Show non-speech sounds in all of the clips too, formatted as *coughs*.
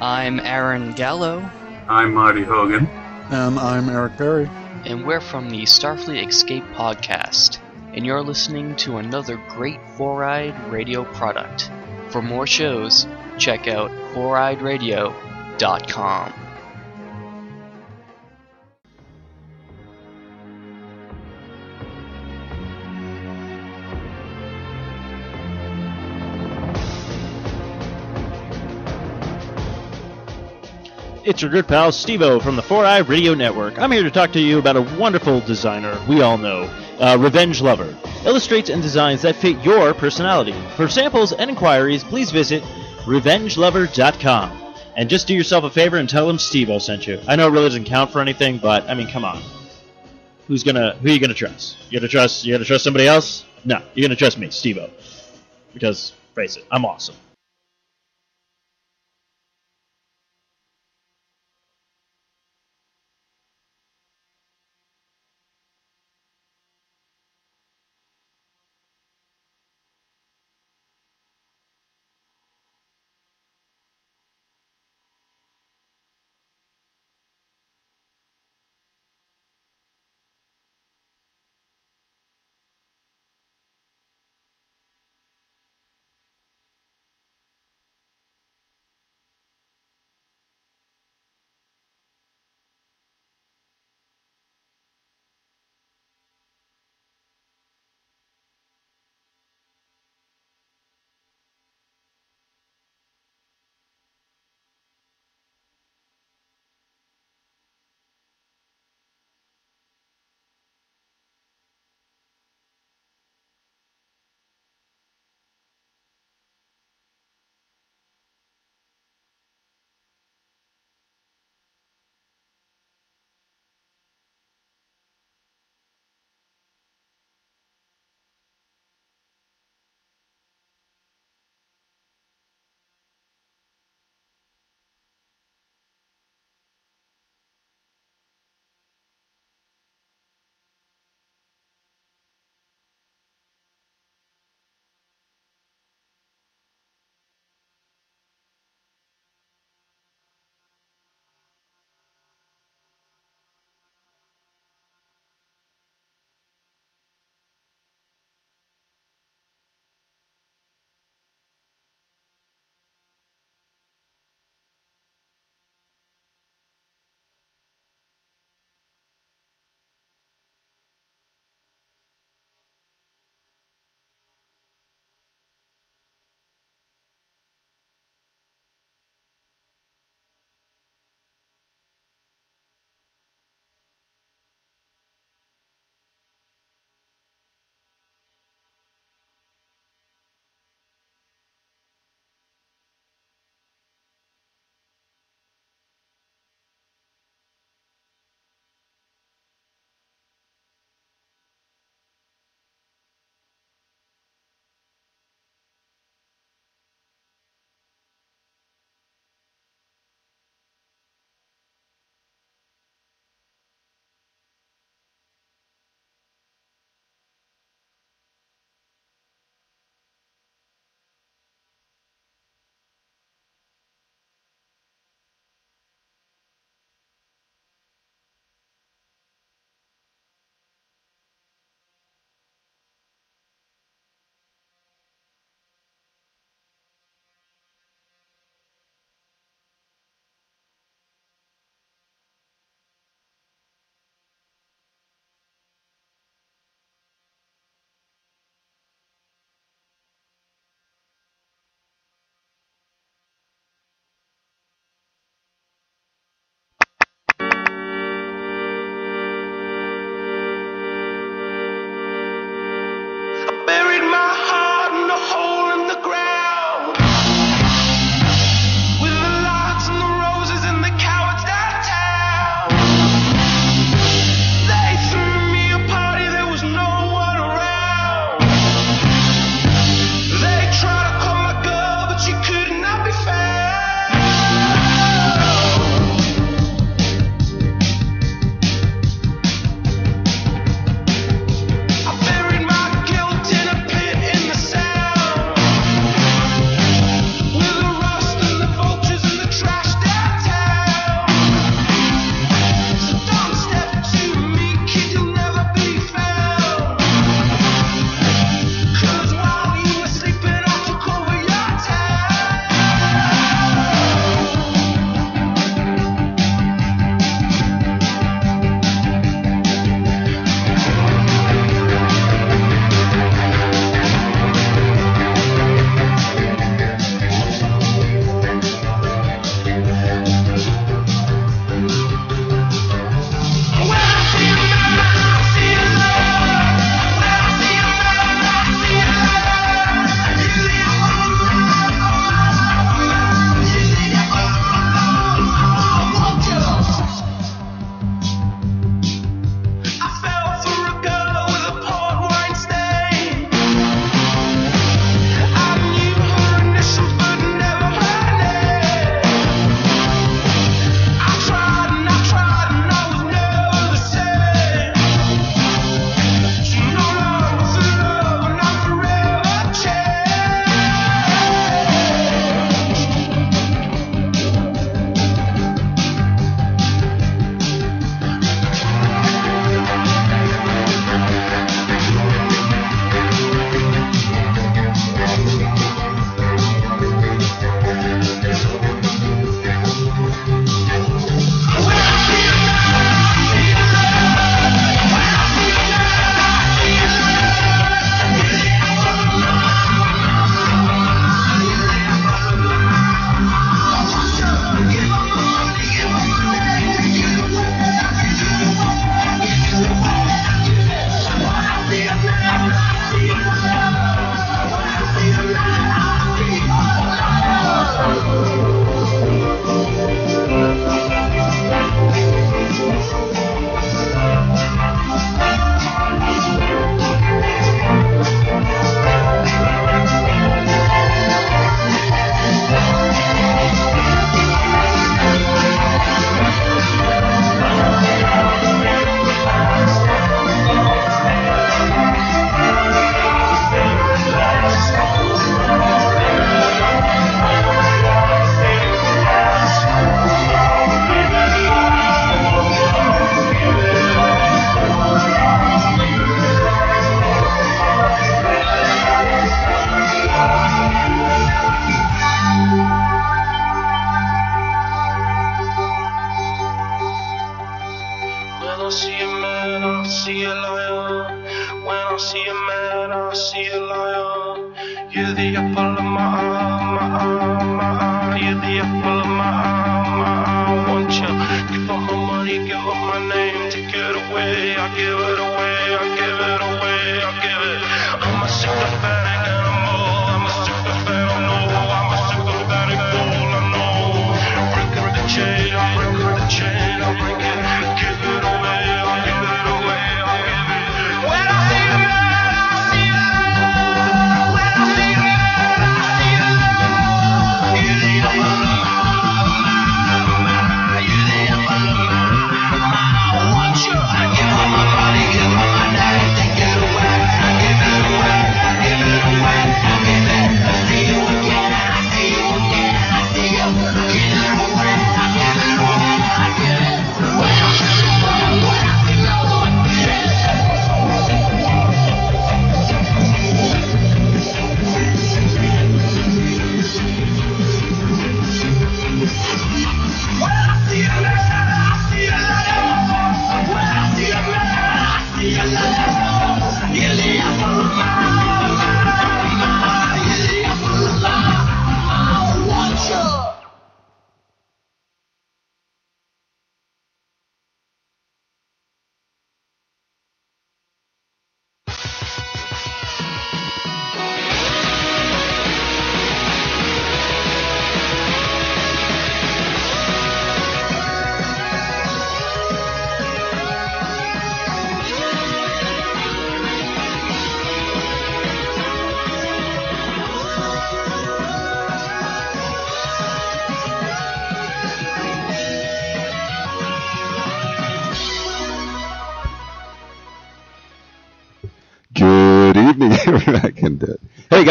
I'm Aaron Gallo, I'm Marty Hogan. And I'm Eric Berry. and we're from the Starfleet Escape podcast, and you're listening to another great Four Eyed Radio product. For more shows, check out foureyedradio.com. It's your good pal Stevo from the Four Eye Radio Network. I'm here to talk to you about a wonderful designer we all know, uh, Revenge Lover. Illustrates and designs that fit your personality. For samples and inquiries, please visit revengelover.com. And just do yourself a favor and tell him Stevo sent you. I know it really doesn't count for anything, but I mean, come on. Who's gonna? Who are you gonna trust? You gonna trust? You gonna trust somebody else? No, you're gonna trust me, Stevo. Because face it, I'm awesome.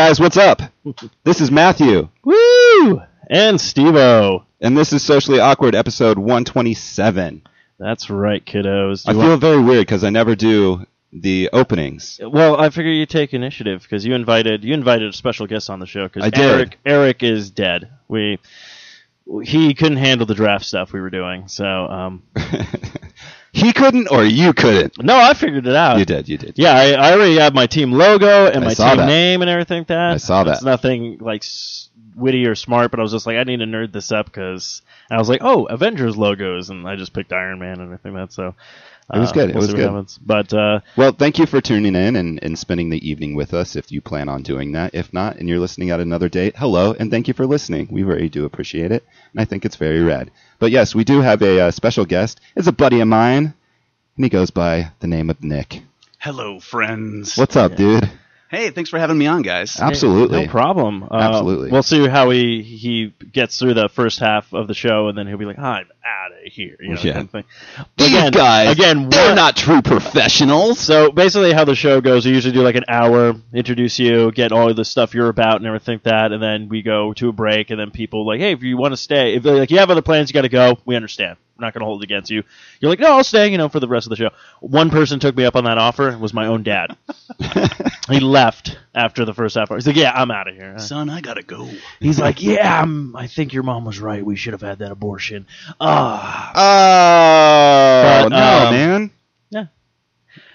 Guys, what's up? This is Matthew, Woo! And Steve-O. and this is Socially Awkward, episode 127. That's right, kiddos. Do I you feel want- very weird because I never do the openings. well, I figure you take initiative because you invited you invited a special guest on the show because I did. Eric Eric is dead. We he couldn't handle the draft stuff we were doing. So um, *laughs* he couldn't, or you couldn't. no, I figured it out. You did, you did. Yeah, I, I already have my team logo and I my team that. name and everything like that. I saw that. It's nothing like witty or smart, but I was just like, I need to nerd this up because I was like, oh, Avengers logos, and I just picked Iron Man and everything like that. So It was uh, good, it we'll was good. happens. But uh, Well, thank you for tuning in and, and spending the evening with us if you plan on doing that. If not, and you're listening at another date, hello, and thank you for listening. We really do appreciate it, and I think it's very rad. But yes, we do have a uh, special guest. It's a buddy of mine, and he goes by the name of Nick. Hello, friends. What's up, dude? Hey, thanks for having me on, guys. Absolutely. no problem. Uh, Absolutely. We'll see how he he gets through the first half of the show, and then he'll be like, I'm out of here. You know, Yeah. kind of thing. But These again, guys, again, they're what- not true professionals. So basically, how the show goes, we usually do like an hour, introduce you, get all of the stuff you're about and everything like that, and then we go to a break, and then people like, hey, if you want to stay, if they're like you have other plans, you got to go. We understand. We're not going to hold it against you. You're like, no, I'll stay, you know, for the rest of the show. One person took me up on that offer. It was my own dad. *laughs* he left after the first half hour. He's like, yeah, I'm out of here. Son, I gotta go. He's like, yeah, I'm, I think your mom was right. We should have had that abortion. *laughs* Oh But, no, um, man. yeah.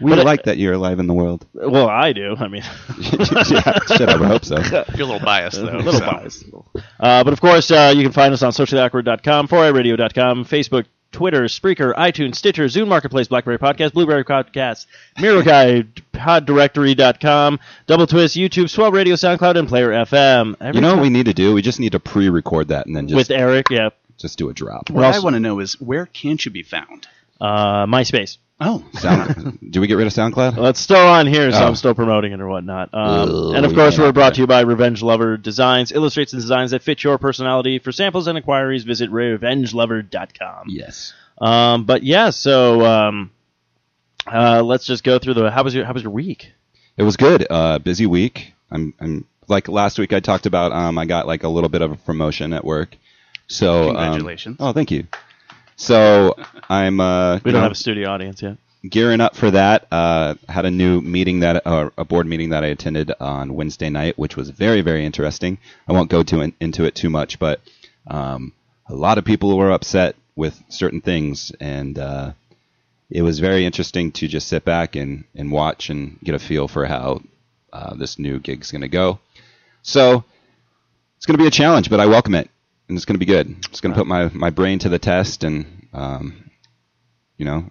We But it- like that you're alive in the world. well, I do. I mean, *laughs* yeah, shit, I would hope so. *laughs* You're a little biased, though. a little so. biased. Uh, but of course, uh, you can find us on sociallyawkward.com, 4iradio.com, Facebook, Twitter, Spreaker, iTunes, Stitcher, Zune Marketplace, BlackBerry Podcast, Blueberry Podcast, Miro Guide, PodDirectory.com, Double Twist, YouTube, Swell Radio, SoundCloud, and Player FM. Every You know what we need to do? We just need to pre-record that and then just with Eric, yeah. Just do a drop. What We're I want to know is where can't you be found? Uh, MySpace. Oh, Sound, *laughs* do we get rid of SoundCloud? Well, it's still on here, so Oh. I'm still promoting it or whatnot. Um, Ugh, and of course, cannot we're brought do to you by Revenge Lover Designs, illustrates and designs that fit your personality. For samples and inquiries, visit revengelover.com. Yes. Um, but yeah, so um, uh, let's just go through the. How was your How was your week? It was good. Uh, busy week. I'm, I'm like last week. I talked about. Um, I got like a little bit of a promotion at work. So um, oh, thank you. So I'm. Uh, *laughs* We don't know, have a studio audience yet. gearing up for that. Uh, had a new meeting that uh, a board meeting that I attended on Wednesday night, which was very very interesting. I won't go to into it too much, but um, a lot of people were upset with certain things, and uh, it was very interesting to just sit back and, and watch and get a feel for how uh, this new gig's going to go. So it's going to be a challenge, but I welcome it, and it's going to be good. It's going to put my, my brain to the test, and um, you know,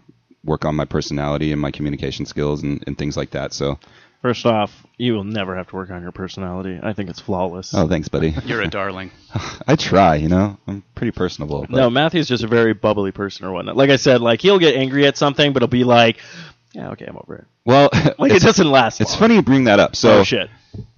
work on my personality and my communication skills and, and things like that. So, First off, you will never have to work on your personality. I think it's flawless. oh, thanks, buddy. *laughs* You're a darling. *laughs* I try, you know, I'm pretty personable. But No, Matthew's just a very bubbly person or whatnot. Like I said, like he'll get angry at something, but he'll be like, "Yeah, okay, I'm over it." well, *laughs* Like it's, it doesn't last. it's long. funny you bring that up. So, oh shit.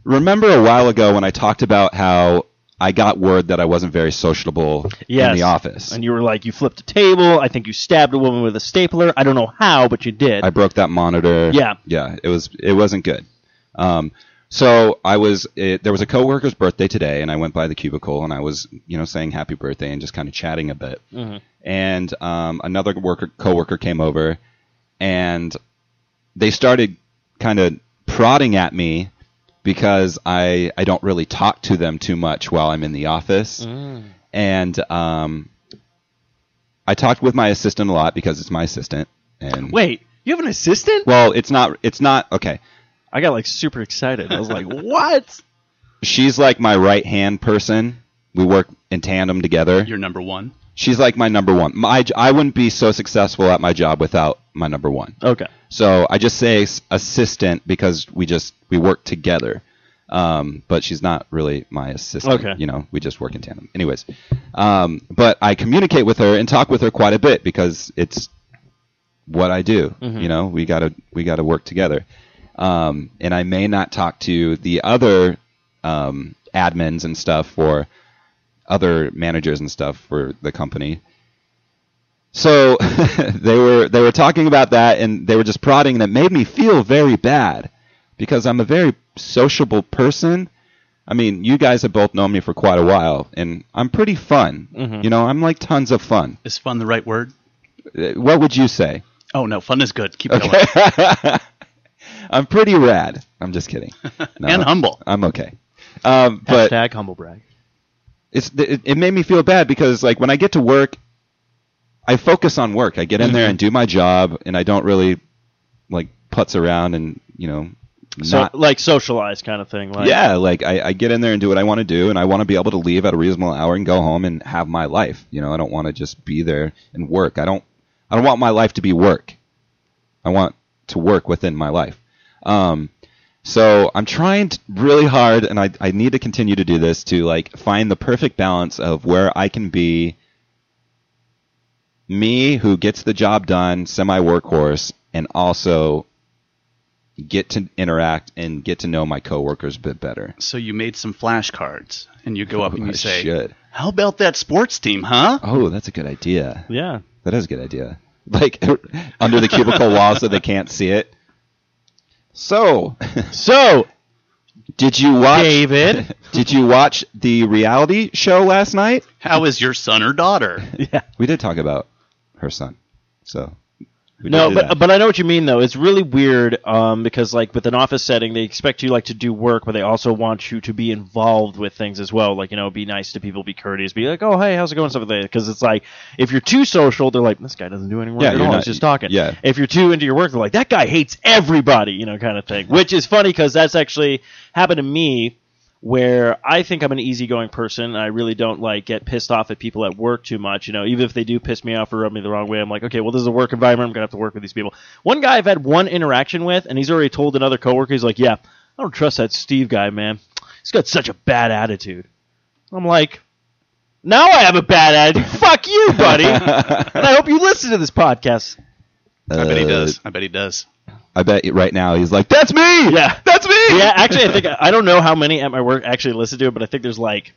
remember a while ago when I talked about how I got word that I wasn't very sociable Yes. in the office. And you were like, you flipped a table. I think you stabbed a woman with a stapler. I don't know how, but you did. I broke that monitor. Yeah. yeah, it was it wasn't good. Um, so I was it, there was a coworker's birthday today, and I went by the cubicle and I was you know saying happy birthday and just kind of chatting a bit. Mhm. And um, another worker coworker came over, and they started kind of prodding at me because I I don't really talk to them too much while I'm in the office, Mm. and um, I talked with my assistant a lot because it's my assistant. And Wait, you have an assistant? well, it's not. It's not okay. I got like super excited. I was like, what? She's like my right hand person. We work in tandem together. You're number one. She's like my number one. My I wouldn't be so successful at my job without my number one. Okay. So I just say assistant because we just we work together. Um, but she's not really my assistant. Okay. You know, we just work in tandem. Anyways, um, but I communicate with her and talk with her quite a bit because it's what I do. Mhm. You know, we gotta we gotta work together. Um, and I may not talk to the other um, admins and stuff for other managers and stuff for the company. So *laughs* they were they were talking about that and they were just prodding and it made me feel very bad because I'm a very sociable person I mean, you guys have both known me for quite a while, and I'm pretty fun. Mhm. You know, I'm like tons of fun. Is fun the right word? Uh, What would you say? Oh no, fun is good. Keep going. *laughs* I'm pretty rad. I'm just kidding. No, *laughs* and humble. I'm okay. Um, but Hashtag humble brag. It's it, it made me feel bad because like when I get to work, I focus on work. I get in there and do my job, and I don't really like putz around and you know So not. like socialized kind of thing. Like, yeah, like I, I get in there and do what I want to do, and I want to be able to leave at a reasonable hour and go home and have my life. You know, I don't want to just be there and work. I don't, I don't want my life to be work. I want to work within my life. Um, so I'm trying t- really hard, and I, I need to continue to do this to like find the perfect balance of where I can be me who gets the job done, semi workhorse, and also get to interact and get to know my coworkers a bit better. So you made some flashcards, and you go up and *laughs* I you say, should. "How about that sports team, huh?" Oh, that's a good idea. Yeah. That is a good idea. Like *laughs* under the cubicle wall so they can't see it. So, *laughs* So did you watch David. *laughs* Did you watch the reality show last night? How is your son or daughter? *laughs* yeah. We did talk about her son. So we did No, but that. but I know what you mean though. It's really weird um, because like with an office setting, they expect you like to do work, but they also want you to be involved with things as well. Like you know, be nice to people, be courteous, be like, oh hey, how's it going, stuff like that. Because it's like if you're too social, they're like, this guy doesn't do any work Yeah, at all. not- He's just talking. yeah. If you're too into your work, they're like, that guy hates everybody, you know, kind of thing. *laughs* Which is funny because that's actually happened to me where I think I'm an easygoing person. And I really don't like get pissed off at people at work too much. You know, even if they do piss me off or rub me the wrong way, I'm like, okay, well, this is a work environment. I'm gonna have to work with these people. One guy I've had one interaction with, and he's already told another coworker, he's like, yeah, I don't trust that Steve guy, man. He's got such a bad attitude. I'm like, now I have a bad attitude. *laughs* Fuck you, buddy. *laughs* and I hope you listen to this podcast. I bet he Uh, does. I bet he does. I bet right now he's like, "That's me. Yeah. that's me." yeah, actually, I think I don't know how many at my work actually listen to it, but I think there's like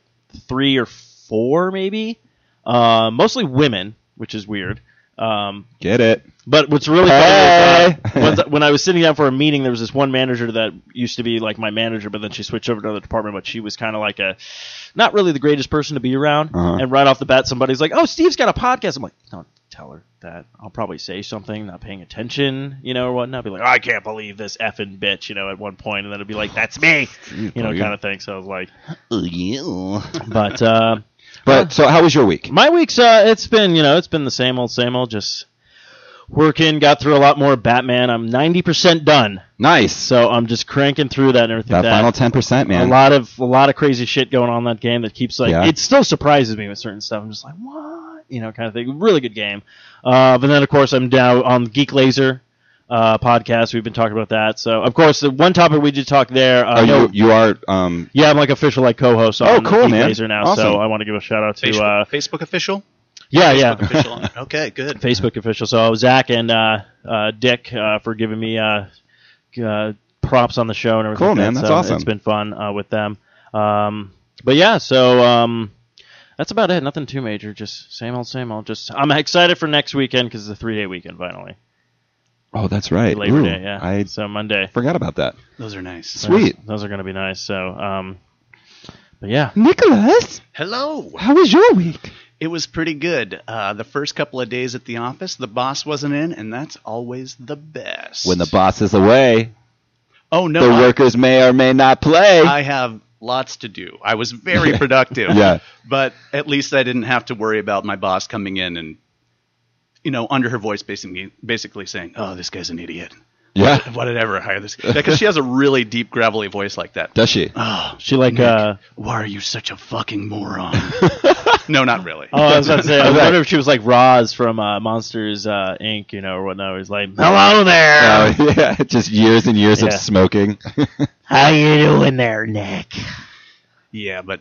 three or four, maybe. Uh, mostly women, which is weird. Um, Get it? but what's really Hey! funny is, uh, when, I was sitting down for a meeting, there was this one manager that used to be like my manager, but then she switched over to another department. But she was kind of like a not really the greatest person to be around. Uh-huh. And right off the bat, somebody's like, "Oh, Steve's got a podcast." I'm like, "Don't tell her that. I'll probably say something, not paying attention, you know, or whatnot. Be like, "I can't believe this effing bitch," you know, at one point, and then it'd be like, "That's me," *laughs* you know, kind of thing. So I was like, *laughs* yeah. but. uh *laughs* But so, how was your week? my week's uh it's been, you know, it's been the same old same old just working, got through a lot more Batman. I'm 90% done. Nice. So I'm just cranking through that and everything. That like final ten percent, man. A lot of a lot of crazy shit going on in that game that keeps like Yeah. it still surprises me with certain stuff. I'm just like, what? You know, kind of thing. Really good game. Uh, but then of course I'm down on Geek Laser uh, podcast. We've been talking about that. So of course the one topic we did talk there. Uh, Oh, no- you you are um yeah, I'm like official like co-host on Oh, cool, Geek man. Laser now. Awesome. So I want to give a shout out to Facebook, uh, Facebook official. yeah, yeah. Official. *laughs* Okay, good. Facebook official. So Zach and uh, uh, Dick uh, for giving me uh, uh, props on the show and everything. Cool, like that. man. That's So awesome. It's been fun uh, with them. Um, but yeah, so um, that's about it. Nothing too major. Just same old, same old. Just I'm excited for next weekend because it's a three day weekend finally. Oh, that's right. Labor Ooh, Day. Yeah. I so Monday. forgot about that. Those are nice. Sweet. Those, those are going to be nice. So, um, but yeah. Nicholas, Hello. how was your week? It was pretty good. Uh, the first couple of days at the office, the boss wasn't in, and that's always the best. When the boss is away, oh no, the I- workers may or may not play. I have lots to do. I was *laughs* very productive. Yeah. But at least I didn't have to worry about my boss coming in and, you know, under her voice basically basically saying, "Oh, this guy's an idiot. yeah. Why did I ever hire this?" Because she has a really deep, gravelly voice like that. Does she? Oh, She like, Nick, uh, why are you such a fucking moron? *laughs* *laughs* no, not really. Oh, I was about to say, I Okay. *laughs* wonder if she was like Roz from uh, Monsters uh, Inc., you know, or whatnot. He's like, hello there. Oh, yeah. *laughs* Just years and years Yeah. of smoking. How you doing there, Nick? Yeah, but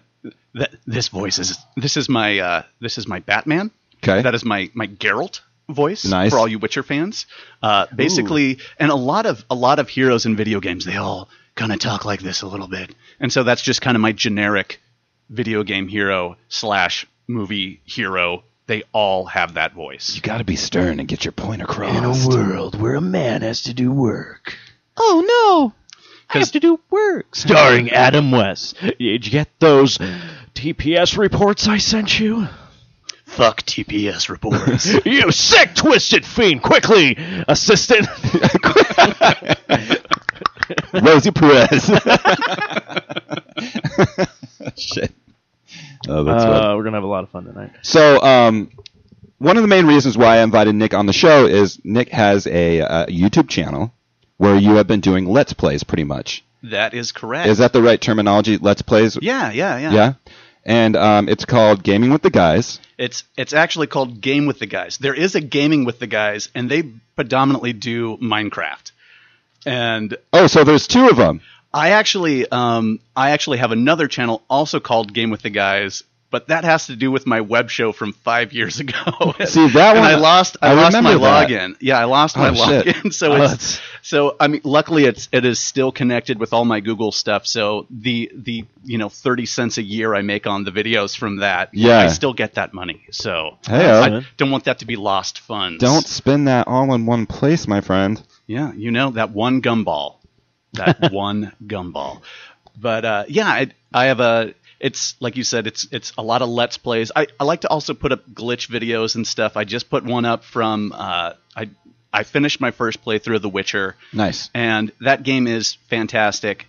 th- this voice is this is my uh, this is my Batman. Okay. That is my my Geralt voice Nice. for all you Witcher fans. Uh, basically, and a lot of a lot of heroes in video games they all kind of talk like this a little bit, and so that's just kind of my generic video game hero slash movie hero. They all have that voice. you got to be stern and get your point across. In a world where a man has to do work. Oh no! I have to do work. Starring Adam West. Did you get those TPS reports I sent you? Fuck TPS reports. *laughs* you sick, twisted fiend! Quickly, assistant. *laughs* *laughs* Rosie Perez. *laughs* Shit. Oh, that's uh, we're gonna have a lot of fun tonight. So, um, one of the main reasons why I invited Nick on the show is Nick has a, uh YouTube channel where you have been doing Let's Plays pretty much. that is correct. Is that the right terminology? Let's Plays? Yeah, yeah, yeah. Yeah? And um, it's called Gaming with the Guys. It's it's actually called Game with the Guys. There is a Gaming with the Guys, and they predominantly do Minecraft. And Oh, so there's two of them. I actually um, I actually have another channel also called Game with the Guys, but that has to do with my web show from five years ago. *laughs* See, that one- I lost I, I lost my that. login. Yeah, I lost my Oh, shit. login. *laughs* So Oh, it's so I mean, luckily it's it is still connected with all my Google stuff. So the the you know thirty cents a year I make on the videos from that, Yeah. I still get that money. So Hey, I uh, don't want that to be lost funds. Don't spend that all in one place, my friend. Yeah, you know that one gumball, that *laughs* one gumball. But uh, yeah, I, I have a. It's like you said, it's it's a lot of let's plays. I, I like to also put up glitch videos and stuff. I just put one up from uh, I I finished my first playthrough of The Witcher, Nice. and that game is fantastic,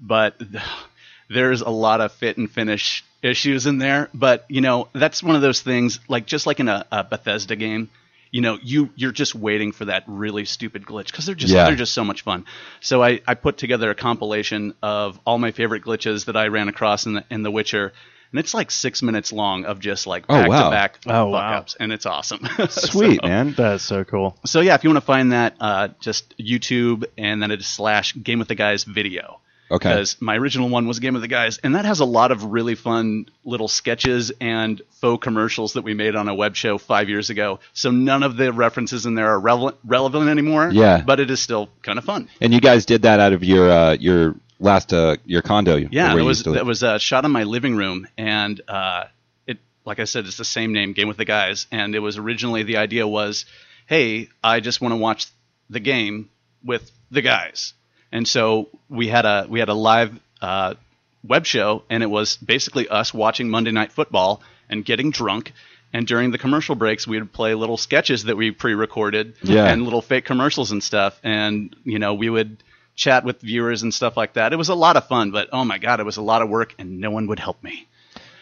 but th- *sighs* there's a lot of fit and finish issues in there. But you know, that's one of those things, like just like in a, a Bethesda game, you know, you you're just waiting for that really stupid glitch because they're just Yeah. they're just so much fun. So I, I put together a compilation of all my favorite glitches that I ran across in the in The Witcher. And it's like six minutes long of just like Oh, back wow. to back Oh, fuck wow. ups, and it's awesome. *laughs* Sweet, So- man. That's so cool. so yeah, if you want to find that, uh, just YouTube and then it's slash Game with the Guys video. Okay. Because my original one was Game with the Guys, and that has a lot of really fun little sketches and faux commercials that we made on a web show five years ago. So none of the references in there are relevant relevant anymore. Yeah. But it is still kind of fun. And you guys did that out of your uh, your last uh, your condo. Yeah, it was used to live. that was uh, shot in my living room, and uh, it like I said, it's the same name, Game with the Guys, and it was originally the idea was, hey, I just want to watch the game with the guys, and so we had a we had a live uh, web show, and it was basically us watching Monday Night Football and getting drunk. And during the commercial breaks, we would play little sketches that we pre-recorded Yeah. and little fake commercials and stuff. And you know, we would chat with viewers and stuff like that. It was a lot of fun, but oh my god, it was a lot of work, and no one would help me.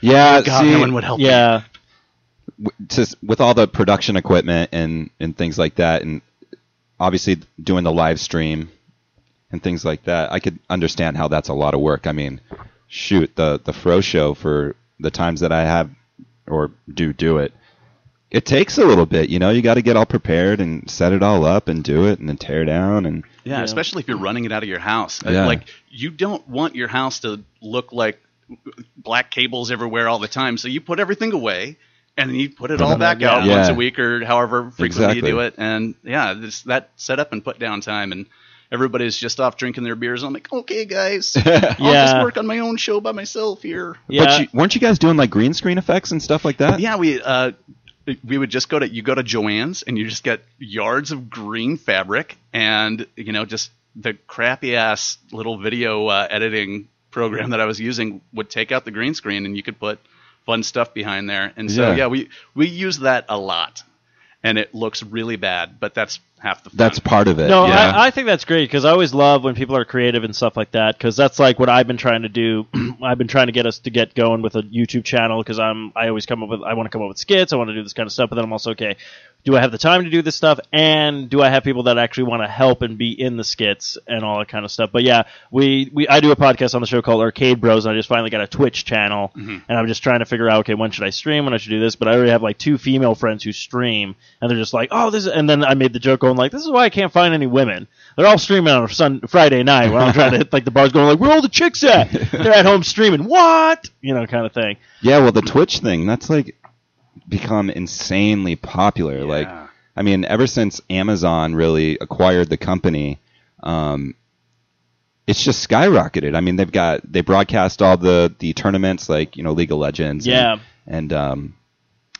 yeah. God, see, no one would help me. Yeah. w- to, with all the production equipment and and things like that, and obviously doing the live stream and things like that, I could understand how that's a lot of work. I mean, shoot, the the Fro show for the times that I have or do do it, it takes a little bit. You know, you got to get all prepared and set it all up and do it, and then tear down and Yeah, Yeah. especially if you're running it out of your house. Uh, Yeah. Like you don't want your house to look like black cables everywhere all the time. So you put everything away and then you put it all back out Yeah. once a week or however frequently Exactly. you do it. And yeah, this, that setup and put down time and everybody's just off drinking their beers. And I'm like, okay, guys, *laughs* I'll just work on my own show by myself here. Yeah. But you, weren't you guys doing like green screen effects and stuff like that? Yeah, we uh, we would just go to you go to Joann's and you just get yards of green fabric and you know just the crappy ass little video uh, editing program that I was using would take out the green screen and you could put fun stuff behind there. And so Yeah. yeah, we we use that a lot, and it looks really bad, but that's half the fun. That's part of it. No, yeah. I, I think that's great because I always love when people are creative and stuff like that because that's like what I've been trying to do. *clears throat* I've been trying to get us to get going with a YouTube channel because I'm I always come up with I want to come up with skits. I want to do this kind of stuff, but then I'm also okay. Do I have the time to do this stuff, and do I have people that actually want to help and be in the skits and all that kind of stuff? But yeah, we, we I do a podcast on the show called Arcade Bros, and I just finally got a Twitch channel, mm-hmm. and I'm just trying to figure out okay when should I stream, when I should do this. But I already have like two female friends who stream, and they're just like, oh, this, is, and then I made the joke going like, this is why I can't find any women. They're all streaming on a sun Friday night when I'm trying to *laughs* hit like the bars going like, where are all the chicks at? They're at home streaming. What? You know, kind of thing. Yeah, well, the Twitch thing, that's like become insanely popular. Like, I mean, ever since Amazon really acquired the company, um, it's just skyrocketed. I mean, they've got they broadcast all the the tournaments like you know League of Legends, Yeah. and, and um,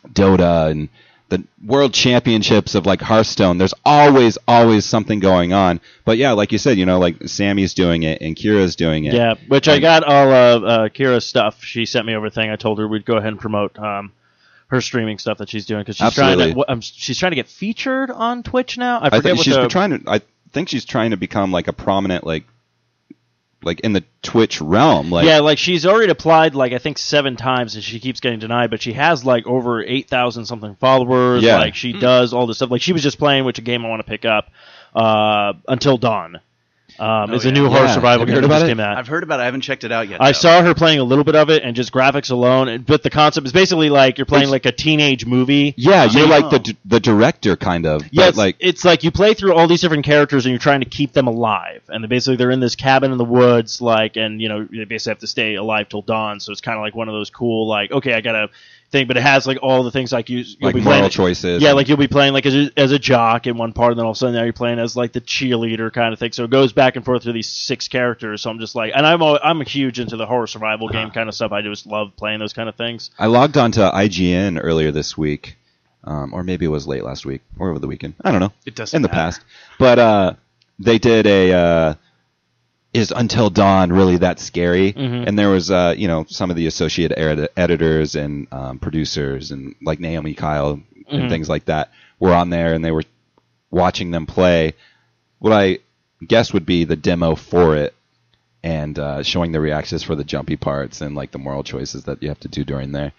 Dota, and the world championships of like Hearthstone. There's always always something going on. But yeah, like you said, you know, like Sammy's doing it and Kira's doing it. Yeah, which I got all of uh, Kira's stuff. She sent me over a thing. I told her we'd go ahead and promote um, her streaming stuff that she's doing because she's trying to. um, she's trying to get featured on Twitch now. I I forget think what she's the, trying to. I think she's trying to become like a prominent like, like in the Twitch realm. Like yeah, like she's already applied like I think seven times and she keeps getting denied, but she has like over eight thousand something followers. Yeah. Like she does all this stuff. Like she was just playing, which a game I want to pick up, uh, Until Dawn. Um, Oh, it's a new horror Yeah. survival Have you game heard that about just it? came out. I've heard about it. I haven't checked it out yet. I though. saw her playing a little bit of it and just graphics alone, but the concept is basically like you're playing It's- like a teenage movie. yeah, you're Oh. like the d- the director kind of. Yeah, but it's like it's like you play through all these different characters and you're trying to keep them alive. And basically they're in this cabin in the woods, like, and you know they basically have to stay alive till dawn. So it's kind of like one of those cool, like, okay, I gotta thing, but it has like all the things like you you'll like be moral playing. choices. Yeah, like you'll be playing like as a, as a jock in one part, and then all of a sudden now you're playing as like the cheerleader kind of thing. So it goes back and forth through these six characters. So I'm just like, and I'm al- I'm a huge into the horror survival game *sighs* kind of stuff. I just love playing those kind of things. I logged onto IGN earlier this week, um, or maybe it was late last week or over the weekend. I don't know. It doesn't in the matter. past, but uh, they did a uh, is Until Dawn really that scary? Mhm. And there was uh, you know some of the associate edi- editors and um, producers and like Naomi Kyle and Mhm. things like that were on there, and they were watching them play. What I guess would be the demo for it and uh, showing the reactions for the jumpy parts and like the moral choices that you have to do during there.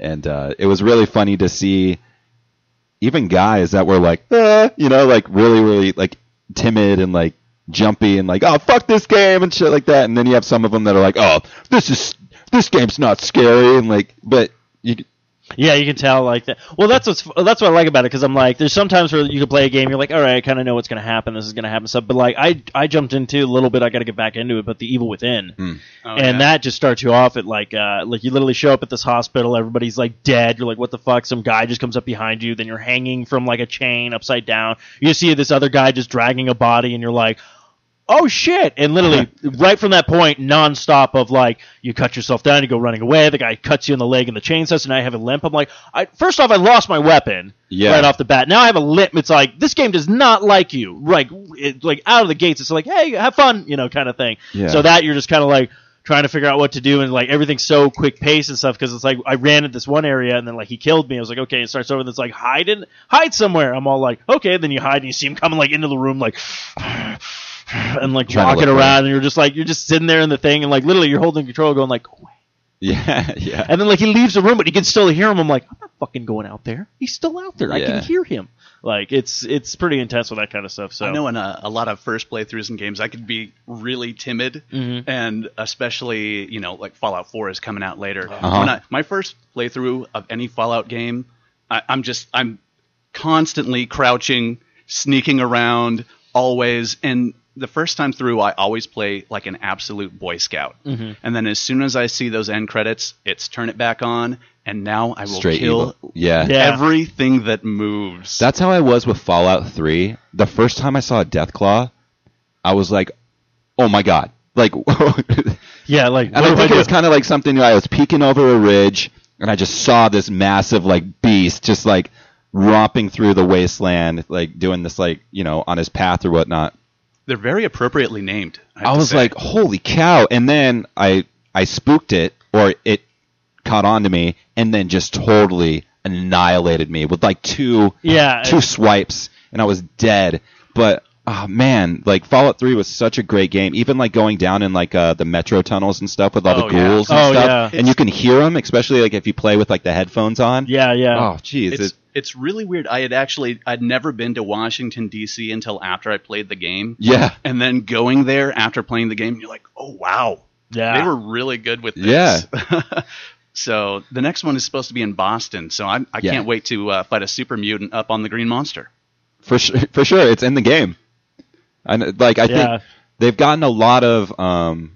And uh, it was really funny to see even guys that were like, "Uh," you know, like really, really like timid and like jumpy and like, oh fuck this game and shit like that. And then you have some of them that are like, oh, this is this game's not scary and like, but you Yeah, you can tell like that. Well, that's what's that's what I like about it because I'm like, there's sometimes where you can play a game, you're like, all right, I kind of know what's gonna happen. This is gonna happen stuff. But like, I I jumped into a little bit. I got to get back into it. But the Evil Within, Oh, and yeah. that just starts you off at like uh like you literally show up at this hospital, everybody's like dead. You're like, what the fuck? Some guy just comes up behind you, then you're hanging from like a chain upside down. You see this other guy just dragging a body, and you're like. Oh shit! And literally, right from that point, nonstop of like, you cut yourself down, you go running away. The guy cuts you in the leg, and the chain says, and I have a limp. I'm like, I first off, I lost my weapon Yeah. right off the bat. Now I have a limp. It's like this game does not like you. Like, it, like out of the gates, it's like, hey, have fun, you know, kind of thing. Yeah. So that you're just kind of like trying to figure out what to do, and like everything's so quick pace and stuff because it's like I ran at this one area, and then like he killed me. I was like, okay, it starts over, and it's like hide in, hide somewhere. I'm all like, okay, then you hide, and you see him coming like into the room, like. *sighs* And like Trying walking look around, and you're just like you're just sitting there in the thing, and like literally you're holding control, going like, "Go *laughs* yeah, yeah. and then like he leaves the room, but you can still hear him. I'm like, I'm not fucking going out there. He's still out there. I can hear him. Like it's it's pretty intense with that kind of stuff. So I know in a, a lot of first playthroughs in games, I could be really timid, Mhm. and especially you know like Fallout 4 is coming out later. Uh-huh. When I, my first playthrough of any Fallout game, I, I'm just I'm constantly crouching, sneaking around, always. And the first time through, I always play like an absolute Boy Scout. Mhm. And then as soon as I see those end credits, it's turn it back on, and now I will Straight kill. Yeah. Yeah. everything that moves. That's how I was with Fallout 3. The first time I saw a Deathclaw, I was like, "Oh my god!" Like, *laughs* yeah, like And I think I it was kind of like something I was peeking over a ridge, and I just saw this massive like beast just like romping through the wasteland, like doing this like you know on his path or whatnot. They're very appropriately named. I, I was say. like, "Holy cow!" And then I I spooked it, or it caught on to me, and then just totally annihilated me with like two yeah, two swipes and I was dead. But oh man, like Fallout 3 was such a great game. Even like going down in like uh, the metro tunnels and stuff with all Oh, the yeah. ghouls and Oh, stuff, yeah. and you can hear them, especially like if you play with like the headphones on. yeah, yeah. Oh jeez, it's it- it's really weird. I had actually I'd never been to Washington D.C. until after I played the game, yeah, and then going there after playing the game, you're like, oh wow, yeah. they were really good with this. Yeah. *laughs* so the next one is supposed to be in Boston, so I'm, I Yeah. can't wait to uh, fight a super mutant up on the Green Monster. for sure, for sure, it's in the game. And like I Yeah. think they've gotten a lot of um,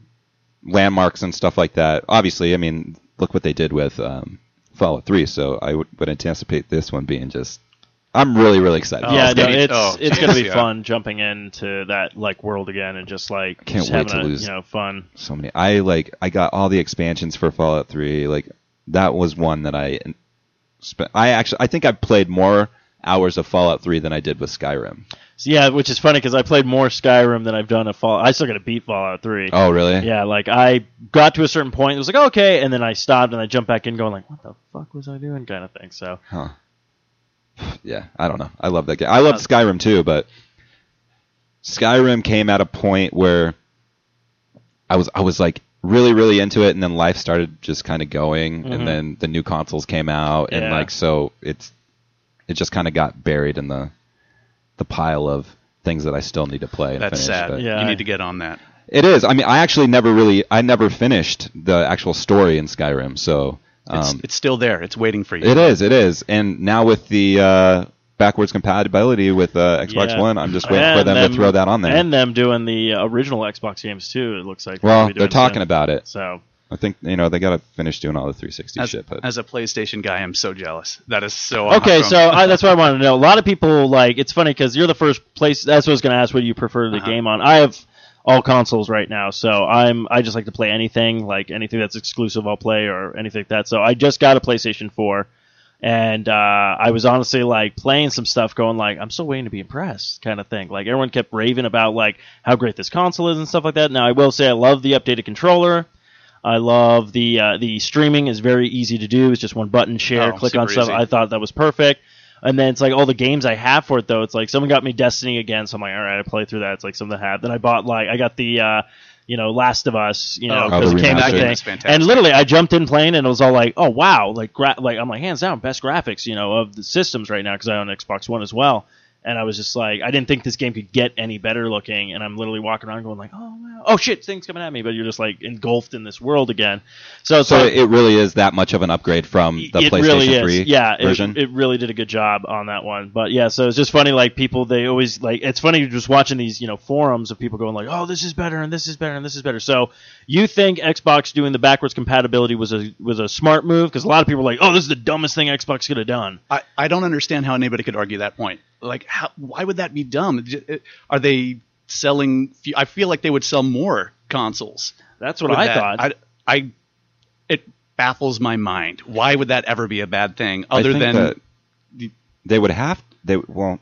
landmarks and stuff like that. Obviously, I mean, look what they did with um, Fallout 3. So I would, would anticipate this one being just. I'm really really excited. Oh, yeah, it's no, gonna be- it's oh, it's gonna be yeah. fun jumping into that like world again and just like Can't just wait to a, lose. you know fun. so many. I like I got all the expansions for Fallout 3. Like that was one that I spent. I actually I think I played more hours of Fallout 3 than I did with Skyrim. So, yeah, which is funny because I played more Skyrim than I've done a Fall. I still got to beat Fallout 3. Oh, really? Yeah, like I got to a certain point, it was like okay, and then I stopped and I jumped back in, going like, what the fuck was I doing, kind of thing. So Huh. *sighs* Yeah, I don't know. I love that game. I love Skyrim too, but Skyrim came at a point where I was I was like really really into it, and then life started just kind of going, Mhm. and then the new consoles came out, and Yeah. like so it's it just kind of got buried in the the pile of things that I still need to play. And That's finish, sad. Yeah. You need to get on that. It is. I mean, I actually never really I never finished the actual story in Skyrim, so It's, um, it's still there. It's waiting for you. it is, it is. And now with the uh, backwards compatibility with uh, Xbox Yeah. One, I'm just waiting for And them, to throw that on there. and them doing the uh, original Xbox games too. It looks like well, be they're talking soon. about it. So I think you know they got to finish doing all the 360 As, shit. But as a PlayStation guy, I'm so jealous. That is so Okay, awesome. so I, that's what I want to know. A lot of people like it's funny because you're the first place. That's what I was going to ask. What you prefer the Uh-huh. game on? I have all consoles right now, so I'm I just like to play anything, like anything that's exclusive, I'll play or anything like that. So I just got a PlayStation 4, and uh, I was honestly like playing some stuff, going like I'm still waiting to be impressed, kind of thing. Like everyone kept raving about like how great this console is and stuff like that. Now I will say I love the updated controller. I love the uh, the streaming is very easy to do. It's just one button share, Oh, click on stuff. easy. I thought that was perfect. And then it's like all the games I have for it though. It's like someone got me Destiny again, so I'm like, all right, I play through that. It's like something I have. Then I bought like I got the uh, you know Last of Us, you know, Oh, because the it came out thing. And literally, I jumped in playing, and it was all like, oh wow, like gra- like I'm like hands down best graphics, you know, of the systems right now because I own Xbox One as well. And I was just like, I didn't think this game could get any better looking. And I'm literally walking around going like, oh wow, oh shit, things coming at me. But you're just like engulfed in this world again. So it's so it really is that much of an upgrade from the it PlayStation really is. 3 yeah, it- version. It, really did a good job on that one. But yeah, so it's just funny. Like people, they always like. It's funny just watching these, you know, forums of people going like, "Oh, this is better, and this is better, and this is better." So you think Xbox doing the backwards compatibility was a was a smart move? Because a lot of people are like, "Oh, this is the dumbest thing Xbox could have done." I, I don't understand how anybody could argue that point. Like, how, why would that be dumb? Are they selling? I feel like they would sell more consoles. That's what I that. thought. I, I, it baffles my mind. Why would that ever be a bad thing? Other think than that they would have they well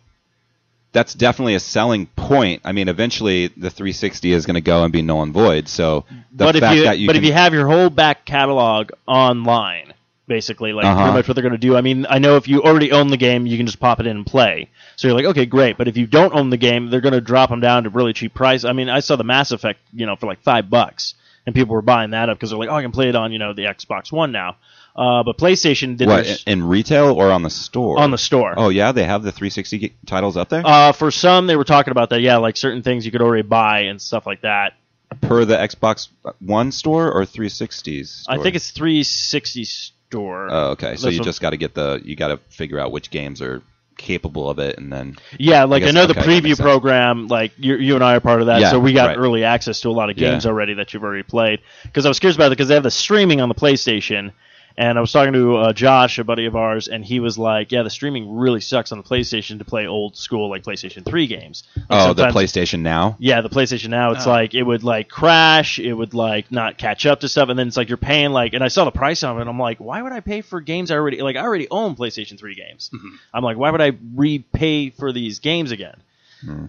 that's definitely a selling point. I mean, eventually the 360 is going to go and be null and void. So the but if you, that you but can, if you have your whole back catalog online, basically, like Uh-huh. pretty much what they're going to do. I mean, I know if you already own the game, you can just pop it in and play. So you're like, okay, great. But if you don't own the game, they're going to drop them down to really cheap price. I mean, I saw the Mass Effect, you know, for like five bucks, and people were buying that up because they're like, oh, I can play it on, you know, the Xbox One now. Uh, but PlayStation did what this in retail or on the store? on the store. Oh yeah, they have the 360 titles up there Uh, for some, they were talking about that. Yeah, like certain things you could already buy and stuff like that. per the Xbox One store or 360s. I think it's 360 store. Oh, okay. So That's you what- just got to get the you got to figure out which games are capable of it, and then Yeah, like I, guess- know the okay, that makes preview sense. program. Like you, you and I are part of that, Yeah, so we got right. early access to a lot of games Yeah. already that you've already played. Because I was curious about it because they have the streaming on the PlayStation, and I was talking to uh, Josh, a buddy of ours, and he was like, "Yeah, the streaming really sucks on the PlayStation to play old school like PlayStation Three games." Like, oh, the PlayStation Now. Yeah, the PlayStation Now, it's Oh. like it would like crash, it would like not catch up to stuff, and then it's like you're paying like, and I saw the price of it, and I'm like, why would I pay for games I already like? I already own PlayStation Three games. Mhm. I'm like, why would I repay for these games again?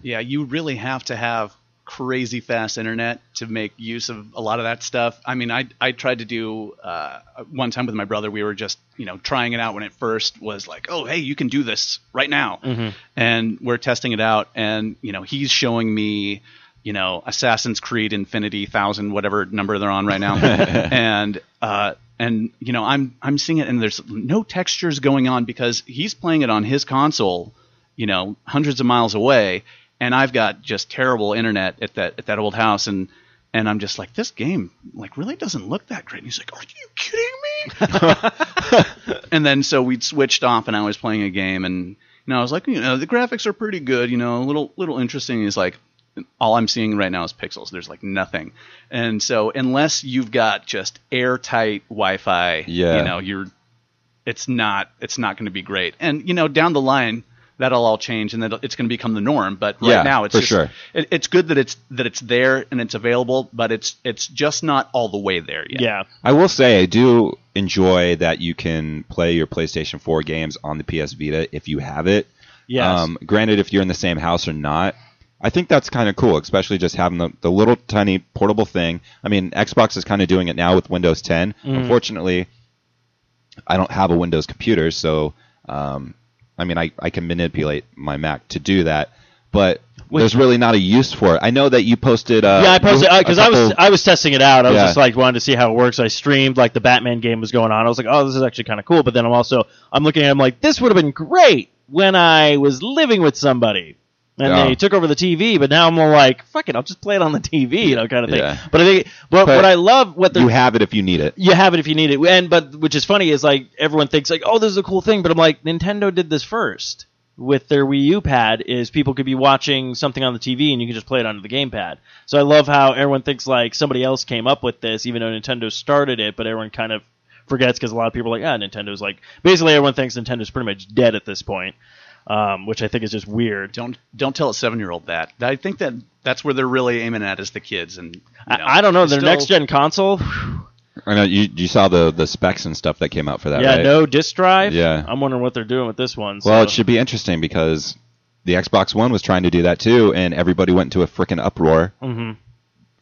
Yeah, you really have to have crazy fast internet to make use of a lot of that stuff. I mean, I I tried to do uh, one time with my brother. We were just you know trying it out when it first was like, oh hey, you can do this right now, Mhm. and we're testing it out. And you know, he's showing me. You know, Assassin's Creed Infinity Thousand, whatever number they're on right now, *laughs* and uh, and you know, I'm I'm seeing it, and there's no textures going on because he's playing it on his console, you know, hundreds of miles away, and I've got just terrible internet at that at that old house, and and I'm just like, this game like really doesn't look that great. And he's like, are you kidding me? *laughs* and then so we'd switched off, and I was playing a game, and you know, I was like, you know, the graphics are pretty good, you know, a little little interesting. He's like. All I'm seeing right now is pixels. There's like nothing, and so unless you've got just airtight Wi-Fi, Yeah. you know, you're it's not it's not going to be great. And you know, down the line that'll all change and that it's going to become the norm. But right Yeah, now it's for just, sure. It, it's good that it's that it's there and it's available, but it's it's just not all the way there yet. Yeah, I will say I do enjoy that you can play your PlayStation 4 games on the PS Vita if you have it. Yes. Um, granted, if you're in the same house or not, I think that's kind of cool, especially just having the, the little tiny portable thing. I mean, Xbox is kind of doing it now with Windows 10. Mhm. Unfortunately, I don't have a Windows computer, so um, I mean, I, I can manipulate my Mac to do that, but Which- there's really not a use for it. I know that you posted. Uh, yeah, I posted because I was I was testing it out. I was Yeah. just like wanted to see how it works. I streamed like the Batman game was going on. I was like, oh, this is actually kind of cool. But then I'm also I'm looking at it, I'm like, this would have been great when I was living with somebody. And Yeah. they took over the TV, but now I'm more like, fuck it, I'll just play it on the TV, you know, kind of thing. Yeah. But I think, but, But what I love, what you have it if you need it. you have it if you need it. And but which is funny is like everyone thinks like, oh, this is a cool thing, but I'm like, Nintendo did this first with their Wii U pad. Is people could be watching something on the TV and you can just play it onto the gamepad. So I love how everyone thinks like somebody else came up with this, even though Nintendo started it, but everyone kind of forgets because a lot of people are like, ah, Nintendo's like basically everyone thinks Nintendo's pretty much dead at this point. Um, which I think is just weird. Don't don't tell a seven year old that. I think that that's where they're really aiming at is the kids and you know, I, I don't know they their still- next gen console. *sighs* I know you you saw the the specs and stuff that came out for that, yeah, right? no disk drive. Yeah. I'm wondering what they're doing with this one. Well, so- it should be interesting because the Xbox One was trying to do that too, and everybody went into a freaking uproar. Mhm.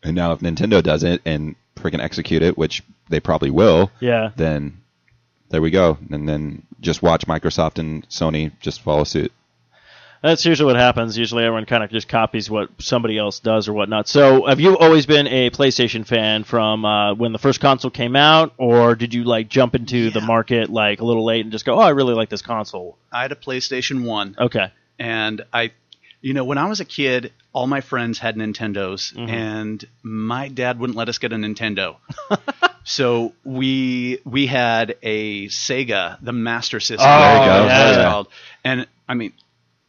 And now, if Nintendo does it and freaking execute it, which they probably will, Yeah. then there we go. And then just watch Microsoft and Sony just follow suit. That's usually what happens. Usually everyone kind of just copies what somebody else does or whatnot. So, have you always been a PlayStation fan from uh, when the first console came out, or did you like jump into the market like a little late and just go, "Oh, I really like this console"? I had a PlayStation One, Okay. and I, you know, when I was a kid, all my friends had Nintendos, Mhm. and my dad wouldn't let us get a Nintendo. *laughs* so we we had a Sega, the Master System. Oh, There you go. that's yeah. called. And I mean,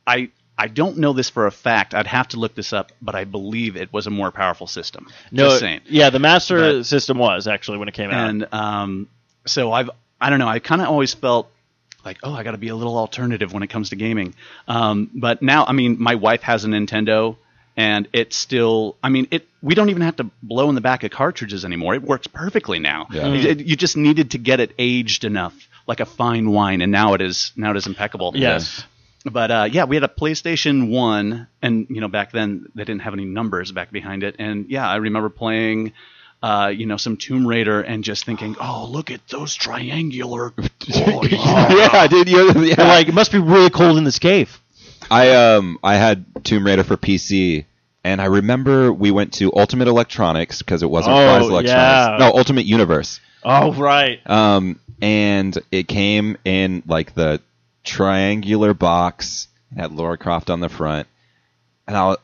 I I don't know this for a fact. I'd have to look this up, but I believe it was a more powerful system. No, yeah, the Master But- System was actually when it came out. And um, so I've I don't know. I kind of always felt like, oh, I got to be a little alternative when it comes to gaming. Um, but now, I mean, my wife has a Nintendo, and it's still. I mean, it. We don't even have to blow in the back of cartridges anymore. It works perfectly now. Yeah. You, it- you just needed to get it aged enough, like a fine wine, and now it is. Now it is impeccable. yes. But uh, yeah, we had a PlayStation One, and you know back then they didn't have any numbers back behind it, and yeah, I remember playing, uh, you know, some Tomb Raider and just thinking, oh, look at those triangular. *laughs* Oh, yeah. yeah, dude. You, yeah. Like, it must be really cold in this cave. I um I had Tomb Raider for PC, and I remember we went to Ultimate Electronics because it wasn't Oh, Fry's Electronics. yeah. No, Ultimate Universe. Oh, right. Um, and it came in like the triangular box. It had Lara Croft on the front, and I,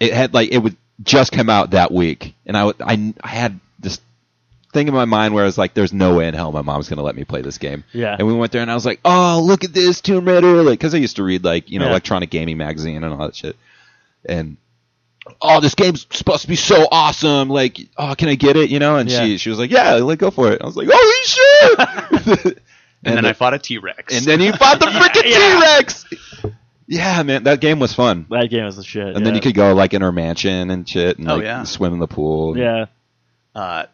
it had like it would just come out that week, and I, would- I, I had this thing in my mind where I was like, "There's no way in hell my mom's gonna let me play this game." Yeah. And we went there, and I was like, "Oh, look at this Tomb Raider!" Like, because I used to read like you know Yeah. electronic gaming magazine and all that shit, and oh, this game's supposed to be so awesome. Like, oh, can I get it? You know? And Yeah. she she was like, "Yeah, like go for it." I was like, "Holy shit!" *laughs* And, then the- I fought a T Rex. and then you fought the *laughs* freaking Yeah. T Rex. Yeah, man, that game was fun. That game was the shit. And then you could go like in her mansion and shit, and Oh, like yeah. swim in the pool. Yeah. uh,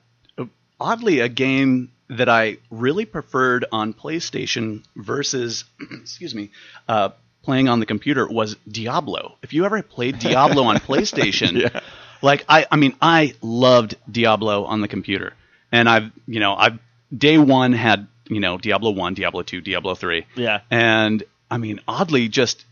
oddly, a game that I really preferred on PlayStation versus, *clears throat* excuse me, uh, playing on the computer was Diablo. If you ever played Diablo on *laughs* PlayStation, Yeah. like I, I mean, I loved Diablo on the computer, and I've, you know, I've day one had, you know, Diablo one, Diablo two, Diablo three, Yeah. and I mean, oddly, just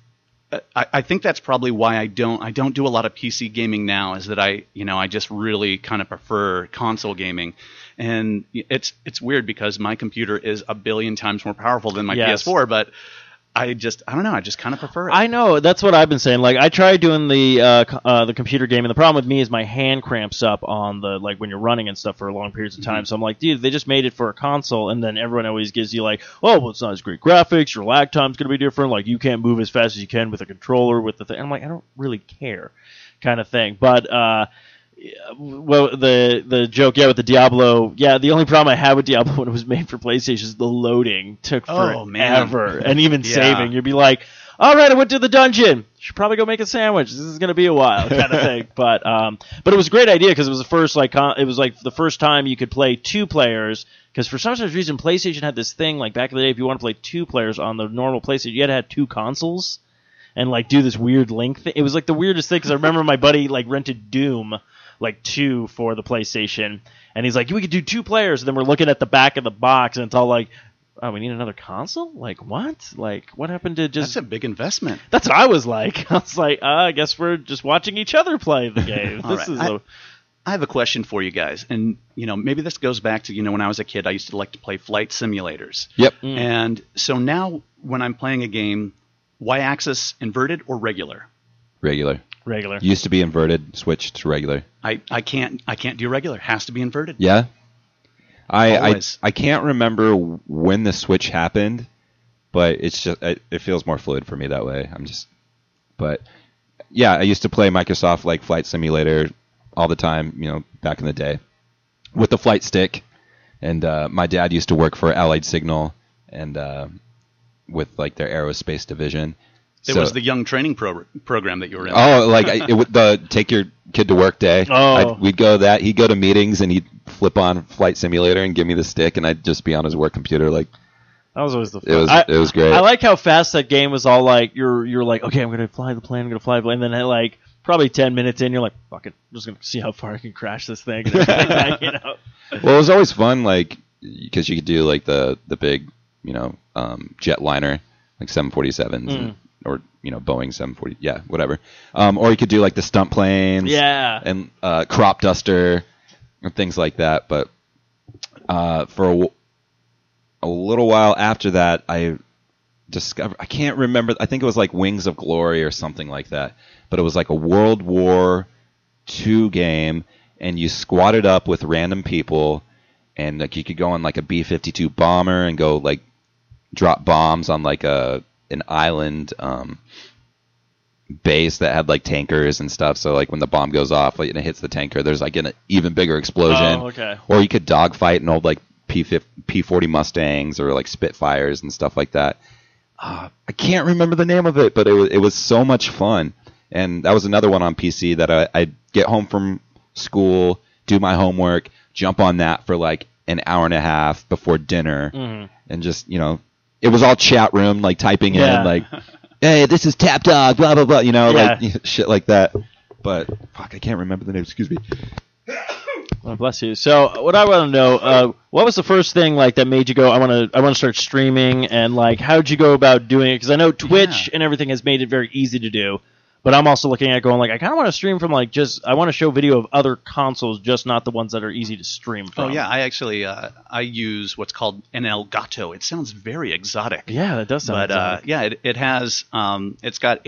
uh, I, I think that's probably why I don't I don't do a lot of PC gaming now. Is that I you know I just really kind of prefer console gaming, and it's it's weird because my computer is a billion times more powerful than my Yes. PS4, but I just I don't know I just kind of prefer it. I know that's what I've been saying. Like I tried doing the uh, uh, the computer game, and the problem with me is my hand cramps up on the like when you're running and stuff for long periods of time. So I'm like, dude, they just made it for a console, and then everyone always gives you like, oh, well, it's not as great graphics. Your lag time's gonna be different. Like you can't move as fast as you can with a controller with the thing. I'm like, I don't really care, kind of thing. But uh, well, the the joke, yeah, with the Diablo, yeah, the only problem I had with Diablo *laughs* when it was made for PlayStation is the loading took Oh, man. forever, *laughs* and even Yeah. saving. You'd be like, all right, I went to the dungeon. Should probably go make a sandwich. This is gonna be a while, kind of *laughs* thing. But um, but it was a great idea because it was the first like con- it was like the first time you could play two players. Because for some strange reason, PlayStation had this thing like back in the day, if you want to play two players on the normal PlayStation, you had to have two consoles and like do this weird link thing. It was like the weirdest thing because I remember my buddy like rented Doom like two for the PlayStation, and he's like, we could do two players. And then we're looking at the back of the box, and it's all like, oh, we need another console. Like what? Like what happened to just? That's a big investment. That's what I was like. *laughs* I was like, uh, I guess we're just watching each other play the game. *laughs* All this right. is I- a I have a question for you guys, and you know maybe this goes back to you know when I was a kid, I used to like to play flight simulators, Yep. Mm. and so now when I'm playing a game, y-axis inverted or regular, Regular. regular. Used to be inverted, switched to regular. I, I can't I can't do regular. Has to be inverted. Yeah. I, I Always. I can't remember when the switch happened, but it's just it, it feels more fluid for me that way. I'm just, but yeah, I used to play Microsoft like Flight Simulator all the time. You know, back in the day, with the flight stick, and uh, my dad used to work for Allied Signal, and uh, with like their aerospace division. It So- was the young training pro- program that you were in. Oh, like I- *laughs* it, would- the take your kid to work day. Oh. I'd- we'd go that. He'd go to meetings and he'd flip on Flight Simulator and give me the stick, and I'd just be on his work computer. Like That was always the. it was, I, it was great. I like how fast that game was all like you're you're like okay I'm gonna fly the plane I'm gonna fly the plane and then like probably ten minutes in you're like fuck it I'm just gonna see how far I can crash this thing and everything like that, you know well, it was always fun, like because you could do like the the big, you know, um, jetliner, like 747s, Mm. and, or you know Boeing 740, yeah, whatever. Um, or you could do like the stunt planes, yeah and uh, crop duster and things like that. But uh, for a, w- a little while after that, I discovered I can't remember. I think it was like Wings of Glory or something like that. But it was like a World War II game, and you squatted up with random people, and like you could go on like a B fifty two bomber and go like drop bombs on like a an island. Um, base that had like tankers and stuff. So like when the bomb goes off like, and it hits the tanker, there's like an even bigger explosion. oh okay Or you could dogfight an old like P P forty Mustangs or like Spitfires and stuff like that. Uh, I can't remember the name of it, but it was it was so much fun. And that was another one on PC that I, I'd get home from school, do my homework, jump on that for like an hour and a half before dinner, Mhm. and just you know, it was all chat room like typing Yeah. in like, *laughs* hey, this is Tap Dog, blah blah blah, you know, Yeah. like *laughs* shit like that. But fuck, I can't remember the name. Excuse me. *coughs* Oh, bless you. So, what I want to know, uh, what was the first thing like that made you go, I want to, I want to start streaming, and like, how would you go about doing it? Because I know Twitch and everything has made it very easy to do, but I'm also looking at going like, I kind of want to stream from like just, I want to show video of other consoles, just not the ones that are easy to stream from. Oh yeah, I actually uh, I use what's called an Elgato. It sounds very exotic. yeah, that does sound. but uh, yeah, it, it has um, it's got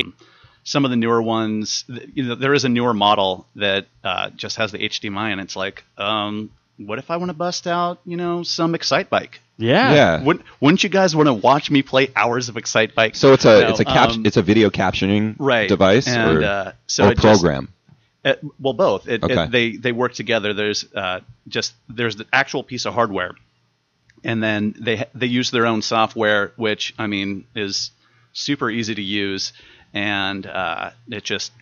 some of the newer ones. You know, there is a newer model that uh, just has the HDMI, and it's like, um, what if I want to bust out, you know, some Excitebike? yeah, Yeah. Wouldn't, wouldn't you guys want to watch me play hours of Excitebike? So it's a No, it's a cap um, it's a video captioning right device and or, uh, so or it just- program. Uh, well, both. It, Okay. it, they they work together. There's uh, just there's the actual piece of hardware, and then they they use their own software, which I mean is super easy to use, and uh, it just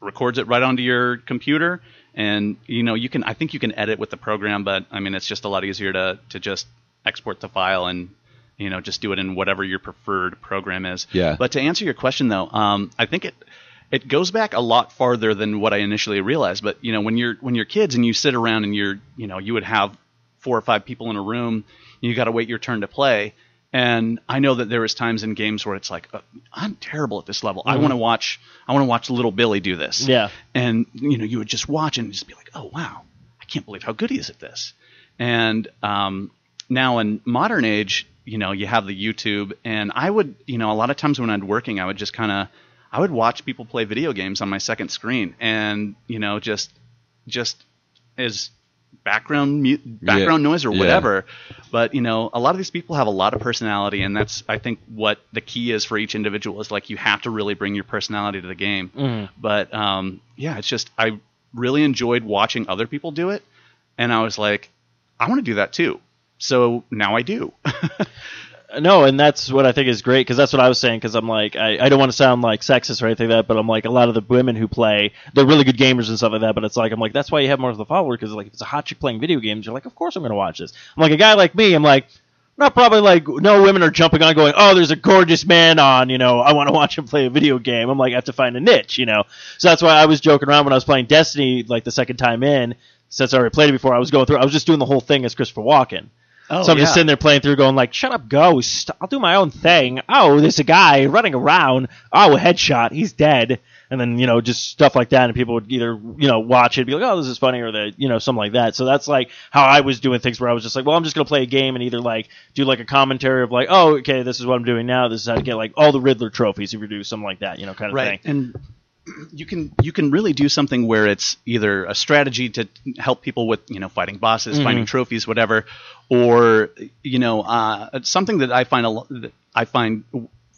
records it right onto your computer. And you know you can I think you can edit with the program, but I mean it's just a lot easier to to just export the file and you know just do it in whatever your preferred program is. Yeah. But to answer your question though, um, I think it it goes back a lot farther than what I initially realized. But you know, when you're when you're kids and you sit around and you're you know you would have four or five people in a room, you got to wait your turn to play. And I know that there was times in games where it's like uh, I'm terrible at this level. I want to watch I want to watch Little Billy do this. Yeah. And you know you would just watch and just be like, oh wow, I can't believe how good he is at this. And um, now in modern age, you know, you have the YouTube, and I would, you know, a lot of times when I'm working, I would just kind of, I would watch people play video games on my second screen, and you know, just, just as background mu- background noise or yeah. whatever. But you know, a lot of these people have a lot of personality, and that's I think what the key is for each individual is like you have to really bring your personality to the game. Mhm. But um, yeah, it's just I really enjoyed watching other people do it, and I was like, I want to do that too. So now I do. *laughs* no, and that's what I think is great because that's what I was saying. Because I'm like, I, I don't want to sound like sexist or anything like that, but I'm like, a lot of the women who play, they're really good gamers and stuff like that. But it's like, I'm like, that's why you have more of the followers because like, if it's a hot chick playing video games, you're like, of course I'm going to watch this. I'm like, a guy like me, I'm like, not probably like no women are jumping on going, oh, there's a gorgeous man on, you know, I want to watch him play a video game. I'm like, I have to find a niche, you know. So that's why I was joking around when I was playing Destiny like the second time in. Since I already played it before, I was going through. I was just doing the whole thing as Christopher Walken. Oh, so I'm yeah. just sitting there playing through, going like, "Shut up, Ghost! I'll do my own thing." Oh, there's a guy running around. Oh, a headshot. He's dead. And then you know, just stuff like that, and people would either you know watch it, and be like, "Oh, this is funny," or the you know something like that. So that's like how I was doing things, where I was just like, "Well, I'm just gonna play a game and either like do like a commentary of like, oh, okay, this is what I'm doing now. This is how to get like all the Riddler trophies if you do something like that, you know, kind of right thing." and you can you can really do something where it's either a strategy to help people with you know fighting bosses Mm-hmm. finding trophies whatever or you know uh, something that i find a lo- that i find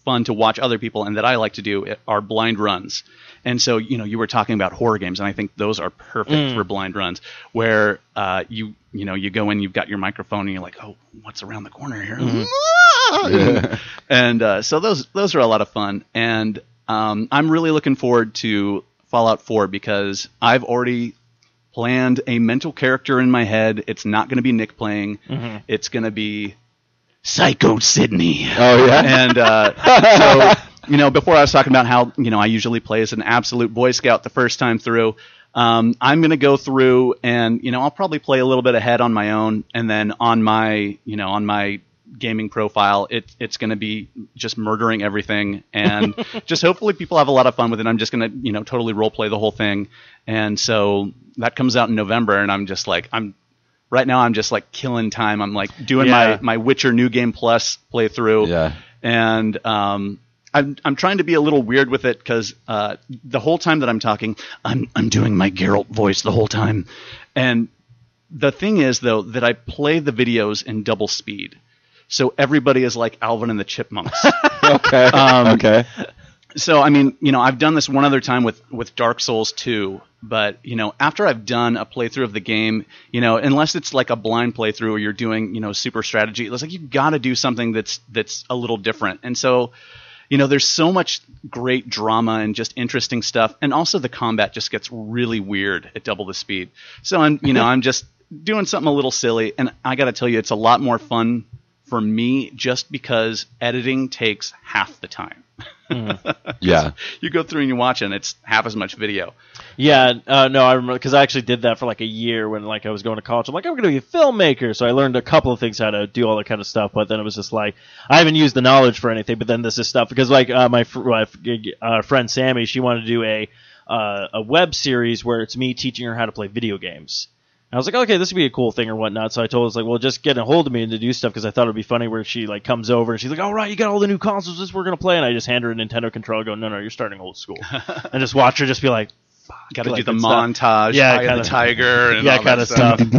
fun to watch other people and that i like to do are blind runs and so you know you were talking about horror games and i think those are perfect Mm. for blind runs where uh, you you know you go in you've got your microphone and you're like oh what's around the corner here and, *laughs* and uh, so those those are a lot of fun, and um, I'm really looking forward to Fallout 4 because I've already planned a mental character in my head. It's not going to be Nick playing. It's going to be Psycho Sydney. Oh yeah. And uh, *laughs* so, you know, before I was talking about how you know I usually play as an absolute Boy Scout the first time through. Um, I'm gonna go through and you know I'll probably play a little bit ahead on my own, and then on my you know on my gaming profile, it, it's gonna be just murdering everything, and *laughs* just hopefully people have a lot of fun with it. I'm just gonna you know totally role play the whole thing, and so that comes out in November, and I'm just like I'm right now I'm just like killing time. I'm like doing Yeah. my my Witcher New Game Plus playthrough Yeah. and um, I'm I'm trying to be a little weird with it because uh, the whole time that I'm talking, I'm I'm doing my Geralt voice the whole time, and the thing is though that I play the videos in double speed, so everybody is like Alvin and the Chipmunks. *laughs* okay. Um, okay. so I mean, you know, I've done this one other time with with Dark Souls 2, but you know, after I've done a playthrough of the game, you know, unless it's like a blind playthrough or you're doing, you know, super strategy, it's like you've got to do something that's that's a little different. And so, you know, there's so much great drama and just interesting stuff, and also the combat just gets really weird at double the speed. So I'm, you know, *laughs* I'm just doing something a little silly, and I got to tell you, it's a lot more fun for me just because editing takes half the time. *laughs* Yeah. you go through and you watch it and it's half as much video. Yeah, uh, no, I remember because I actually did that for like a year when like I was going to college. I'm like, I'm going to be a filmmaker, so I learned a couple of things how to do all that kind of stuff. But then it was just like I haven't used the knowledge for anything. But then this is stuff because like uh, my fr- my f- uh, friend Sammy, she wanted to do a uh, a web series where it's me teaching her how to play video games. I was like, okay, this would be a cool thing or whatnot. So I told her, like, well, just get a hold of me and to do stuff because I thought it'd be funny where she like comes over and she's like, all right, you got all the new consoles, this we're gonna play, and I just hand her a Nintendo controller, go, no, no, you're starting old school, *laughs* and just watch her just be like, Got to Like do the montage, Yeah, Eye of tiger, and yeah, all kind that of stuff. and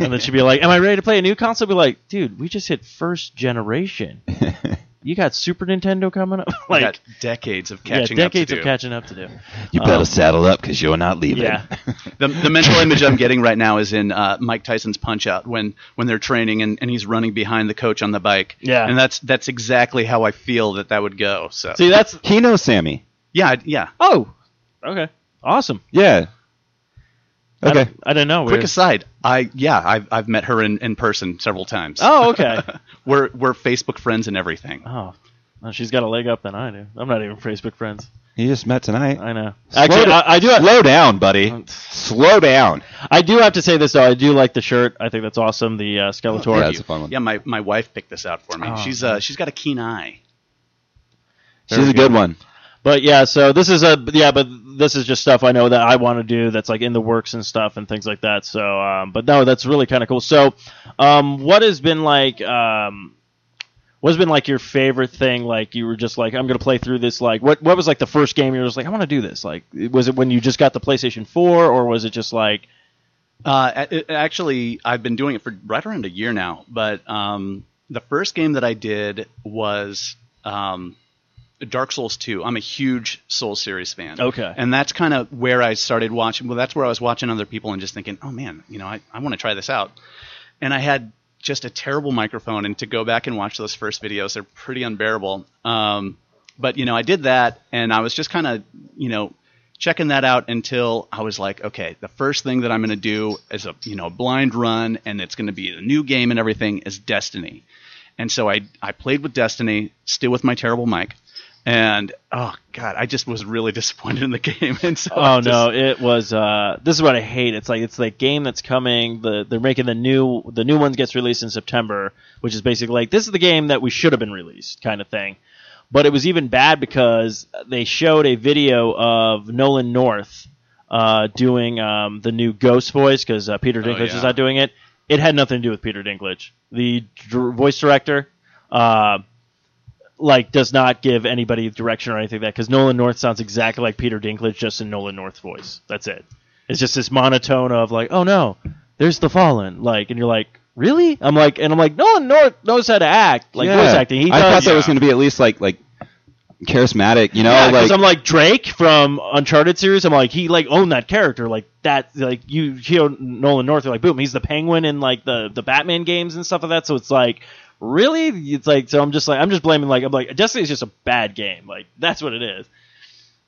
And then she'd be like, "Am I ready to play a new console?" I'd be like, "Dude, we just hit first generation. *laughs* You got Super Nintendo coming up. *laughs* We like, got decades of yeah, catching decades up to of do. catching up to do. you better Um, saddle up because you're not leaving. Yeah, *laughs* The, the mental image I'm getting right now is in uh, Mike Tyson's Punch Out when when they're training and, and he's running behind the coach on the bike. Yeah. and that's that's exactly how I feel that that would go. So see, that's He knows Sammy. yeah, yeah. oh, okay, awesome. Yeah. I Okay. don't- I, didn't know. Quick We're- aside, I yeah, I've I've met her in, in person several times. Oh, okay. *laughs* we're we're Facebook friends and everything. oh, well, she's got a leg up than I do. I'm not even Facebook friends. You just met tonight. I know. Slow Actually, da- I, I do. Have, Slow down, buddy. Slow down. I do have to say this though. I do like the shirt. I think that's awesome. The uh, Skeletor. Yeah, it's a fun one. Yeah, my, my wife picked this out for me. Oh, she's uh she's got a keen eye. She's Very a good one. But yeah, so this is a yeah, but this is just stuff I know that I want to do that's like in the works and stuff and things like that. So, um, but no, that's really kind of cool. So, um, what has been like, um, what's been like your favorite thing? Like you were just like, I'm gonna play through this. Like, what what was like the first game you were just like, I want to do this? Like, was it when you just got the PlayStation 4, or was it just like, Uh, it, actually, I've been doing it for right around a year now. But um, the first game that I did was um, Dark Souls 2. I'm a huge Souls series fan. Okay. And that's kind of where I started watching. Well, that's where I was watching other people and just thinking, oh man, you know, I, I want to try this out. And I had just a terrible microphone, and to go back and watch those first videos, they're pretty unbearable. Um, but you know, I did that, and I was just kind of you know checking that out until I was like, okay, the first thing that I'm going to do is a you know blind run, and it's going to be a new game and everything is Destiny. And so I I played with Destiny, still with my terrible mic, and oh god, I just was really *laughs* disappointed in the game. And so Oh just- no, it was. Uh, this is what I hate. It's like it's like game that's coming. The they're making the new the new one gets released in September, which is basically like this is the game that we should have been released kind of thing. But it was even bad because they showed a video of Nolan North uh, doing um, the new Ghost voice because uh, Peter Dinklage yeah. is not doing it. It had nothing to do with Peter Dinklage. The voice director. Uh, like does not give anybody direction or anything like that because Nolan North sounds exactly like Peter Dinklage just in Nolan North voice. That's it. It's just this monotone of like, oh no, there's the fallen, like, and you're like, really? I'm like, and I'm like, Nolan North knows how to act, like Yeah. voice acting. He I does. thought that was going to be at least like like charismatic, you know, Yeah, because like I'm like Drake from Uncharted series. I'm like he like owned that character like that. Like you hear Nolan North, you're like boom, he's the Penguin in like the the Batman games and stuff like that. So it's like really, it's like so I'm just like I'm just blaming like I'm like Destiny's just a bad game. Like that's what it is.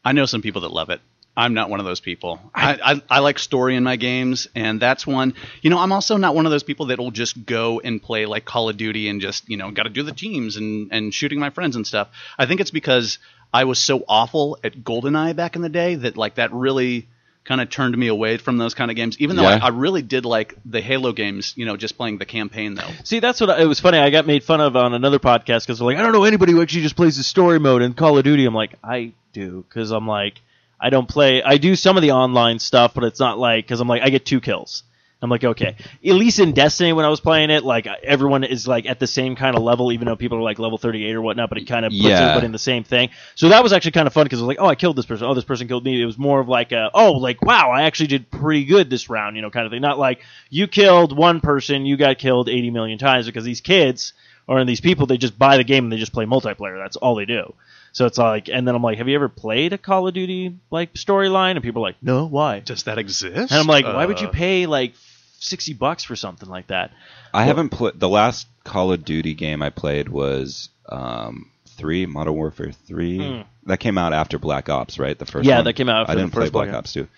I know some people that love it. I'm not one of those people. I, I, I like story in my games, and that's one. You know, I'm also not one of those people that will just go and play like Call of Duty and just you know got to do the teams and and shooting my friends and stuff. I think it's because I was so awful at GoldenEye back in the day that like that really kind of turned me away from those kind of games. Even though Yeah. I, I really did like the Halo games, you know, just playing the campaign though. See, that's what I, it was funny. I got made fun of on another podcast because they're like, I don't know anybody who actually just plays the story mode in Call of Duty. I'm like, I do because I'm like, I don't play. I do some of the online stuff, but it's not like because I'm like, I get two kills. I'm like, okay. At least in Destiny, when I was playing it, like everyone is like at the same kind of level, even though people are like level 38 or whatnot. But it kind of puts Yeah. everybody in the same thing. So that was actually kind of fun because I was like, oh, I killed this person. Oh, this person killed me. It was more of like, a, oh, like wow, I actually did pretty good this round, you know, kind of thing. Not like you killed one person, you got killed 80 million times because these kids or these people they just buy the game and they just play multiplayer. That's all they do. So it's like, and then I'm like, have you ever played a Call of Duty like storyline? And people are like, no, why? Does that exist? And I'm like, why would you Uh, pay like sixty bucks for something like that? I haven't played the last Call of Duty game I played was um, three Modern Warfare three. Hmm. That came out after Black Ops, right? The first Yeah, one. that came out I after the didn't play first Black Black Ops two,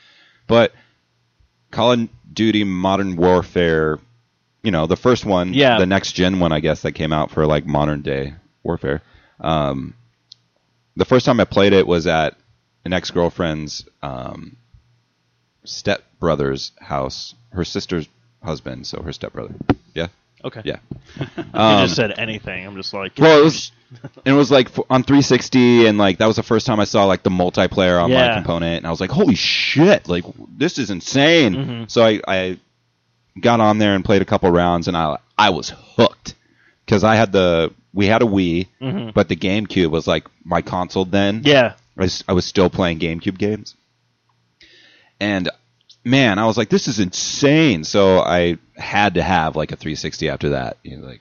but Call of Duty Modern Warfare, you know, the first one, Yeah. the next gen one, I guess that came out for like modern day warfare. Um, the first time I played it was at an ex girlfriend's um, step brother's house, her sister's husband, so her stepbrother. Yeah, Okay. yeah. *laughs* you Um, just said anything. I'm just like, well, it was, and it was like on 360, and like that was the first time I saw like the multiplayer online Yeah. component, and I was like, "Holy shit! Like this is insane!" Mhm. So I, I got on there and played a couple rounds, and I I was hooked because I had the we had a Wii, Mhm. but the GameCube was like my console then. yeah, I was, I was still playing GameCube games. And man, I was like, this is insane. So I had to have like a 360 after that. You know, like,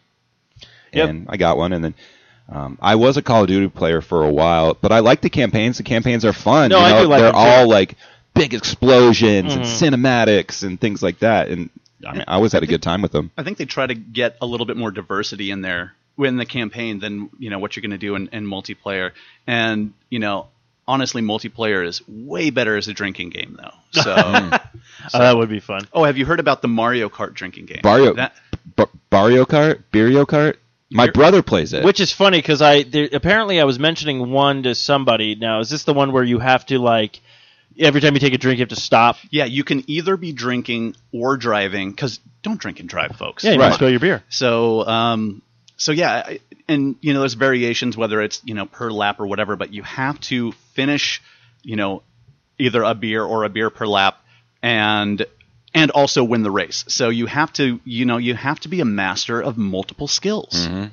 Yep. and I got one. And then um, I was a Call of Duty player for a while, but I like the campaigns. The campaigns are fun. No, you I do like They're them, too. all like big explosions and Mhm. cinematics and things like that. And I mean, I always had a good time with them. I think they try to get a little bit more diversity in there in the campaign than you know what you're going to do in, in multiplayer. And you know, honestly, multiplayer is way better as a drinking game though. *laughs* So, oh, that would be fun. oh, have you heard about the Mario Kart drinking game? Mario, That, B- Mario Kart, Beerio Kart. My Beer- brother plays it. Which is funny because I there, apparently I was mentioning one to somebody. Now, is this the one where you have to like every time you take a drink you have to stop? yeah, you can either be drinking or driving because don't drink and drive, folks. Yeah, you Right. spill your beer. So, um, so yeah, I- and you know, there's variations whether it's you know per lap or whatever, but you have to finish, you know, either a beer or a beer per lap, and and also win the race. So you have to, you know, you have to be a master of multiple skills. Mhm.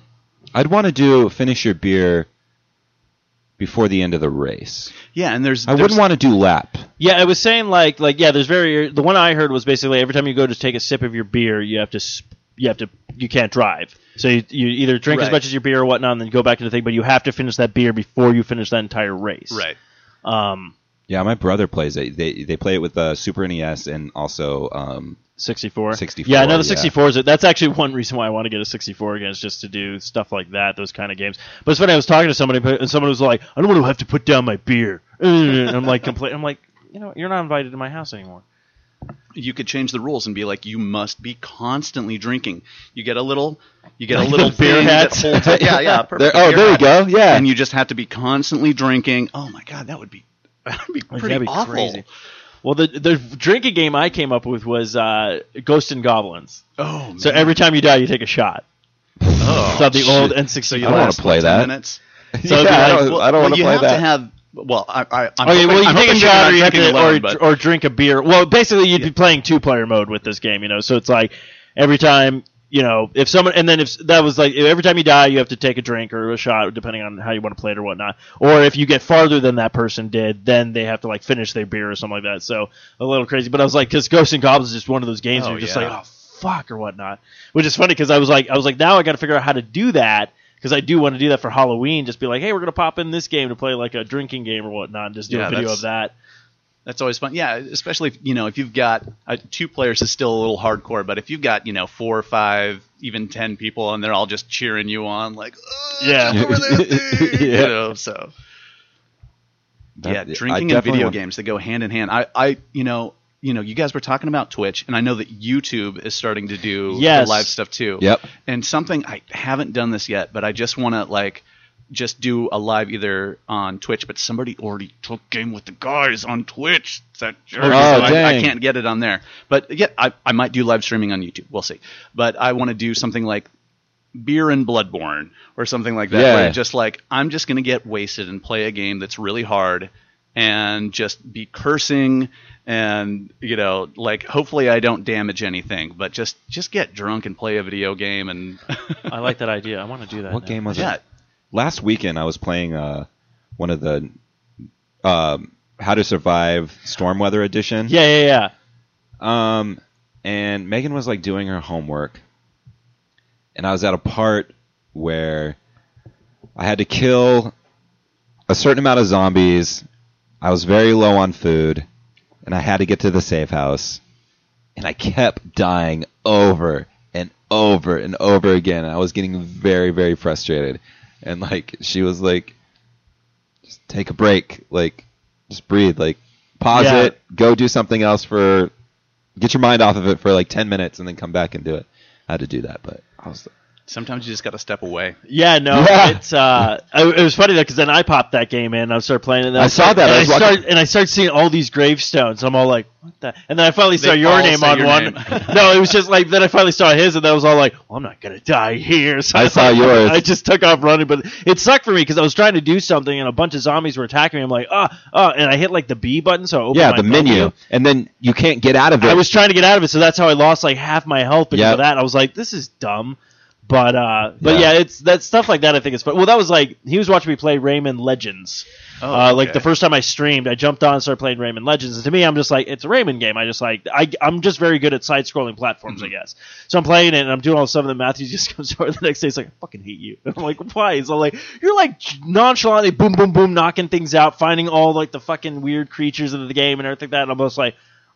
I'd want to do finish your beer before the end of the race. Yeah, and there's I wouldn't want to do lap. Yeah, I was saying like like yeah. There's very the one I heard was basically every time you go to take a sip of your beer, you have to sp- you have to you can't drive. So you, you either drink as much as your beer or whatnot, and then go back to the thing. But you have to finish that beer before you finish that entire race. right. Um, Yeah, my brother plays it. They they play it with the Super NES and also um, 64. 64, Yeah, I know the yeah. 64 is. It that's actually one reason why I want to get a 64 again, is just to do stuff like that, those kind of games. But it's funny. I was talking to somebody, and someone was like, "I don't want to have to put down my beer." *laughs* And I'm like, complete. I'm like, you know, you're not invited to my house anymore. You could change the rules and be like, you must be constantly drinking. You get a little, you get Like a little *laughs* beer hat. that hats? Yeah, yeah. *laughs* There- oh, there you go. Yeah. And you just have to be constantly drinking. Oh my god, that would be, *laughs* that would be pretty that'd be awful. crazy. Well, the the drinking game I came up with was uh, Ghost and Goblins. Oh, man. So every time you die, you take a shot. oh, It's on the old shit. N64. so you I don't wanna play that. Minutes? So it'd be yeah, I don't, Well, I don't well, want to you play have that. to have. Well, I, I, I'm Okay, hoping, well, you I'm take a shot, or you have to, alone, or, but- or drink a beer. Well, basically, you'd be playing two-player mode with this game, you know. So it's like every time, you know, if someone, and then if that was like every time you die, you have to take a drink or a shot, depending on how you want to play it or whatnot. Or if you get farther than that person did, then they have to like finish their beer or something like that. So a little crazy, but I was like, because Ghosts and Goblins is just one of those games Oh, where you're just yeah. like, oh fuck or whatnot, which is funny because I was like, I was like, now I got to figure out how to do that. Because I do want to do that for Halloween, just be like, hey, we're gonna pop in this game to play like a drinking game or whatnot, and just do Yeah, a video of that. That's always fun. Yeah, especially if, you know if you've got uh, two players is still a little hardcore, but if you've got you know four or five, even ten people, and they're all just cheering you on, like "Ugh, Yeah. over there, *laughs* dude," you Yeah. know, so That- yeah, drinking and video want- games they go hand in hand. I, I, you know, you know, you guys were talking about Twitch, and I know that YouTube is starting to do the Yes. live stuff too. Yep. And something I haven't done this yet, but I just want to like just do a live either on Twitch, but somebody already took game with the guys on Twitch. That jerk. Oh, So I, I can't get it on there. But yeah, I, I might do live streaming on YouTube. We'll see. But I want to do something like beer and bloodborne or something like that Yeah. where just like i'm just going to get wasted and play a game that's really hard and just be cursing and you know like hopefully i don't damage anything but just just get drunk and play a video game and I like that idea. I want to do that. What now. game was yeah it? Last weekend, I was playing uh, one of the um, How to Survive Storm Weather Edition. Yeah, yeah, yeah. Um, and Megan was like doing her homework, and I was at a part where I had to kill a certain amount of zombies. I was very low on food, and I had to get to the safe house, and I kept dying over and over and over again. I was getting very, very frustrated, and like she was like, "Just take a break, like just breathe, like pause Yeah. it, go do something else for get your mind off of it for like 10 minutes and then come back and do it. I had to do that, but I was sometimes you just got to step away Yeah, no, *laughs* Yeah. it's uh, it was funny though because then I popped that game in, and I started playing it. And I saw that, and I I, was started, and I started seeing all these gravestones. I'm all like, what the? And then I finally saw They your name on your one. name. *laughs* no, it was just like then I finally saw his, and then I was all like, well, I'm not gonna die here. *laughs* So I saw yours. I just took off running, but it sucked for me because I was trying to do something, and a bunch of zombies were attacking me. I'm like, ah, ah, and I hit like the B button, so I opened yeah, my the menu, and then you can't get out of it. I was trying to get out of it, so that's how I lost like half my health because Yep. of that. I was like, this is dumb. But uh, but Yeah. yeah, it's that stuff like that. I think is fun. Well, that was like he was watching me play Rayman Legends. Oh, uh, Like okay. the first time I streamed, I jumped on and started playing Rayman Legends. And to me, I'm just like, it's a Rayman game. I just like, I, I'm just very good at side-scrolling platforms, Mm-hmm. I guess. So I'm playing it and I'm doing all this stuff. And then Matthew *laughs* just comes over the next day. He's like, I fucking hate you. And *laughs* I'm like, why? He's all like, you're like nonchalantly boom, boom, boom, knocking things out, finding all like the fucking weird creatures in the game and everything like that. And I'm just like,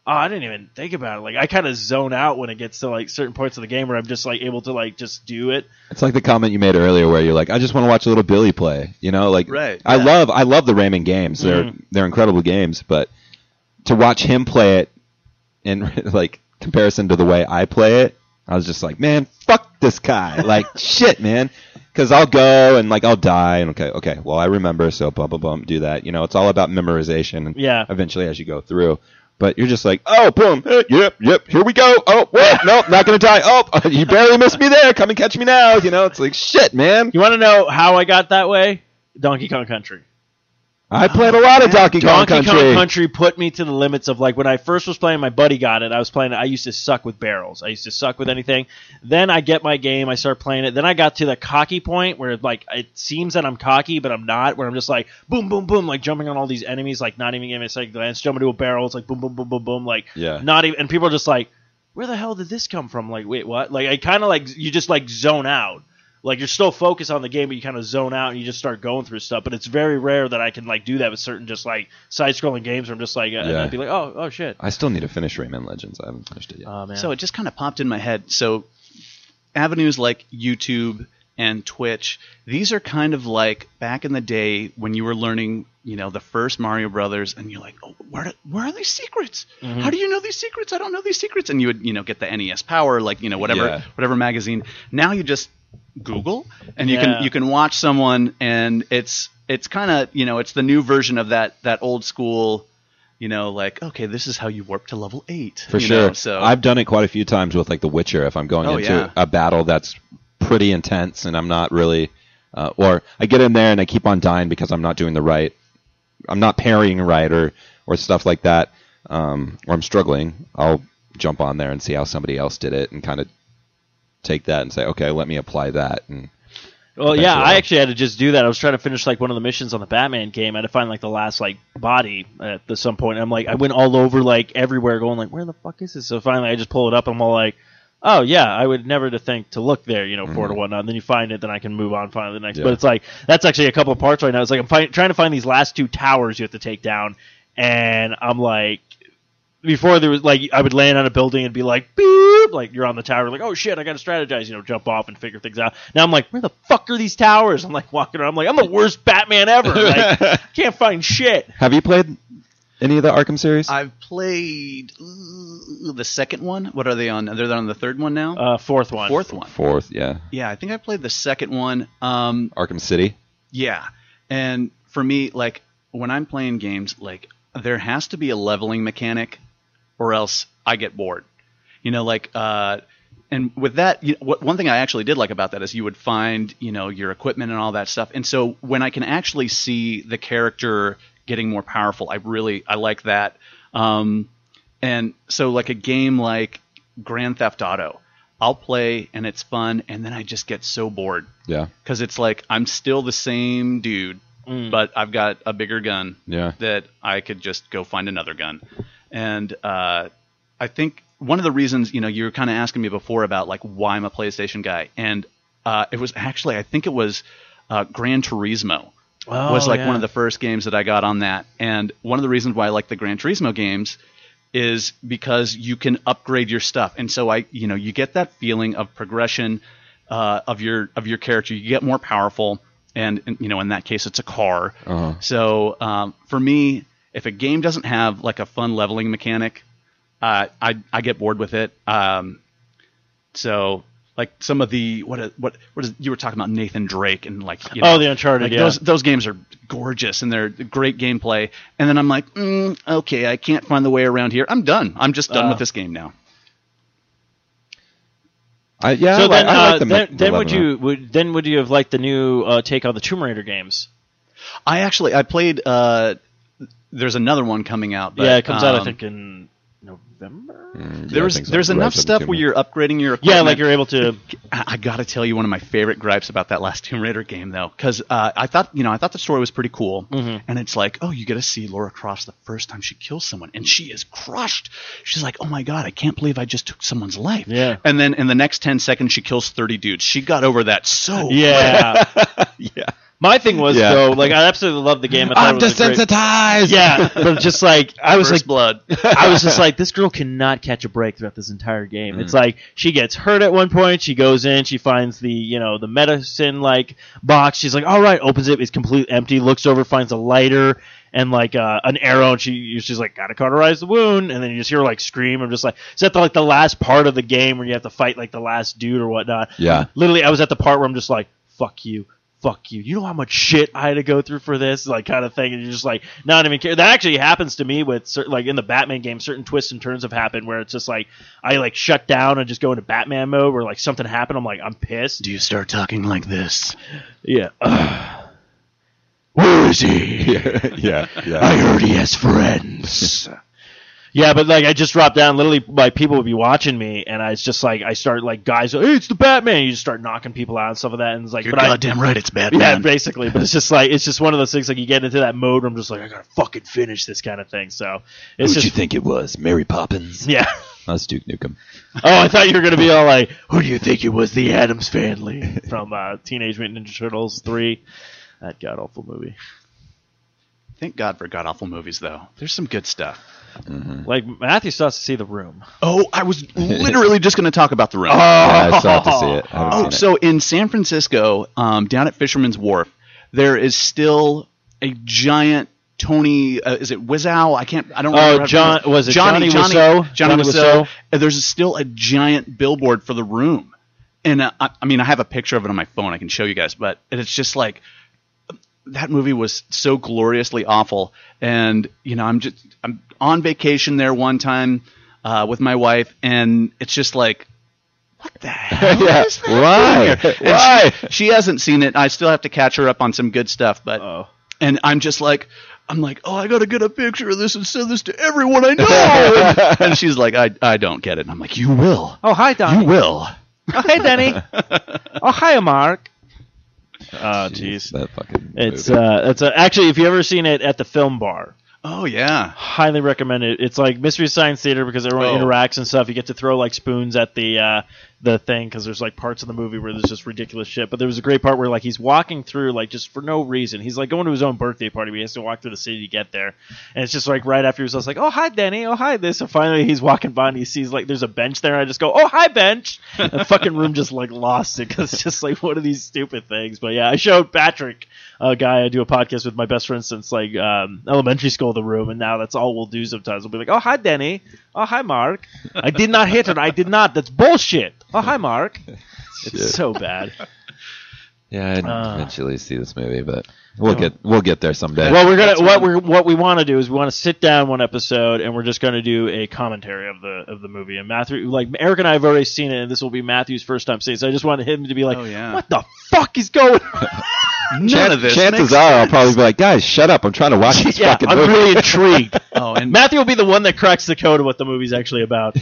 oh, I didn't even think about it. Like I kind of zone out when it gets to like certain parts of the game where I'm just like able to like just do it. It's like the comment you made earlier where you're like, I just want to watch a little Billy play. You know, like Right, I yeah. love I love the Rayman games. They're Mhm. they're incredible games, but to watch him play it in *laughs* like comparison to the way I play it, I was just like, man, fuck this guy. *laughs* Like shit, man. Because I'll go and like I'll die and okay, okay, well I remember, so blah blah blah, do that. You know, it's all about memorization. And Yeah. Eventually, as you go through. But you're just like, oh, boom, yep, yep, here we go. Oh, wait, nope, not gonna die. Oh, *laughs* you barely missed me there. Come and catch me now. You know, it's like shit, man. You want to know how I got that way? Donkey Kong Country. I played a lot of Donkey Kong Donkey Country. Kong Country put me to the limits of like when I first was playing. My buddy got it. I was playing it. I used to suck with barrels. I used to suck with anything. Then I get my game. I start playing it. Then I got to the cocky point where like it seems that I'm cocky, but I'm not. Where I'm just like boom, boom, boom, like jumping on all these enemies, like not even giving a second glance, jumping to a barrel. It's like boom, boom, boom, boom, boom, like Yeah. not even. And people are just like, where the hell did this come from? Like wait, what? Like I kind of like you just like zone out. Like you're still focused on the game, but you kind of zone out and you just start going through stuff. But it's very rare that I can like do that with certain just like side-scrolling games. Where I'm just like, uh, and Yeah. I'd be like, oh, oh shit. I still need to finish Rayman Legends. I haven't finished it yet. Oh man. So it just kind of popped in my head. So avenues like YouTube and Twitch, these are kind of like back in the day when you were learning, you know, the first Mario Brothers, and you're like, oh, where, where are these secrets? Mm-hmm. How do you know these secrets? I don't know these secrets. And you would, you know, get the NES Power, like, you know, whatever, Yeah. whatever magazine. Now you just Google, and you Yeah. can you can watch someone, and it's it's kind of you know it's the new version of that that old school. You know, like okay, this is how you warp to level eight. For you sure. know, so I've done it quite a few times with like The Witcher. If I'm going Oh, into yeah. a battle that's pretty intense and I'm not really, uh, or I get in there and I keep on dying because I'm not doing the right, I'm not parrying right or or stuff like that, um, or I'm struggling. I'll jump on there and see how somebody else did it and kind of take that and say, okay, let me apply that. And Well, yeah, I actually had to just do that. I was trying to finish like one of the missions on the Batman game. I had to find like the last like body at the, some point. I'm like, I went all over like everywhere, going like, where the fuck is this? So finally, I just pull it up. and I'm all like, oh yeah, I would never to think to look there, you know, for it or mm-hmm. whatnot. And then you find it, then I can move on, find the next. Yeah. But it's like that's actually a couple of parts right now. It's like I'm fi- trying to find these last two towers you have to take down, and I'm like. Before there was like I would land on a building and be like beep like you're on the tower like oh shit I got to strategize you know jump off and figure things out now I'm like where the fuck are these towers I'm like walking around I'm like I'm the worst Batman ever *laughs* like can't find shit have you played any of the Arkham series? I've played uh, the second one. What are they on? They're on the third one now. uh fourth one Fourth one. Fourth, yeah. Yeah, I think I played the second one. Um, Arkham City. yeah, and for me, like when I'm playing games, like there has to be a leveling mechanic, or else I get bored. You know, like uh, and with that, you what, one thing I actually did like about that is you would find you know your equipment and all that stuff. And so when I can actually see the character getting more powerful, I really I like that. Um, and so like a game like Grand Theft Auto, I'll play and it's fun, and then I just get so bored Yeah. because it's like I'm still the same dude, Mm. but I've got a bigger gun Yeah. that I could just go find another gun. And uh, I think one of the reasons, you know, you were kind of asking me before about like why I'm a PlayStation guy, and uh, it was actually I think it was uh, Gran Turismo Oh, was like yeah. one of the first games that I got on that. And one of the reasons why I like the Gran Turismo games is because you can upgrade your stuff. And so I, you know, you get that feeling of progression uh, of your of your character. You get more powerful, and, and you know, in that case, it's a car. Uh-huh. So um, for me, if a game doesn't have like a fun leveling mechanic, uh, I I get bored with it. Um, so like some of the what what what is you were talking about Nathan Drake and like you know, Oh, the Uncharted, like yeah. those those games are gorgeous and they're great gameplay and then I'm like mm, okay I can't find the way around here I'm done I'm just done Uh. with this game now I, yeah. so I, like- then, I uh, like the, then, the then would you would then would you have liked the new uh, take on the Tomb Raider games? I actually I played uh there's another one coming out but, yeah, it comes out I um, think in November. Mm, yeah, there's so. there's enough stuff where you're upgrading your Yeah, like you're able to. *laughs* I, I got to tell you one of my favorite gripes about that last Tomb Raider game though, because uh, I thought you know I thought the story was pretty cool, Mhm. and it's like oh you get to see Lara Croft the first time she kills someone, and she is crushed. She's like oh my god I can't believe I just took someone's life. Yeah. And then in the next ten seconds she kills thirty dudes. She got over that so Yeah. *laughs* yeah. My thing was Yeah. though, like I absolutely loved the game. I I'm it was a great- desensitized. Yeah, but just like I was First like, blood. I was just *laughs* like, this girl cannot catch a break throughout this entire game. Mm. It's like she gets hurt at one point. She goes in, she finds the you know the medicine like box. She's like, all right, opens it. It's completely empty. Looks over, finds a lighter and like uh, an arrow. And she she's like, gotta cauterize the wound. And then you just hear her like scream. I'm just like, is that the, like the last part of the game where you have to fight like the last dude or whatnot? Yeah. Literally, I was at the part where I'm just like, fuck you. Fuck you. You know how much shit I had to go through for this, like kind of thing, and you're just like not even care. That actually happens to me with certain, like in the Batman game. Certain twists and turns have happened where it's just like I like shut down and just go into Batman mode, where like something happened. I'm like I'm pissed. Do you start talking like this? Yeah. Where is he? *laughs* yeah. Yeah. Yeah. I heard he has friends. *laughs* yeah, but like I just dropped down. Literally, like people would be watching me, and I was just like, I start like guys, hey, it's the Batman. You just start knocking people out and stuff like that, and it's like, You're but I, goddamn right. It's Batman. *laughs* yeah, Batman. basically. But it's just like it's just one of those things. Like you get into that mode where I'm just like, I gotta fucking finish this kind of thing. So it's just you think it was? Mary Poppins. yeah. That's Duke Nukem. Oh, I thought you were gonna be all like, "Who do you think it was? The Addams Family *laughs* from uh, Teenage Mutant Ninja Turtles three. That god awful movie. Thank God for god awful movies, though. There's some good stuff. Like Matthew still has to see The Room. Oh, I was *laughs* literally just going to talk about the room. Yeah, I still have to see it. I Oh, seen so in San Francisco, um, down at Fisherman's Wharf, there is still a giant Tony. Uh, is it Wiseau? I can't. I don't. Oh, remember to John- was it Johnny Johnny Johnny, Wiseau? Johnny Johnny Wiseau. Wiseau? There's still a giant billboard for the room, and uh, I, I mean, I have a picture of it on my phone. I can show you guys, but it's just like that movie was so gloriously awful. And you know, I'm just I'm on vacation there one time uh, with my wife, and it's just like, what the *laughs* hell? Yeah. is that Why? here? Why? She, she hasn't seen it. I still have to catch her up on some good stuff, but Oh. and I'm just like. I'm like, oh, I gotta get a picture of this and send this to everyone I know. and, *laughs* and she's like, I, I don't get it. And I'm like, you will. Oh, hi, Donnie. You will. Oh, hey, Danny. *laughs* oh, hi, Mark. Oh, jeez. That fucking. It's movie. uh, it's uh, actually if you ever seen it at the film bar, Oh yeah. highly recommend it. It's like Mystery Science Theater because everyone Oh. interacts and stuff. You get to throw like spoons at the uh, the thing because there's like parts of the movie where there's just ridiculous shit. But there was a great part where like he's walking through like just for no reason. He's like going to his own birthday party, but he has to walk through the city to get there. And it's just like right after he's like, "Oh hi, Danny. Oh hi, this." And finally he's walking by and he sees like there's a bench there. And I just go, "Oh hi, bench." And the fucking room just like lost it because it's just like one of these stupid things. But yeah, I showed Patrick, a guy I do a podcast with, my best friend since like um, elementary school, the room, and now that's all we'll do sometimes. We'll be like, "Oh hi, Danny. Oh hi, Mark. I did not hit it. I did not. That's bullshit. Oh hi, Mark." *laughs* It's so bad. Yeah, I'd uh, eventually see this movie, but we'll get we'll get there someday. Well, we're gonna what we what we want to do is we want to sit down one episode and we're just going to do a commentary of the of the movie. And Matthew, like Eric and I have already seen it, and this will be Matthew's first time seeing. it. So I just wanted him to be like, Oh, yeah. "What the fuck is going?" on? *laughs* None Chan- of this. chances makes are I'll probably be like, guys, shut up! I'm trying to watch *laughs* this yeah, fucking I'm movie. really *laughs* intrigued. Oh, and Matthew will be the one that cracks the code of what the movie's actually about.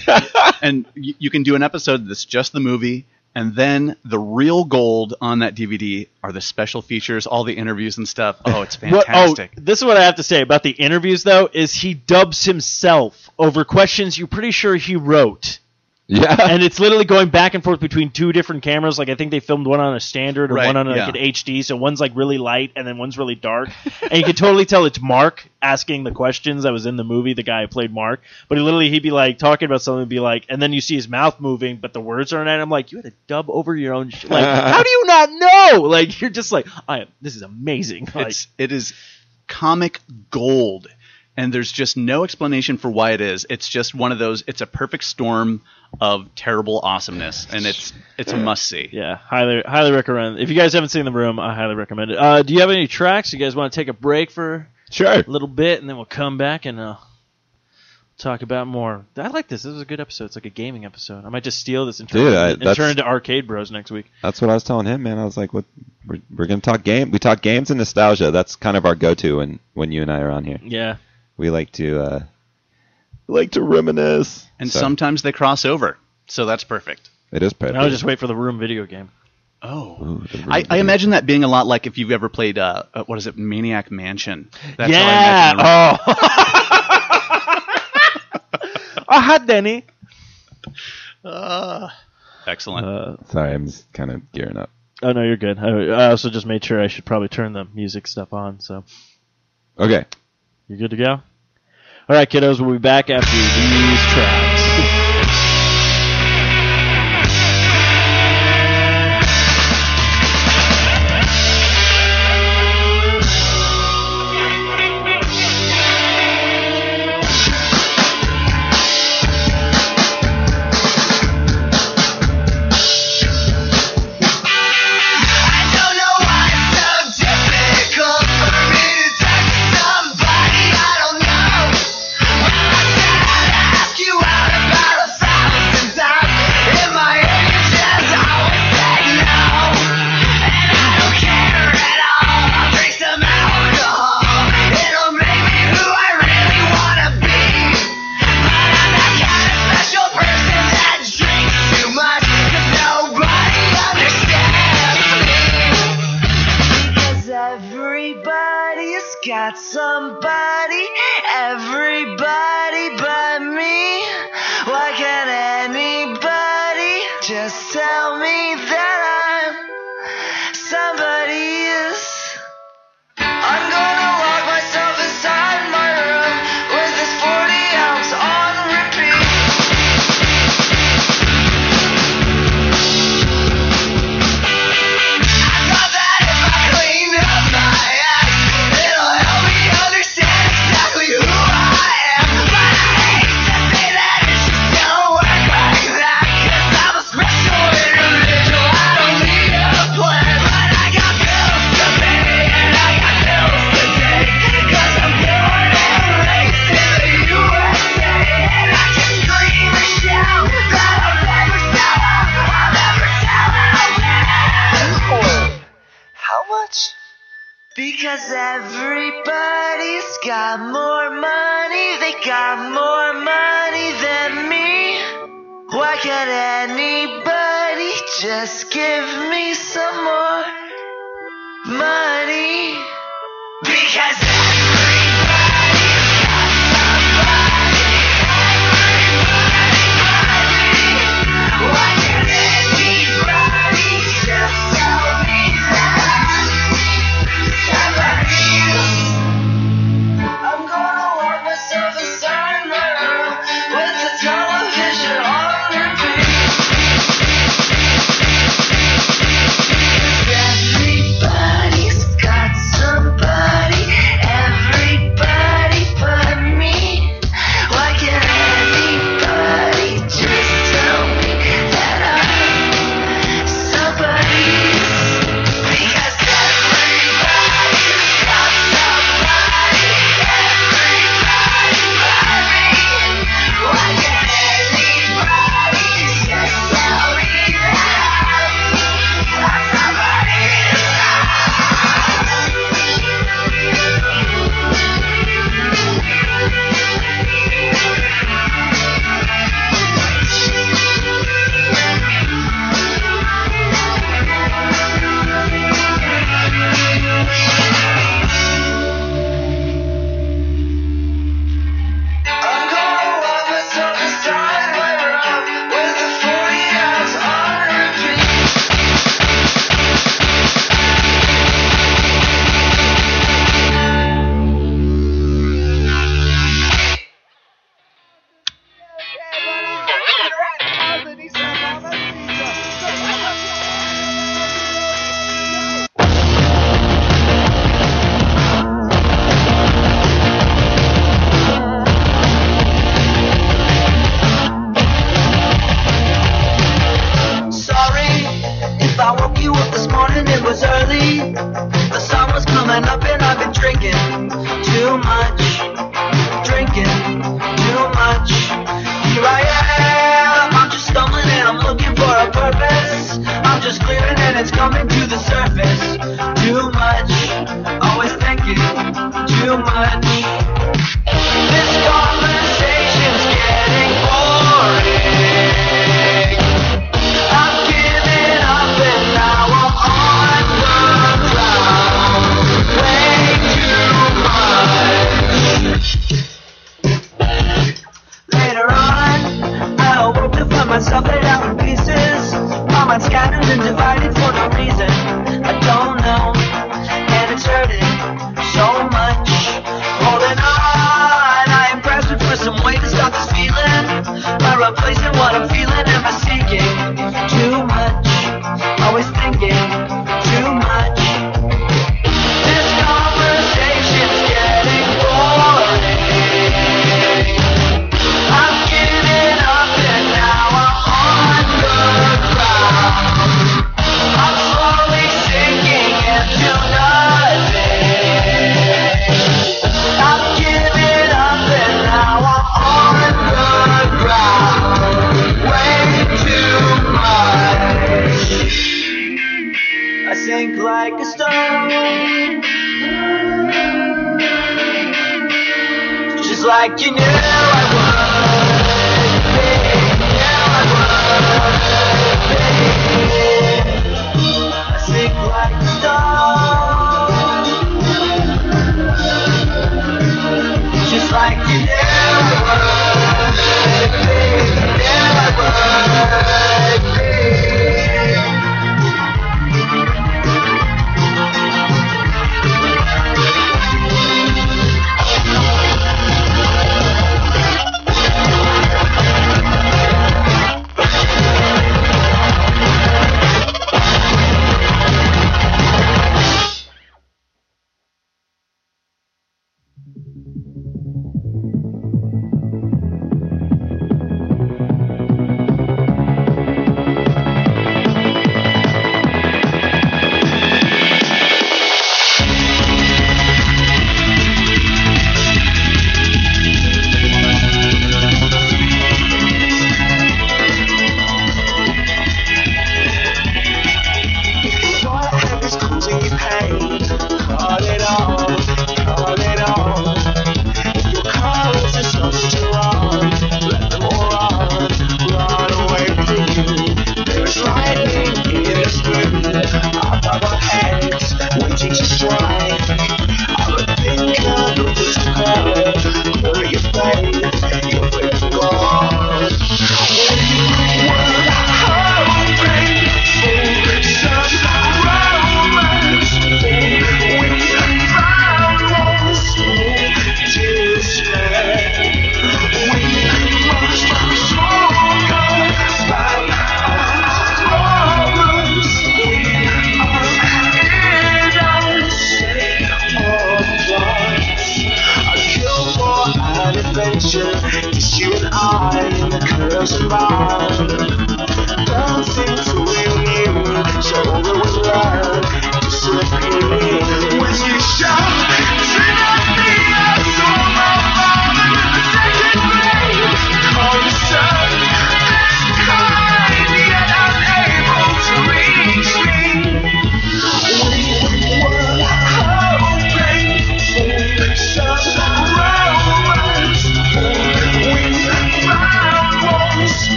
and you, you can do an episode that's just the movie, and then the real gold on that DVD are the special features, all the interviews and stuff. Oh, it's *laughs* What, oh, this is what I have to say about the interviews, though, is he dubs himself over questions you're pretty sure he wrote. Yeah, *laughs* and it's literally going back and forth between two different cameras. Like I think they filmed one on a standard or Right, one on like yeah. an HD. So one's like really light and then one's really dark. *laughs* and you can totally tell it's Mark asking the questions that was in the movie. The guy who played Mark, but he literally he'd be like talking about something, and be like, and then you see his mouth moving, but the words aren't. And I'm like, you had to dub over your own. Sh-. Like, *laughs* how do you not know? Like you're just like, I am. This is amazing. Like, it's it is comic gold and there's just no explanation for why it is it's just one of those it's a perfect storm of terrible awesomeness and it's it's a must see yeah, highly highly recommend. If you guys haven't seen the room, I highly recommend it. Uh, do you have any tracks? You guys want to take a break for? sure. a little bit, and then we'll come back and uh, talk about more. I like this. This is a good episode. It's like a gaming episode. I might just steal this and turn, Dude, it, I- and turn into Arcade Bros next week. That's what I was telling him, man. I was like, "What? We're, we're gonna talk game. We talk games and nostalgia. That's kind of our go-to when when you and I are on here. Yeah. We like to uh, we like to reminisce. and So, sometimes they cross over so that's perfect it is perfect. I'll just wait for the room video game. oh Ooh, the I, room- I imagine that being a lot like if you've ever played uh, uh what is it maniac mansion that's how I yeah. imagine Oh. *laughs* *laughs* oh, hi, Danny. uh, excellent Uh, Sorry, I'm just kind of gearing up. oh no, you're good. I, I also just made sure I should probably turn the music stuff on. So Okay. you're good to go. All right, kiddos. We'll be back after these tracks.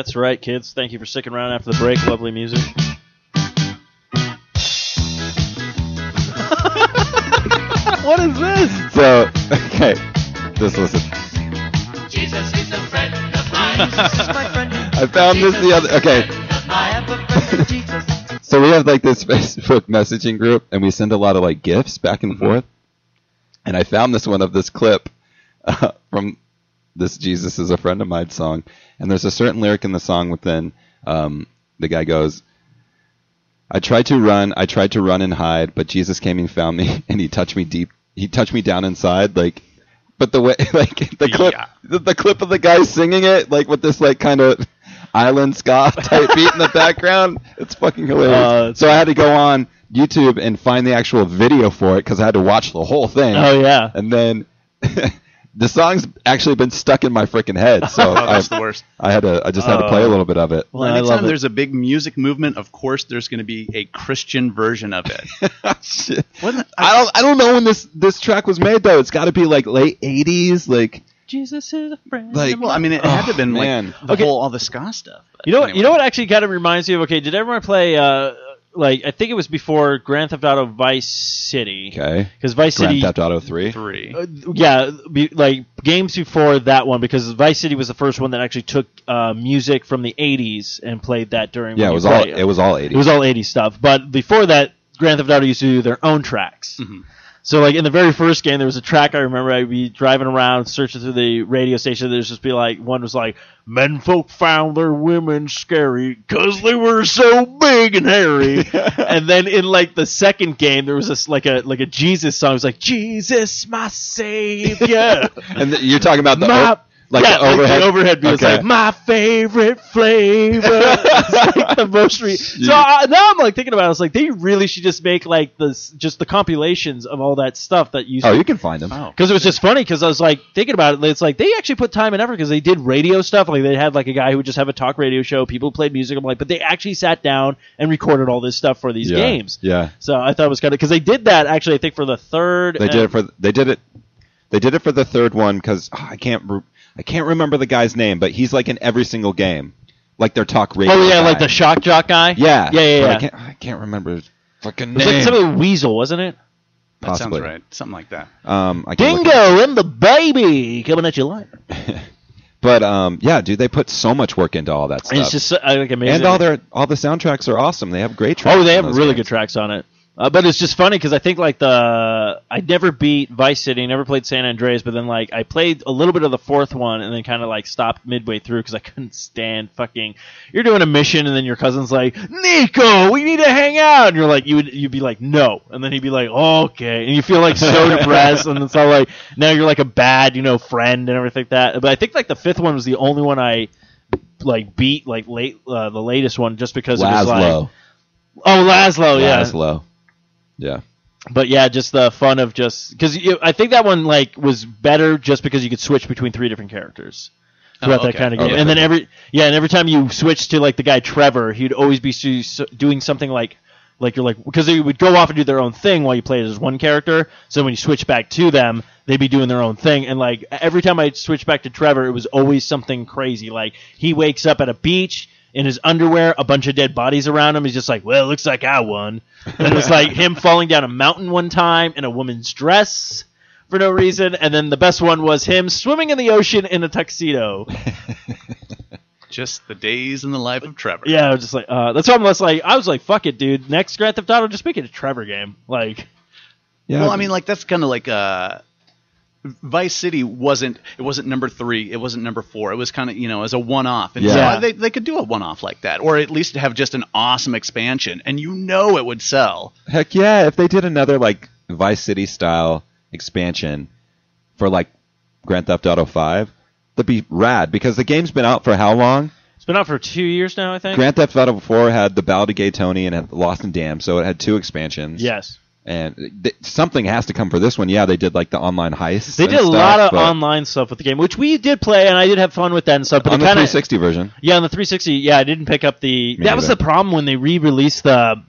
That's right, kids. Thank you for sticking around after the break. Lovely music. *laughs* what is this? So, okay, just listen. Jesus is a friend of *laughs* mine. Jesus is my friend. I found this the other. Okay, I have a friend, Jesus. so we have like this *laughs* Facebook messaging group, and we send a lot of like gifts back and forth. And I found this one of this clip uh, from this "Jesus is a friend of mine" song, and there's a certain lyric in the song within um, the guy goes. I tried to run, I tried to run and hide, but Jesus came and found me, *laughs* and he touched me deep. He touched me down inside, like. But the way, *laughs* like the clip, Yeah. the, the clip of the guy singing it, like with this like kind of island ska *laughs* type beat in the background, it's fucking hilarious. Uh, so I had to go on YouTube and find the actual video for it because I had to watch the whole thing. Oh yeah. And then the song's actually been stuck in my freaking head, so *laughs* Oh, I, the worst. I had to, I just had to play a Oh. little bit of it. Well, I love anytime it. there's a big music movement, of course there's going to be a Christian version of it. *laughs* Shit. Wasn't it- I don't, I don't know when this this track was made though. It's got to be like late '80s, like Jesus is a friend. Like- well, I mean, it had to have been Oh, man. like the Okay. whole all the ska stuff. You know what? You know what actually kind of reminds me of. Okay, did everyone play? Uh, like I think it was before Grand Theft Auto Vice City. okay, Because Vice Grand City. Theft Auto Three. Three. Uh, yeah, be, like games before that one, because Vice City was the first one that actually took uh, music from the '80s and played that during. Yeah, it was all play it was all '80s. It was all '80s stuff, but before that, Grand Theft Auto used to do their own tracks. Mhm. So, like in the very first game, there was a track I remember I'd be driving around, searching through the radio station. There's just be like one was like, "Men folk found their women scary 'cause they were so big and hairy." *laughs* and then in like the second game, there was this like a like a Jesus song. It was like, "Jesus, my Savior." *laughs* and th- you're talking about the my, o- like yeah, the overhead. like the overhead beat was Okay. like my favorite flavor. *laughs* it's like the most re- so I, now I'm like thinking about it. I was like, they really should just make like this, just the compilations of all that stuff that used. oh, you can find them. Oh. because it was just funny because I was like thinking about it. It's like they actually put time and effort because they did radio stuff. Like they had like a guy who would just have a talk radio show. People played music. I'm like, but they actually sat down and recorded all this stuff for these yeah. games. Yeah, So I thought it was kind of because they did that actually. I think for the third. they and- did it for they did it they did it for the third one because ah, I can't re- I can't remember the guy's name, but he's like in every single game, like their talk radio. Oh yeah, guy. like the shock jock guy. yeah yeah, yeah. yeah. I can't I can't remember his fucking It was like name. something Weasel, wasn't it? That sounds right. Something like that. Um, I can look it Dingo and the baby coming at you live. *laughs* But um, yeah, dude, they put so much work into all that stuff. And it's just uh, like amazing. and all their all the soundtracks are awesome. They have great tracks. oh, they on have those really games. good tracks on it. Uh, but it's just funny because I think like the I never beat Vice City, never played San Andreas, but then like I played a little bit of the fourth one and then kind of like stopped midway through because I *laughs* couldn't stand fucking. You're doing a mission and then your cousin's like, Niko, we need to hang out, and you're like, you would you'd be like, no, and then he'd be like, okay, and you feel like so *laughs* depressed, and it's all like now you're like a bad you know friend and everything like that. But I think like the fifth one was the only one I like beat like late uh, the latest one just because it was like oh Lazlow yeah Lazlow. Yeah. but yeah, just the fun of just because I think that one like was better just because you could switch between three different characters oh, throughout Oh, that kind of Oh, game, okay. and then every yeah, and every time you switch to like the guy Trevor, he'd always be su- su- doing something like like you're like because they would go off and do their own thing while you played as one character. So when you switch back to them, they'd be doing their own thing, and like every time I switch back to Trevor, it was always something crazy. Like he wakes up at a beach. In his underwear, a bunch of dead bodies around him. He's just like, "Well, it looks like I won." And it was like him *laughs* falling down a mountain one time in a woman's dress for no reason. And then the best one was him swimming in the ocean in a tuxedo. *laughs* Just the days in the life of Trevor. Yeah, I was just like, uh, that's why I'm less like, I was like, fuck it, dude. Next Grand Theft Auto, just make it a Trevor game. Like, Yeah. Well, I mean, like that's kind of like uh, Vice City wasn't it wasn't number three, it wasn't number four. It was kind of you know as a one off, and so they they could do a one off like that, or at least have just an awesome expansion, and you know it would sell. Heck yeah, if they did another like Vice City style expansion for like Grand Theft Auto 5, that'd be rad because the game's been out for how long? it's been out for two years now, I think. Grand Theft Auto 4 had the Ballad of Gay Tony and had Lost and Damned, so it had two expansions. yes. And th- something has to come for this one. Yeah, they did like the online heists. They did a stuff, lot of online stuff with the game, which we did play, and I did have fun with that and stuff. But on the kind of 360 version. Yeah, on the 360, yeah, I didn't pick up the. Me that was the problem when they re-released the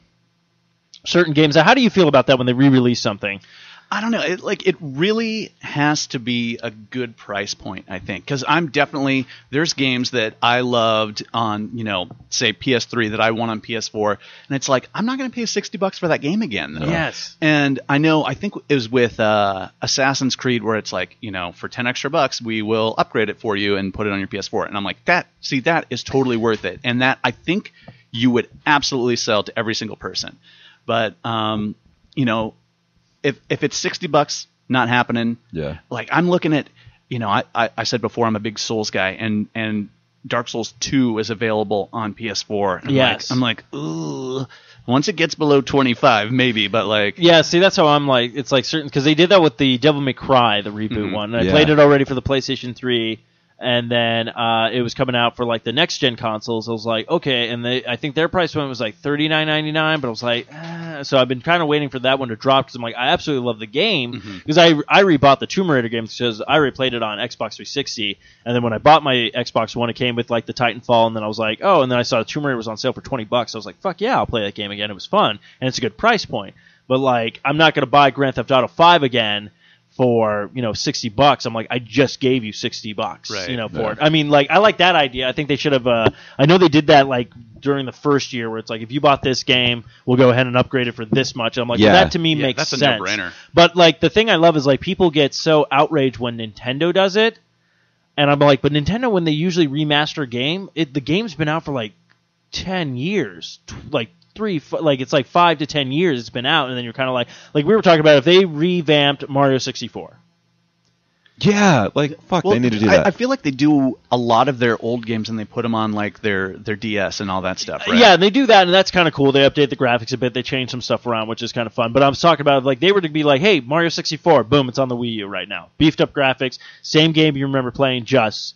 certain games. How do you feel about that when they re-release something? I don't know. It, like it really has to be a good price point, I think, because I'm definitely there's games that I loved on you know say PS3 that I want on PS4, and it's like I'm not going to pay sixty bucks for that game again. though. Yes. And I know I think it was with uh, Assassin's Creed where it's like you know for ten extra bucks we will upgrade it for you and put it on your PS4, and I'm like that. See that is totally worth it, and that I think you would absolutely sell to every single person. But um, you know, if if it's sixty bucks, not happening. Yeah. Like I'm looking at, you know, I, I, I said before I'm a big Souls guy, and and Dark Souls Two is available on PS4. And I'm Yes. Like, I'm like, ooh. Once it gets below twenty five, maybe, but like, Yeah, see, that's how I'm like. It's like certain because they did that with the Devil May Cry, the reboot Mhm. one. And I Yeah. played it already for the PlayStation 3, and then uh, it was coming out for like the next gen consoles. I was like, okay, and they, I think their price point was like thirty nine ninety nine, but I was like, ah. so I've been kind of waiting for that one to drop because I'm like, I absolutely love the game because I I rebought the Tomb Raider games because I replayed it on Xbox 360, and then when I bought my Xbox One, it came with like the Titanfall, and then I was like, oh, and then I saw Tomb Raider was on sale for twenty bucks. I was like, fuck yeah, I'll play that game again. It was fun, and it's a good price point. But like, I'm not gonna buy Grand Theft Auto Five again for you know 60 bucks. I'm like, I just gave you 60 bucks, Right. you know, for Yeah. it. I mean, like, I like that idea. I think they should have. Uh, I know they did that like during the first year, where it's like, if you bought this game, we'll go ahead and upgrade it for this much. I'm like, well, Yeah. that to me Yeah, makes that's a sense. no-brainer. But like, the thing I love is like people get so outraged when Nintendo does it. And I'm like, but Nintendo, when they usually remaster a game, it the game's been out for like ten years, t- like three, f- like it's like five to ten years it's been out, and then you're kind of like, like we were talking about if they revamped Mario 64. Yeah, like fuck, well, they need to do I, that. I feel like they do a lot of their old games and they put them on like their their DS and all that stuff. Right? Yeah, and they do that, and that's kind of cool. They update the graphics a bit, they change some stuff around, which is kind of fun. But I'm talking about like they were to be like, hey, Mario 64, boom, it's on the Wii U right now, beefed up graphics, same game you remember playing, just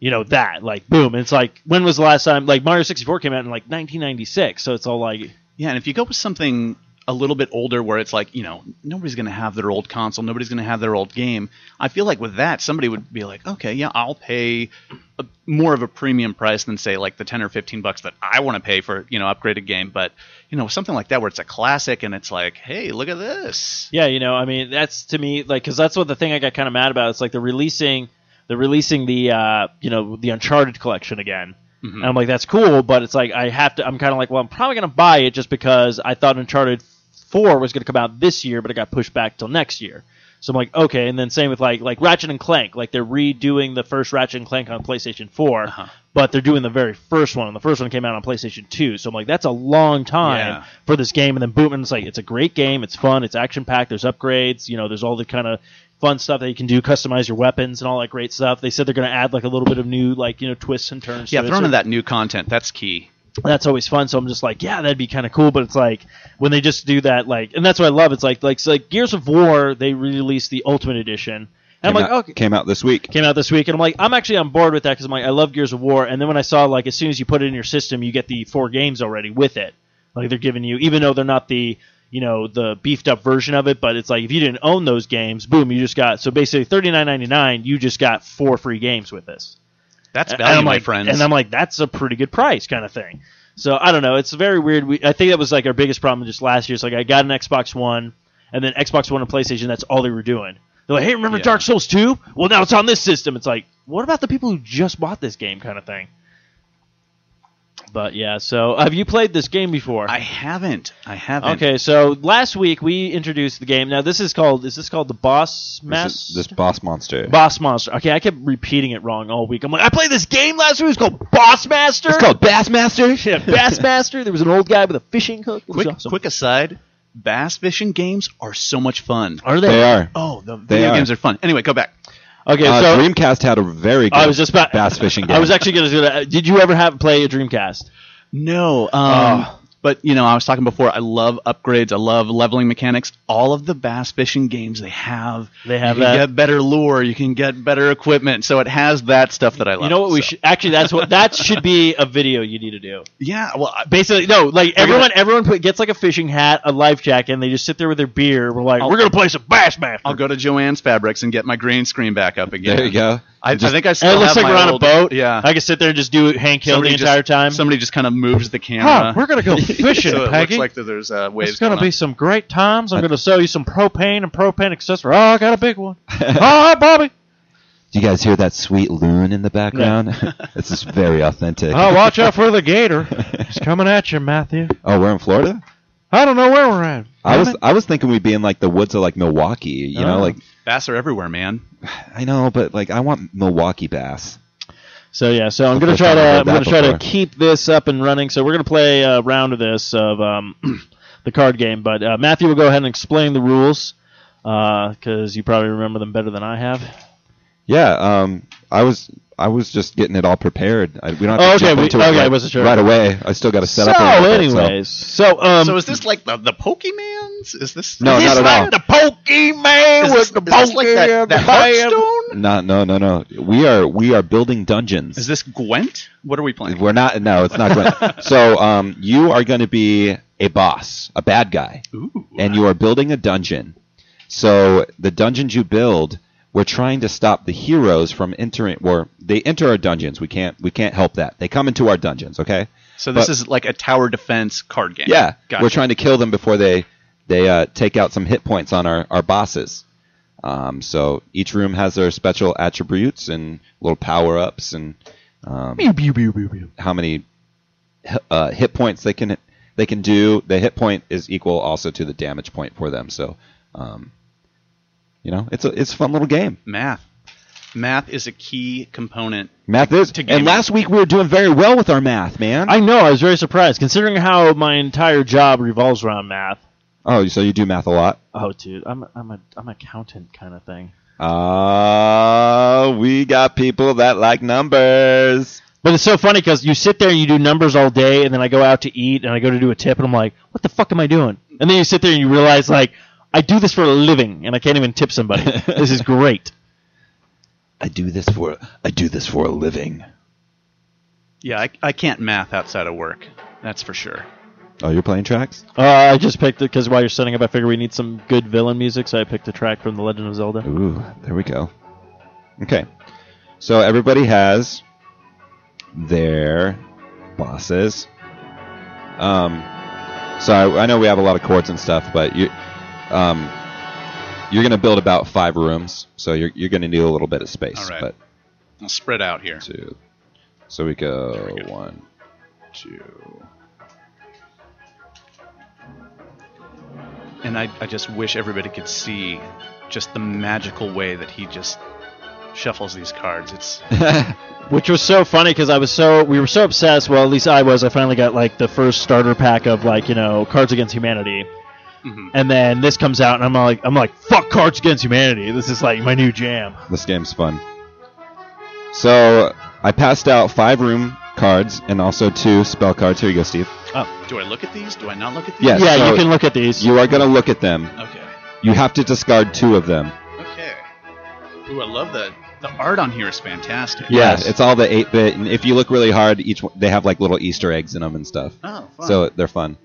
you know that, like boom. It's like when was the last time like Mario 64 came out in like 1996, so it's all like Yeah, and if you go with something a little bit older where it's like, you know, nobody's going to have their old console, nobody's going to have their old game, I feel like with that, somebody would be like, okay, yeah, I'll pay a, more of a premium price than, say, like the 10 or 15 bucks that I want to pay for, you know, upgraded game. But, you know, something like that where it's a classic and it's like, hey, look at this. Yeah, you know, I mean, that's to me like because that's what the thing I got kind of mad about. It's like they're releasing, they're releasing the uh, you know the Uncharted collection again, Mhm. and I'm like, that's cool, but it's like I have to. I'm kind of like, well, I'm probably gonna buy it just because I thought Uncharted Four was gonna come out this year, but it got pushed back till next year. So I'm like, okay, and then same with like like Ratchet and Clank, like they're redoing the first Ratchet and Clank on PlayStation 4, Uh-huh. but they're doing the very first one, and the first one came out on PlayStation 2. So I'm like, that's a long time Yeah. for this game, and then boom, and it's like it's a great game, it's fun, it's action packed, there's upgrades, you know, there's all the kind of fun stuff that you can do, customize your weapons and all that great stuff. They said they're going to add like a little bit of new like you know twists and turns. Yeah, to throwing in that new content, that's key. that's always fun. So I'm just like, yeah, that'd be kind of cool. But it's like when they just do that, like, and that's what I love. It's like like so like Gears of War, they released the Ultimate Edition, and I'm like, out, okay. came out this week. Came out this week, and I'm like, I'm actually on board with that because I'm like, I love Gears of War. And then when I saw like, as soon as you put it in your system, you get the four games already with it. Like they're giving you, even though they're not the you know the beefed up version of it, but it's like if you didn't own those games, boom, you just got so basically 39.99, you just got four free games with this. That's And value, I'm my like, friends. And I'm like, that's a pretty good price, kind of thing. So I don't know. It's very weird. We, I think that was like our biggest problem just last year. It's like I got an Xbox One, and then Xbox One and PlayStation. That's all they were doing. They're like, hey, remember Yeah. Dark Souls 2? Well, now it's on this system. It's like, what about the people who just bought this game, kind of thing. But yeah, so have you played this game before? I haven't. I haven't. Okay, so last week we introduced the game. Now this is called is this called the Boss This, Master? this boss monster. Boss Monster. Okay, I kept repeating it wrong all week. I'm like, I played this game last week. It's called Boss Master. it's called Bassmaster. *laughs* yeah, Bassmaster. There was an old guy with a fishing hook. Quick, awesome. quick aside. Bass fishing games are so much fun. Are they? They are. Oh, the They video are. games are fun. Anyway, go back. Okay, Uh, so Dreamcast had a very good I was just about bass fishing *laughs* game. I was actually going to. Did you ever have play a Dreamcast? No, um, Oh. But you know, I was talking before. I love upgrades. I love leveling mechanics. All of the bass fishing games they have. They have you can that. get better lure. You can get better equipment. So it has that stuff that I love. You know what we so- should actually? That's what that should be a video you need to do. Yeah. Well, I- Basically, no, like everyone, gonna- everyone put, gets like a fishing hat, a life jacket, and they just sit there with their beer. We're like, I'll- we're gonna play some Bassmaster. I'll go to Jo-Ann's Fabrics and get my green screen back up again. there you go. I, I think I And still it looks have like we're my on a boat. Yeah. I can sit there and just do hand kill Somebody the just- entire time. Somebody just kind of moves the Huh, camera. we're gonna go *laughs* fishing, so it Peggy. looks like there's uh, waves. it's gonna going be on. some great times. I'm gonna sell you some propane and propane accessories. Oh, I got a big one. *laughs* oh, Bobby. Do you guys hear that sweet loon in the background? *laughs* this is very authentic. Oh, watch out for the gator. He's coming at you, Matthew. Oh, we're in Florida. I don't know where we're at. I was it. I was thinking we'd be in like the woods of like Milwaukee. You know, Oh. like Bass are everywhere, man. I know, but like I want Milwaukee bass. So yeah, so I'm gonna try to I've heard I'm gonna that try to keep this up and running. So we're gonna play a round of this of um, *clears throat* the card game. But uh, Matthew will go ahead and explain the rules because you probably remember them better than I have. Yeah, um, I was I was just getting it all prepared. I, we don't have Oh, to okay, jump we- it okay, right, wasn't sure. right away. I still got to set so, up. a little bit, so- anyways, so um, so is this like the the Pokemans? Is this No, is not this at all. like the Pokemon Is with this, the is this like that, that band. Hearthstone? Not no no no. We are we are building dungeons. Is this Gwent? What are we playing? We're not. No, it's not Gwent. *laughs* so, um, you are going to be a boss, a bad guy, Ooh. and you are building a dungeon. So, the dungeons you build, we're trying to stop the heroes from entering. Or they enter our dungeons. We can't. We can't help that. They come into our dungeons. Okay. so this but- is like a tower defense card game. Yeah. Gotcha. We're trying to kill them before they they uh, take out some hit points on our our bosses. Um, so each room has their special attributes and little power ups and um, how many uh, hit points they can they can do. The hit point is equal also to the damage point for them. So, um, you know, it's a it's a fun little game. math. Math is a key component. Math is. To gaming. And last week we were doing very well with our math, man. I know I was very surprised considering how my entire job revolves around math. oh, so you do math a lot? Oh, dude, I'm a, I'm a I'm an accountant kind of thing. Uh, we got people that like numbers. But it's so funny because you sit there and you do numbers all day, and then I go out to eat and I go to do a tip, and I'm like, what the fuck am I doing? And then you sit there and you realize like I do this for a living, and I can't even tip somebody. *laughs* this is great. I do this for I do this for a living. Yeah, I, I can't math outside of work. That's for sure. Oh, you're playing tracks? Uh, I just picked it because while you're setting up, I figure we need some good villain music, so I picked a track from The Legend of Zelda. Ooh, there we go. Okay. So everybody has their bosses. Um so I, I know we have a lot of chords and stuff, but you um you're going to build about 5 rooms, so you're you're going to need a little bit of space, All right. but I'll spread out here. two. So we go Very good. one, two. And I, I just wish everybody could see just the magical way that he just shuffles these cards. It's *laughs* Which was so funny because I was so we were so obsessed. Well, at least I was. I finally got like the first starter pack of like you know Cards Against Humanity, Mhm. and then this comes out, and I'm like I'm like fuck Cards Against Humanity. This is like my new jam. This game's fun. So I passed out five room cards and also two spell cards. Here you go, Steve. Oh. do I look at these? Do I not look at these? Yes. yeah, so you can look at these. You are going to look at them. Okay. You have to discard two of them. Okay. Ooh, I love the the art on here is fantastic. Yes, it's all the eight bit, and if you look really hard, each one, they have like little Easter eggs in them and stuff. Oh, fun. So they're fun.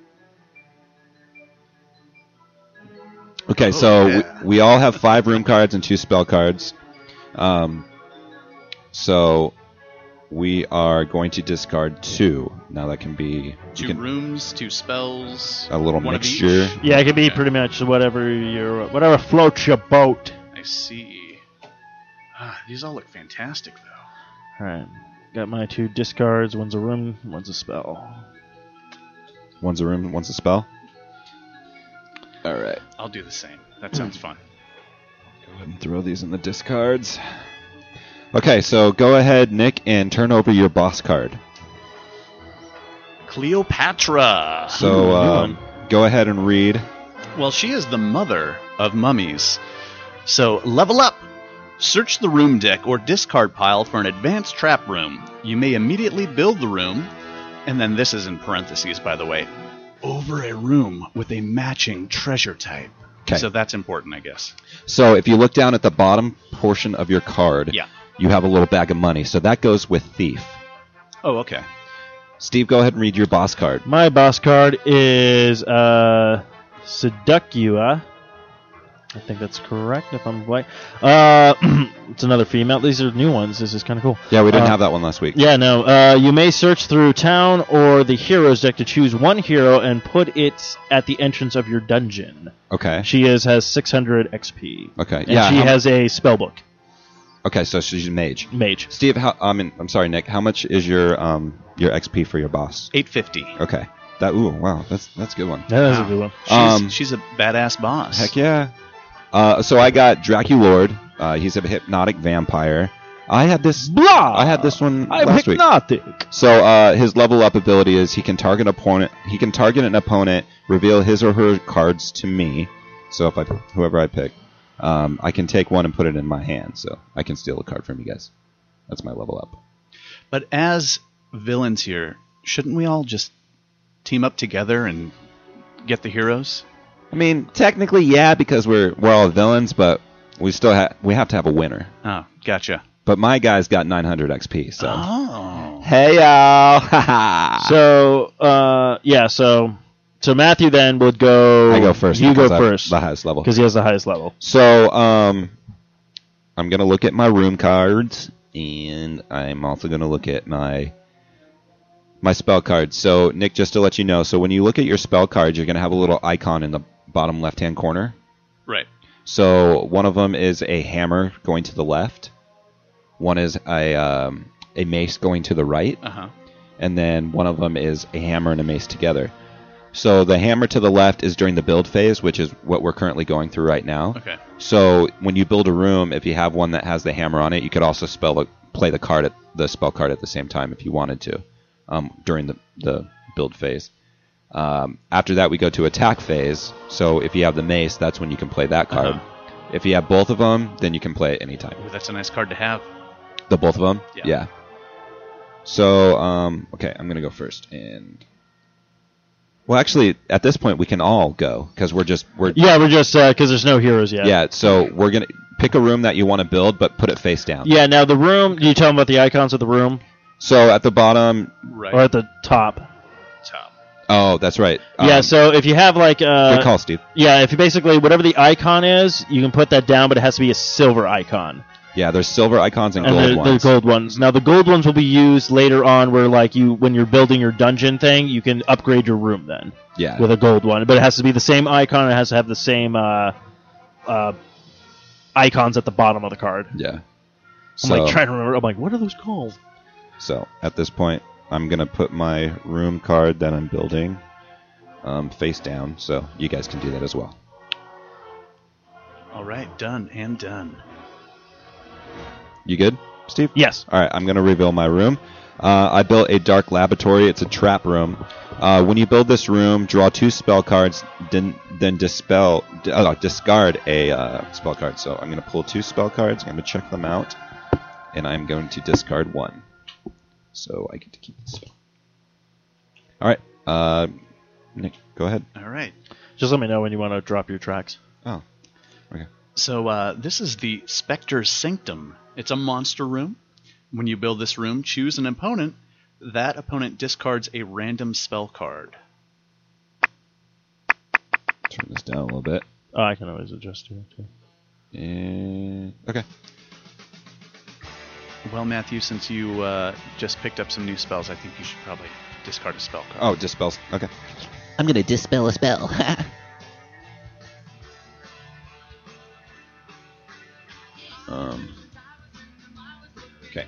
Okay, Oh, so yeah. we, we all have five room cards and two spell cards. Um, so we are going to discard two. Now that can be two can- rooms, two spells, a little one of each? mixture. yeah, it can be Okay. pretty much whatever your whatever floats your boat. I see. Ah, these all look fantastic, though. All right, got my two discards. One's a room, one's a spell. One's a room, one's a spell. All right. I'll do the same. That sounds fun. Go ahead and throw these in the discards. Okay, so go ahead, Nick, and turn over your boss card. Cleopatra. So um, go ahead and read. Well, she is the mother of mummies. So level up. Search the room deck or discard pile for an advanced trap room. You may immediately build the room, and then this is in parentheses, by the way, over a room with a matching treasure type. 'Kay. So that's important, I guess. So if you look down at the bottom portion of your card, Yeah. you have a little bag of money. So that goes with thief. Oh, okay. Steve, go ahead and read your boss card. My boss card is uh, Seducua. I think that's correct. If I'm right, uh, *clears throat* it's another female. These are new ones. This is kind of cool. Yeah, we didn't Uh, have that one last week. Yeah, no. Uh, you may search through town or the heroes deck to choose one hero and put it at the entrance of your dungeon. Okay. She is has 600 XP. Okay. And yeah. she how- has a spell book, okay, so she's a mage. mage. Steve, how, I mean, I'm sorry, Nick. How much is your um your XP for your boss? 850. Okay. That ooh wow, that's that's a good one. That is Wow. a good one. She's, Um, she's a badass boss. Heck yeah. Uh, so I got Draculord. Uh, he's a hypnotic vampire. I had this. Blah. I had this one I'm last week. hypnotic. So uh, his level up ability is he can target opponent. He can target an opponent, reveal his or her cards to me. So if I whoever I pick, um, I can take one and put it in my hand. So I can steal a card from you guys. That's my level up. But as villains here, shouldn't we all just team up together and get the heroes? I mean, technically, yeah, because we're we're all villains, but we still have we have to have a winner. Oh, gotcha. But my guy's got 900 XP. So Oh. hey y'all, haha. *laughs* So, uh, yeah. So, so Matthew then would go. I go first. You go because I have first The highest level. because he has the highest level. So, um, I'm gonna look at my room cards, and I'm also gonna look at my my spell cards. So, Nick, just to let you know, so when you look at your spell cards, you're gonna have a little icon in the bottom left-hand corner. Right. So, one of them is a hammer going to the left. One is a um, a mace going to the right, Uh huh. and then one of them is a hammer and a mace together. So the hammer to the left is during the build phase, which is what we're currently going through right now. Okay. So when you build a room, if you have one that has the hammer on it, you could also spell the, play the card at the spell card at the same time if you wanted to um, during the, the build phase. Um, after that, we go to attack phase. So if you have the mace, that's when you can play that card. Uh-huh. If you have both of them, then you can play it anytime. Ooh, that's a nice card to have. The both of them? Yeah. So, um, okay, I'm going to go first. And. Well, actually, at this point, we can all go because we're just we're Yeah, we're just because there's no heroes yet. yeah. So we're gonna pick a room that you want to build, but put it face down. Yeah. Now the room. You tell them about the icons of the room So at the bottom, Right. or at the top. top. Oh, that's right. yeah. Um, So if you have like uh, good call, Steve. yeah, if you basically whatever the icon is, you can put that down, but it has to be a silver icon. Yeah, there's silver icons and, and gold the, ones. the gold ones. Now the gold ones will be used later on, where like you when you're building your dungeon thing, you can upgrade your room then yeah, with a gold one, but it has to be the same icon. It has to have the same uh, uh, icons at the bottom of the card. yeah. I'm So, like trying to remember. I'm like, what are those called? so at this point, I'm gonna put my room card that I'm building um, face down, so you guys can do that as well. All right. Done and done. You good, Steve? Yes. All right, I'm going to reveal my room. Uh, I built a dark laboratory. It's a trap room. Uh, when you build this room, draw two spell cards, then then dispel, d- uh, discard a uh, spell card. So I'm going to pull two spell cards. I'm going to check them out, and I'm going to discard one. So I get to keep this. All right, uh, Nick, go ahead. All right. Just let me know when you want to drop your tracks. Oh, okay. So uh, this is the Spectre Sanctum. It's a monster room. When you build this room, choose an opponent. That opponent discards a random spell card. Turn this down a little bit. Oh, I can always adjust to it too. And okay. Well, Matthew, since you uh, just picked up some new spells, I think you should probably discard a spell card. Oh, dispels. Okay. I'm gonna dispel a spell. *laughs* Um. Okay.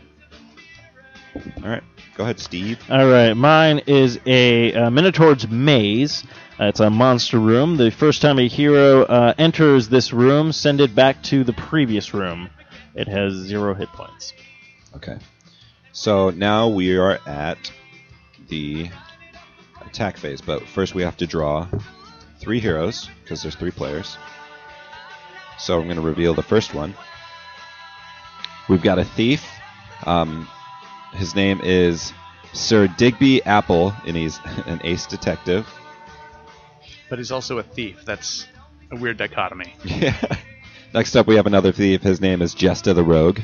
All right. Go ahead, Steve. All right, mine is a uh, Minotaur's Maze. Uh, it's a monster room. The first time a hero uh, enters this room, send it back to the previous room. It has zero hit points. Okay. So now we are at the attack phase, but first we have to draw three heroes because there's three players. So I'm going to reveal the first one. We've got a thief. Um, his name is Sir Digby Apple, and he's *laughs* an ace detective. But he's also a thief. That's a weird dichotomy. *laughs* Yeah. Next up, we have another thief. His name is Jesta the Rogue.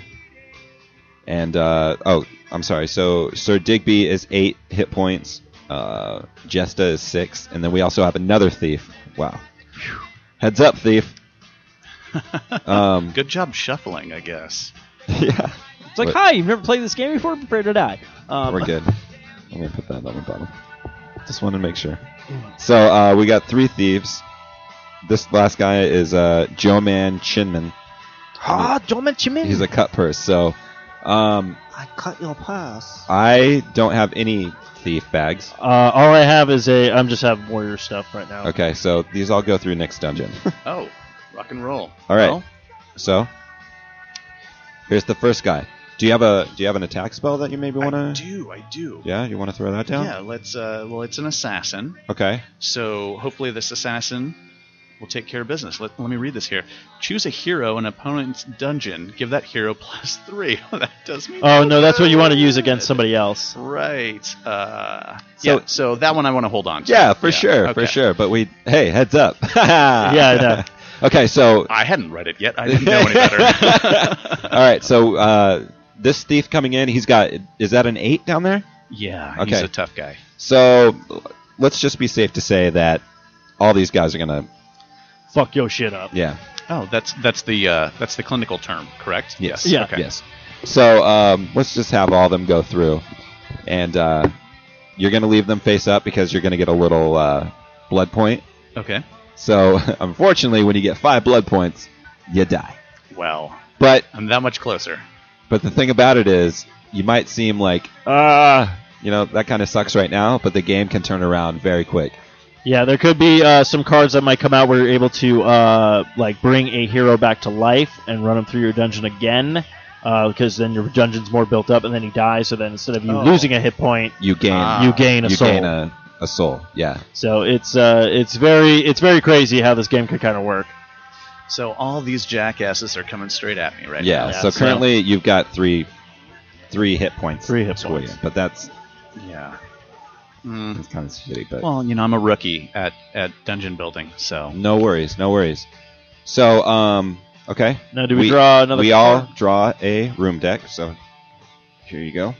And uh, oh, I'm sorry. So Sir Digby is eight hit points. Uh, Jesta is six, and then we also have another thief. Wow. Heads up, thief. *laughs* Um, Good job shuffling, I guess. *laughs* yeah, It's like, What- hi, you've never played this game before? Prepare to die. Um, we're good. *laughs* I'm gonna put that on the bottom. Just want to make sure. So uh, we got three thieves. This last guy is uh, Joe Man Chinman. Ah, don't mention me. He's a cut purse. So um, I cut your purse. I don't have any thief bags. Uh, all I have is a. I'm just have warrior stuff right now. Okay, so these all go through next dungeon. *laughs* Oh, rock and roll. All right. Well, So here's the first guy. Do you have a Do you have an attack spell that you maybe want to. I to? do, I do. Yeah, you want to throw that down? Yeah, let's. Uh, well, it's an assassin, Okay. so hopefully this assassin will take care of business. Let, let me read this here. Choose a hero in opponent's dungeon. Give that hero *laughs* plus three. *laughs* that does me. Oh no, that's what you want to use against somebody else. Right. Uh, So- yeah. So that one I want to hold on to. Yeah, for sure, for sure. But we, hey, heads up. *laughs* Yeah, I know. Okay, so I hadn't read it yet. I didn't know any better. all right, so uh, this thief coming in, he's got. Is that an eight down there? yeah, he's Okay. a tough guy. So let's just be safe to say that all these guys are gonna. Fuck your shit up. Yeah. Oh, that's that's the uh, that's the clinical term, correct? Yes. Yeah. Okay. Yes. So um, let's just have all of them go through, and uh, you're gonna leave them face up because you're gonna get a little uh, blood point. Okay. So *laughs* unfortunately, when you get five blood points, you die. Well, But I'm that much closer. but the thing about it is, you might seem like ah, you know, that kind of sucks right now, but the game can turn around very quick. Yeah, there could be uh, some cards that might come out where you're able to uh, like bring a hero back to life and run him through your dungeon again. Uh, because then your dungeon's more built up, and then he dies. So then instead of you Oh. losing a hit point, You gain Ah. you gain a you soul. gain a, a soul. Yeah. so it's uh, it's very it's very crazy how this game could kind of work. So all these jackasses are coming straight at me right Yeah. now. so so- currently you've got three three hit points. Three hit for points. you, but that's Yeah. Mm. that's kind of shitty. But Well, you know, I'm a rookie at, at dungeon building, so no worries, no worries. So um, okay. Now, do we, draw another? we card? all draw a room deck. So here you go.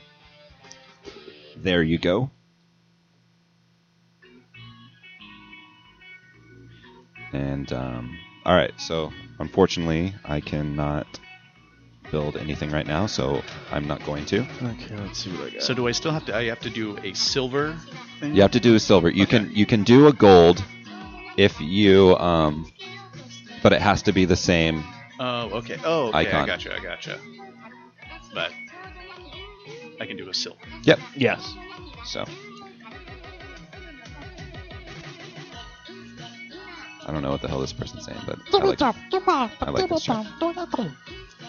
There you go. And um, all right, so unfortunately, I cannot build anything right now, so I'm not going to. Okay, let's see what I got. so do I still have to? I have to do a silver thing. You have to do a silver. You Okay. can you can do a gold if you um, but it has to be the same. Oh, okay. Oh, okay. I Icon. gotcha. I gotcha. But I can do a silver. Yep. yes. So. I don't know what the hell this person's saying, but I like, I like this chart.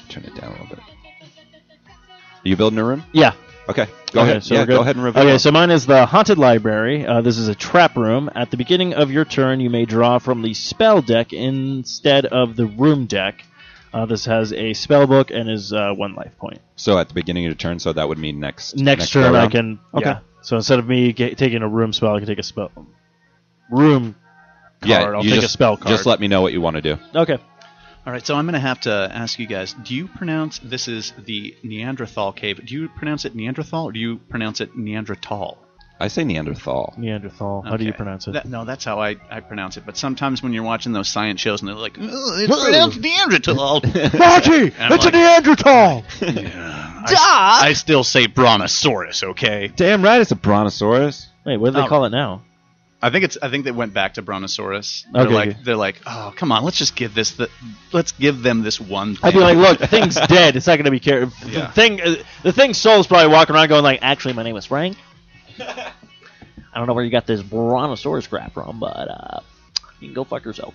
Turn it down a little bit. Are you building a room? Yeah. Okay, go Okay, ahead. so yeah, go ahead and reveal. Okay, so mine is the Haunted Library. Uh, this is a trap room. At the beginning of your turn, you may draw from the spell deck instead of the room deck. Uh, this has a spell book and is uh, one life point. So at the beginning of your turn, so that would mean next Next, turn, go I can. Okay. Yeah. So instead of me ga- taking a room spell, I can take a spell. Room card. Yeah, I'll you take just, a spell card. Just let me know what you want to do. Okay. All right, so I'm going to have to ask you guys: Do you pronounce this is the Neanderthal cave? Do you pronounce it Neanderthal or do you pronounce it Neanderthal? I say Neanderthal. Neanderthal. How do you Okay. pronounce it? That- no, that's how I, I pronounce it. But sometimes when you're watching those science shows and they're like, "Ugh, it's pronounced Neanderthal. *laughs* Marty, I'm it's like- a Neanderthal. *laughs* yeah, I, I still say Brontosaurus. Okay. Damn right, it's a brontosaurus. Wait, what do they Oh. call it now? I think it's. I think they went back to Brontosaurus. They're Okay, like, okay. they're like, oh come on, let's just give this the, let's give them this one. Thing. I'd be like, look, the thing's *laughs* dead. It's not going to be cared. Yeah. The thing, uh, the thing's soul's probably walking around going like, actually, my name is Frank. *laughs* I don't know where you got this brontosaurus crap from, but uh, you can go fuck yourself.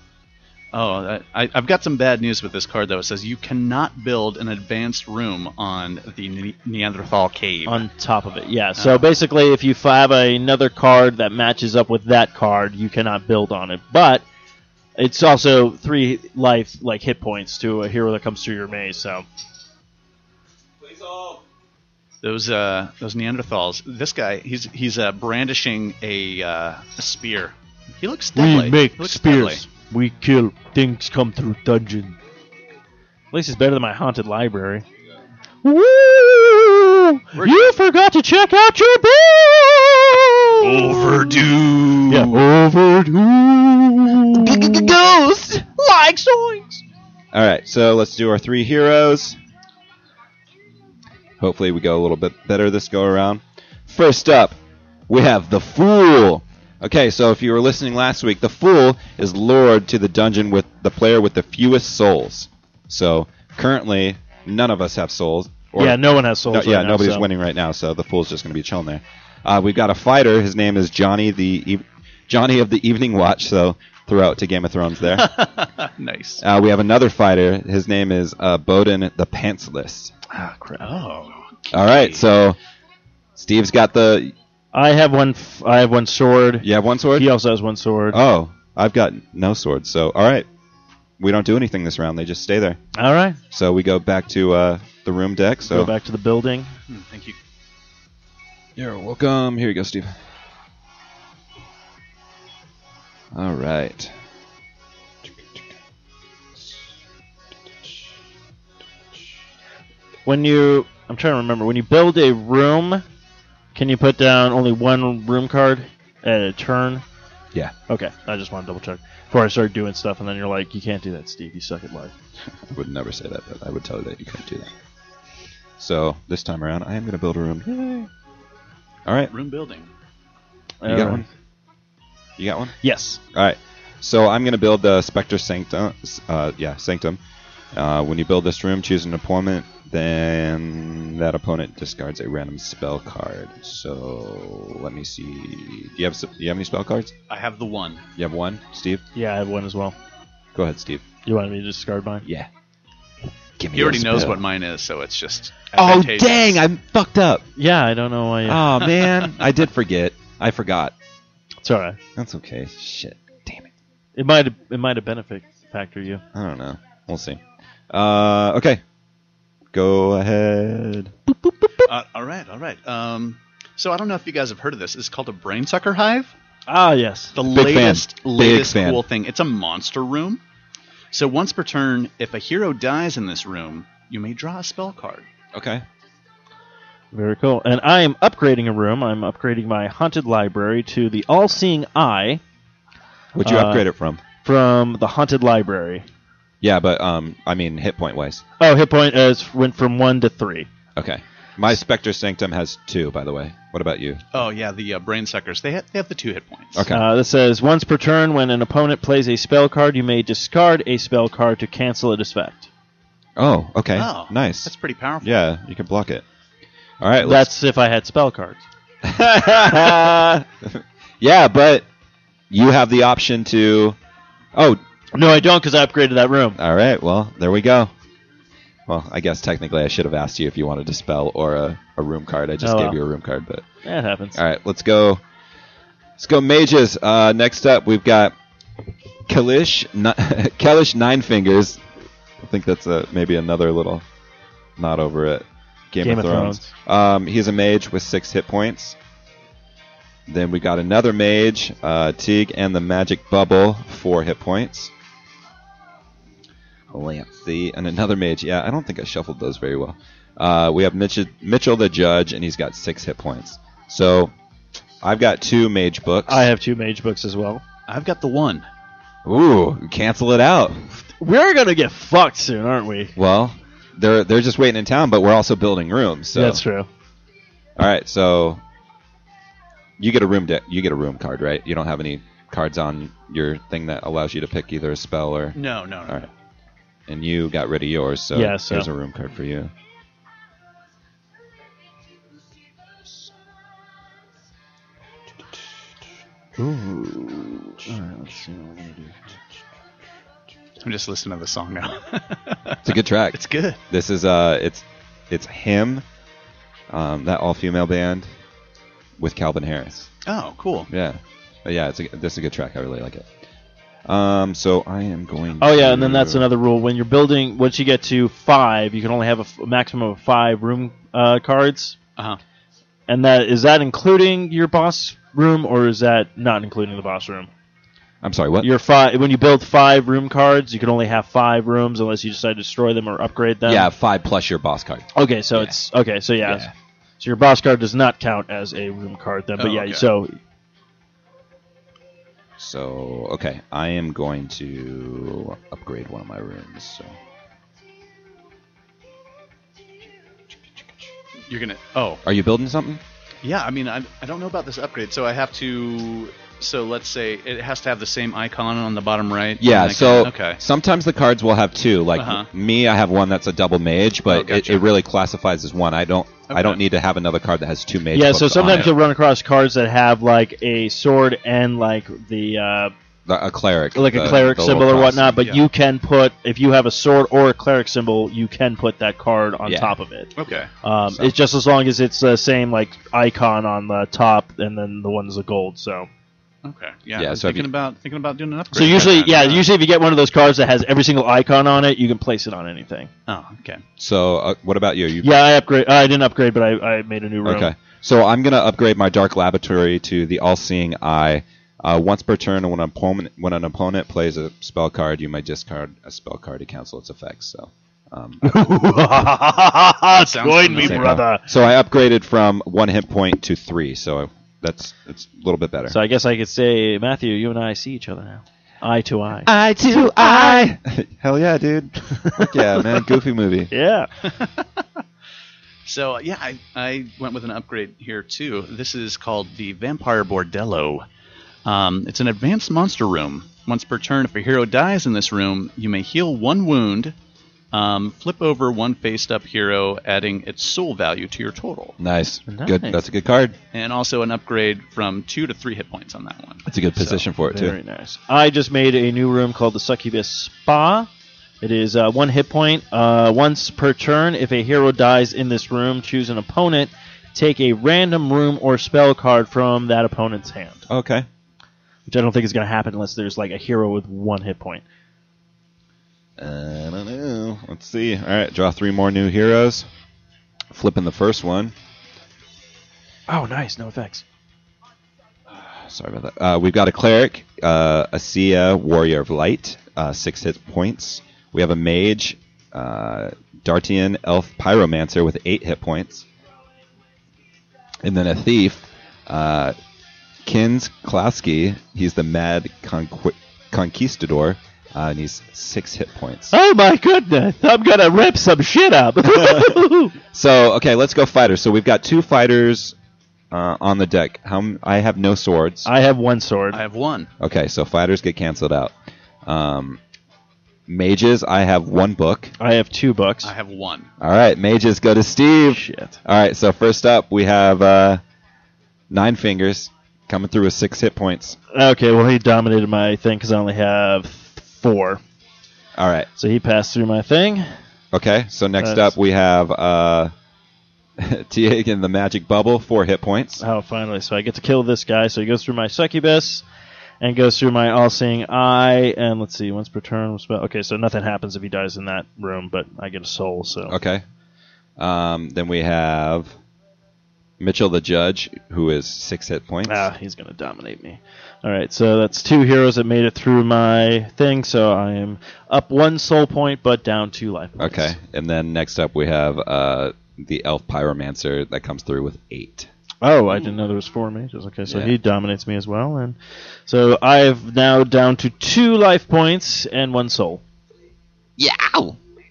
Oh, I, I've got some bad news with this card though. It says you cannot build an advanced room on the ne- Neanderthal cave. On top of it, yeah. So basically, if you have another card that matches up with that card, you cannot build on it. But it's also three life, like hit points to a hero that comes through your maze. So those uh, those Neanderthals. This guy, he's he's uh, brandishing a, uh, a spear. He looks deadly. we make He looks spears. We kill things come through dungeon. At least it's better than my haunted library. Woo! You forgot to check out your bill. Overdue. Yeah, overdue. Ghost! Like zoinks. All right, so let's do our three heroes. Hopefully, we go a little bit better this go around. First up, we have the Fool. Okay, so if you were listening last week, the Fool is lured to the dungeon with the player with the fewest souls. So currently, none of us have souls. yeah, no one has souls. No, right yeah, now, nobody's so- winning right now, so the Fool's just going to be chilling there. Uh, we've got a fighter. His name is Johnny the e- Johnny of the Evening Watch. So throw out to Game of Thrones there. *laughs* nice. Uh, we have another fighter. His name is uh, Bowden the Pantsless. Ah, crap. Oh. All right, so Steve's got the. I have one. F- I have one sword. You have one sword. He also has one sword. Oh, I've got no sword. So all right, we don't do anything this round. They just stay there. All right. So we go back to uh, the room deck. So Go back to the building. Hmm, Thank you. You're welcome. Here you go, Steve. All right. When you, I'm trying to remember. When you build a room, can you put down only one room card at a turn? Yeah. Okay. I just want to double check before I start doing stuff, and then you're like, you can't do that, Steve. You suck at life. I *laughs* would never say that, but I would tell you that you can't do that. So this time around, I am going to build a room. Yay. All right. Room building. You got one? You got one? Yes. All right. So I'm going to build the Spectre Sanctum. Uh, yeah, Sanctum. Uh, when you build this room, choose an opponent. Then that opponent discards a random spell card. So let me see. Do you have s- do you have any spell cards? I have the one. You have one, Steve. Yeah, I have one as well. Go ahead, Steve. You want me to discard mine? Yeah. Give He already a knows spell. what mine is, so it's just. Oh advantageous. dang! I'm fucked up. Yeah, I don't know why. You... Oh man, I did forget. I forgot. It's all right. That's okay. Shit. Damn it It might have. It might have benefit factor you. I don't know. We'll see. Uh, okay. Go ahead. Uh, all right, all right. Um, so I don't know if you guys have heard of this. It's called a brain sucker hive. Ah, yes. The Big fan. latest, Big latest fan. cool thing. It's a monster room. So once per turn, if a hero dies in this room, you may draw a spell card. Okay. Very cool. And I am upgrading a room. I'm upgrading my haunted library to the all-seeing eye Would you Uh, upgrade it from? from the haunted library. Yeah, but um, I mean hit point wise. Oh, hit point is went from one to three. Okay. My Spectre Sanctum has two, by the way. What about you? Oh yeah, the uh, brain suckers. They, ha- they have the two hit points. Okay. Uh, this says once per turn, when an opponent plays a spell card, you may discard a spell card to cancel its effect. oh, okay. Oh, nice. That's pretty powerful. Yeah, you can block it. All right. let's- That's if I had spell cards. *laughs* yeah, but you have the option to. Oh, No, I don't, because I upgraded that room. all right. Well, there we go. Well, I guess technically I should have asked you if you wanted to spell or a, a room card. I just Oh, gave well. you a room card, but That happens. all right. Let's go. Let's go mages. Uh, next up, we've got Kalish, Ni- *laughs* Kalish Nine Fingers. I think that's a, maybe another little nod over at Game, Game of, of Thrones. Um, he's a mage with six hit points. Then we got another mage, uh, Teague and the Magic Bubble, four hit points. Lancey and another mage. Yeah, I don't think I shuffled those very well. Uh, we have Mitchell, Mitchell the Judge, and he's got six hit points. So I've got two mage books. I have two mage books as well. I've got the one. Ooh, cancel it out. We're gonna get fucked soon, aren't we? Well, they're they're just waiting in town, but we're also building rooms. So That's true. All right, so you get a room de- you get a room card, right? You don't have any cards on your thing that allows you to pick either a spell or No, no, no. All right. And you got rid of yours, so Yeah, so- there's a room card for you. Ooh. Alright, let's see what we're gonna do. I'm just listening to the song now. *laughs* It's a good track. It's good. This is uh, it's it's HAIM, um, that all female band, with Calvin Harris. Oh, cool. Yeah, but yeah, it's a this is a good track. I really like it. Um, so I am going. Oh yeah, and then that's another rule. When you're building, once you get to five, you can only have a, f- a maximum of five room uh, cards. Uh huh. And that is that including your boss room, or is that not including the boss room? I'm sorry. What? Your five when you build five room cards, you can only have five rooms unless you decide to destroy them or upgrade them. yeah, five plus your boss card. Okay, so it's okay. So yeah, Yeah. so your boss card does not count as a room card then. But Oh, yeah, okay. so So okay, I am going to upgrade one of my rooms. So You're gonna. Oh, are you building something? yeah. I mean, I, I don't know about this upgrade, so I have to. So let's say it has to have the same icon on the bottom right. Yeah, so okay. sometimes the cards will have two. Like Uh-huh. me, I have one that's a double mage, but Oh, gotcha. it, it really classifies as one. I don't I don't need to have another card that has two mage. Yeah, so sometimes you'll run across cards that have like a sword and like the uh, The- a cleric, like the- a cleric the symbol or whatnot, but yeah. you can put if you have a sword or a cleric symbol, you can put that card on Yeah. top of it. Okay. Um, So- It's just as long as it's the same like icon on the top, and then the one's a gold. So, Okay. Yeah. Yeah, so thinking you- about thinking about doing an upgrade. so usually, like that. yeah, usually if you get one of those cards that has every single icon on it, you can place it on anything. Oh, okay. So uh, what about you? You Yeah, I upgrade. I didn't upgrade, but I, I made a new room. Okay. So I'm gonna upgrade my dark laboratory to the all-seeing eye. Uh, once per turn, when an opponent when an opponent plays a spell card, you may discard a spell card to cancel its effects. So, um, *laughs* Join me, brother. so I upgraded from one hit point to three. So that's it's a little bit better. So I guess I could say, Matthew, you and I see each other now, eye to eye. eye to eye. *laughs* Hell yeah, dude. Fuck yeah, man. *laughs* Goofy movie. Yeah. *laughs* So yeah, I, I went with an upgrade here too. This is called the Vampire Bordello. Um, it's an advanced monster room. Once per turn, if a hero dies in this room, you may heal one wound, um, flip over one faced-up hero, adding its soul value to your total, Nice. Nice. Good. That's a good card. and also an upgrade from two to three hit points on that one. That's a good position for it too. Very nice. I just made a new room called the Succubus Spa. It is uh, one hit point. Uh, once per turn, if a hero dies in this room, choose an opponent. Take a random room or spell card from that opponent's hand. Okay. Which I don't think is going to happen unless there's like a hero with one hit point. I don't know. Let's see. All right, draw three more new heroes. Flipping the first one. Oh, nice. No effects. *sighs* Sorry about that. Uh, we've got a cleric, uh, a Sia, warrior of light, uh, six hit points. We have a mage, uh, Dartian, elf, pyromancer with eight hit points, and then a thief, uh, Kins Klasky. He's the mad conqui- conquistador, uh, and he's six hit points. *laughs* Oh my goodness! I'm gonna rip some shit up. *laughs* *laughs* So okay, let's go fighters. So we've got two fighters uh, on the deck. How m- I have no swords. I have one sword. I have one. Okay, so fighters get canceled out. Um, mages, I have one book. I have two books. I have one. All right, mages go to Steve. Shit. All right, so first up we have uh, Nine Fingers coming through with six hit points. Okay, well he dominated my thing because I only have four. All right, So he passed through my thing. okay. So next That's- up we have uh, *laughs* Teagan the Magic Bubble, four hit points. Oh, finally. So I get to kill this guy. So he goes through my succubus and goes through my all-seeing eye. And let's see, once per turn. Spell. Okay, so nothing happens if he dies in that room, but I get a soul. So Okay. Um, then we have Mitchell the Judge, who is six hit points. ah, he's gonna dominate me. All right, so that's two heroes that made it through my thing. So I am up one soul point, but down two life points. Okay, and then next up we have uh, the Elf Pyromancer that comes through with eight. Oh, I didn't know there was four mages. Okay, so Yeah. he dominates me as well, and so I've now down to two life points and one soul. Yeah.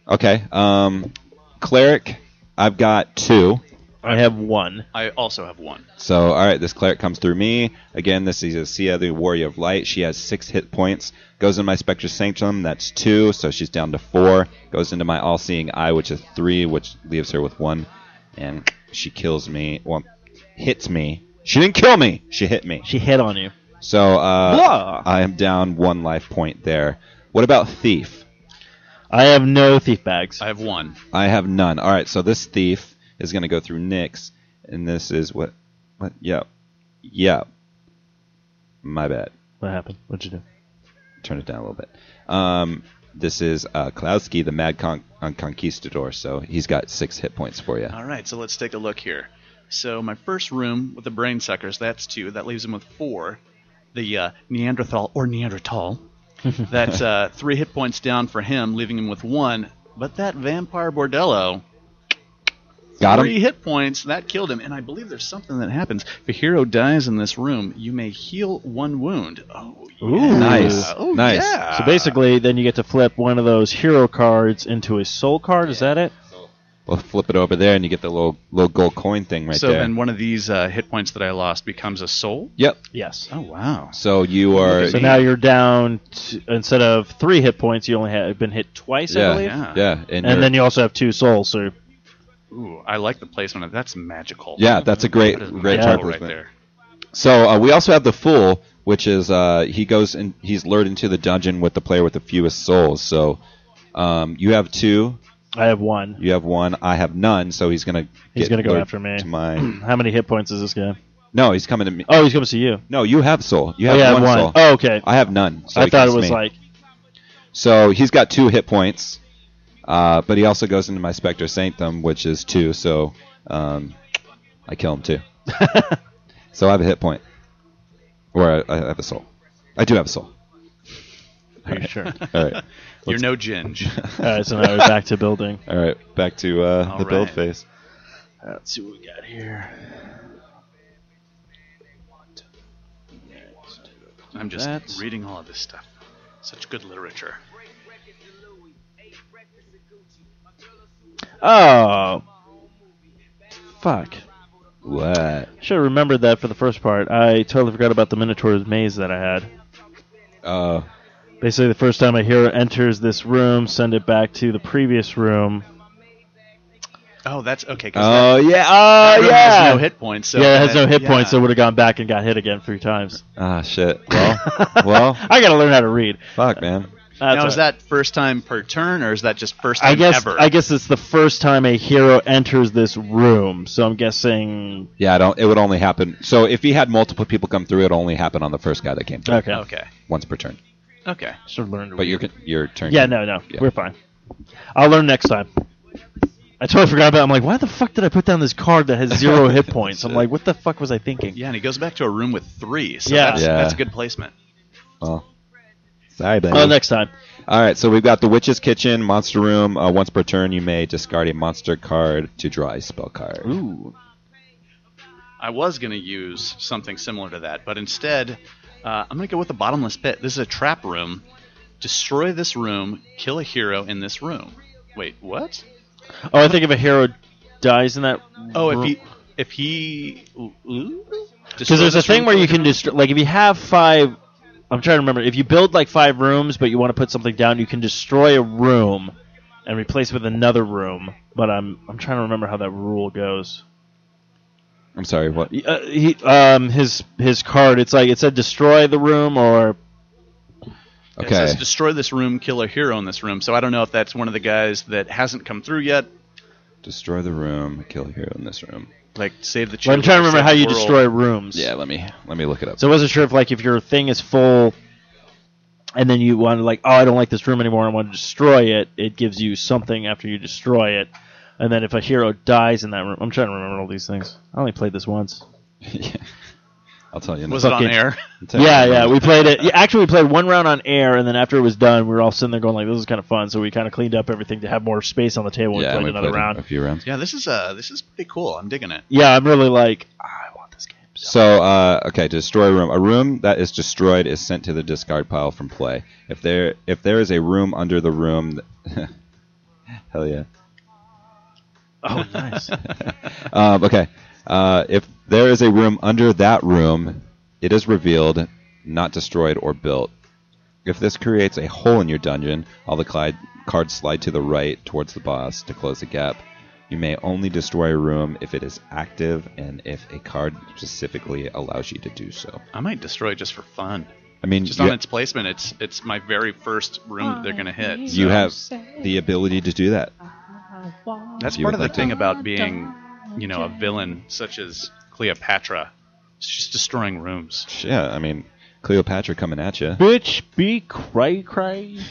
Okay, um, Cleric, I've got two. I have one. I also have one. So, all right, this cleric comes through me. Again, this is a Sia, the Warrior of Light. She has six hit points. Goes in my Spectre Sanctum, that's two, so she's down to four. Goes into my All Seeing Eye, which is three, which leaves her with one. And she kills me. Well, hits me. She didn't kill me. She hit me. She hit on you. So, uh, Blah. I am down one life point there. What about Thief? I have no thief bags. I have one. I have none. All right, so this thief is going to go through Nix, and this is what? What? Yep. Yep. My bad. What happened? What'd you do? Turn it down a little bit. Um, this is uh, Klowski, the Mad Con- uh, Conquistador, so he's got six hit points for you. All right, so let's take a look here. So my first room with the brain suckers, that's two. That leaves him with four. The uh, Neanderthal or Neanderthal, *laughs* that's uh, three hit points down for him, leaving him with one. But that vampire bordello, Got him. three hit points. That killed him. And I believe there's something that happens. If a hero dies in this room, you may heal one wound. Oh, Ooh. Nice. Oh, Nice. yeah. So basically, then you get to flip one of those hero cards into a soul card. Is that it? We'll flip it over there, and you get the little little gold coin thing right so there. So then one of these uh, hit points that I lost becomes a soul. yep. Yes. Oh wow. So you are. So now you're down to, instead of three hit points, you only have been hit twice, I yeah, believe. Yeah. yeah, and, And then you also have two souls. So Ooh, I like the placement of that's magical. yeah, that's a great That is great magical card right there. So uh, we also have the fool, which is uh, he goes and he's lured into the dungeon with the player with the fewest souls. So um, you have two, I have one. you have one, I have none. So he's gonna He's gonna go after me. To mine. *clears throat* How many hit points is this guy? no, he's coming to me. Oh, he's coming to see you. No, you have soul. You Oh, have yeah, I one, have one. soul. Oh, okay. I have none. So I thought it was me. like So he's got two hit points, uh, but he also goes into my Spectre Sanctum, which is two. So um, I kill him too. *laughs* so I have a hit point, or I, I have a soul. I do have a soul. Are you sure? *laughs* All right. You're no ginge. *laughs* All right, so now we're back to building. All right, back to uh, All the build right. phase. Let's see what we got here. I'm just That's- reading all of this stuff. Such good literature. Oh, fuck! What? Should have remembered that for the first part. I totally forgot about the Minotaur's maze that I had. Uh, Basically, the first time a hero enters this room, send it back to the previous room. Oh, that's okay. oh that, yeah. that Oh room yeah. has no hit points. So yeah, it has no hit yeah. points, so it would have gone back and got hit again three times. Ah shit. Well, well, *laughs* I gotta learn how to read. fuck, man. That's now, all is that first time per turn, or is that just first time I guess ever? I guess it's the first time a hero enters this room. So I'm guessing. Yeah, I don't. It would only happen. So if he had multiple people come through, it would only happen on the first guy that came through. Okay. Okay. Once per turn. Okay. Should learn to But your your turn. Yeah, no, no, Yeah. we're fine. I'll learn next time. I totally forgot about. it. I'm like, why the fuck did I put down this card that has zero *laughs* hit points? I'm like, what the fuck was I thinking? Yeah, and he goes back to a room with three. So Yeah. that's, Yeah. that's good placement. Well, sorry, buddy. Oh, next time. All right, so we've got the Witch's Kitchen, Monster Room. Uh, once per turn, you may discard a monster card to draw a spell card. Ooh. I was going to use something similar to that, but instead, uh, I'm going to go with the bottomless pit. This is a trap room. Destroy this room, kill a hero in this room. Wait, what? Oh, I think if a hero dies in that. Oh, if he if he Because there's a thing where you can destroy. Like, if you have five. I'm trying to remember. If you build like five rooms, but you want to put something down, you can destroy a room and replace it with another room. But I'm I'm trying to remember how that rule goes. I'm sorry, what? Uh, he, um, his his card. It's like it said destroy the room or It Okay. says destroy this room, kill a hero in this room. So I don't know if that's one of the guys that hasn't come through yet. Destroy the room, kill a hero in this room. Like save the. Well, I'm trying to remember how you world. destroy rooms. Yeah, let me let me look it up. So I wasn't sure if like if your thing is full, and then you want to like, oh, I don't like this room anymore. I want to destroy it. It gives you something after you destroy it, and then if a hero dies in that room, I'm trying to remember all these things. I only played this once. yeah. *laughs* I'll tell you. in Was it on Fucking- air? *laughs* I'll tell you Yeah, yeah, we played it. Yeah, actually, we played one round on air, and then after it was done, we were all sitting there going like, "This is kind of fun." So we kind of cleaned up everything to have more space on the table. yeah, and we played another played a- round. a few rounds. Yeah, this is uh this is pretty cool. I'm digging it. Yeah, I'm really like, "Ah, I want this game. So. So, uh, okay, to destroy a room. A room that is destroyed is sent to the discard pile from play. If there if there is a room under the room, th- *laughs* hell yeah. Oh, nice. *laughs* um, okay, uh, if there is a room under that room, it is revealed, not destroyed or built. If this creates a hole in your dungeon, all the cli- cards slide to the right towards the boss to close the gap. You may only destroy a room if it is active and if a card specifically allows you to do so. I might destroy just for fun. I mean, Just you, on its placement, it's it's my very first room that they're gonna hit. you so have the ability to do that. That's part of the like to. thing about being, you know, a villain such as Cleopatra. It's just destroying rooms. Yeah, I mean, Cleopatra coming at you. Bitch, be cray cray. *laughs*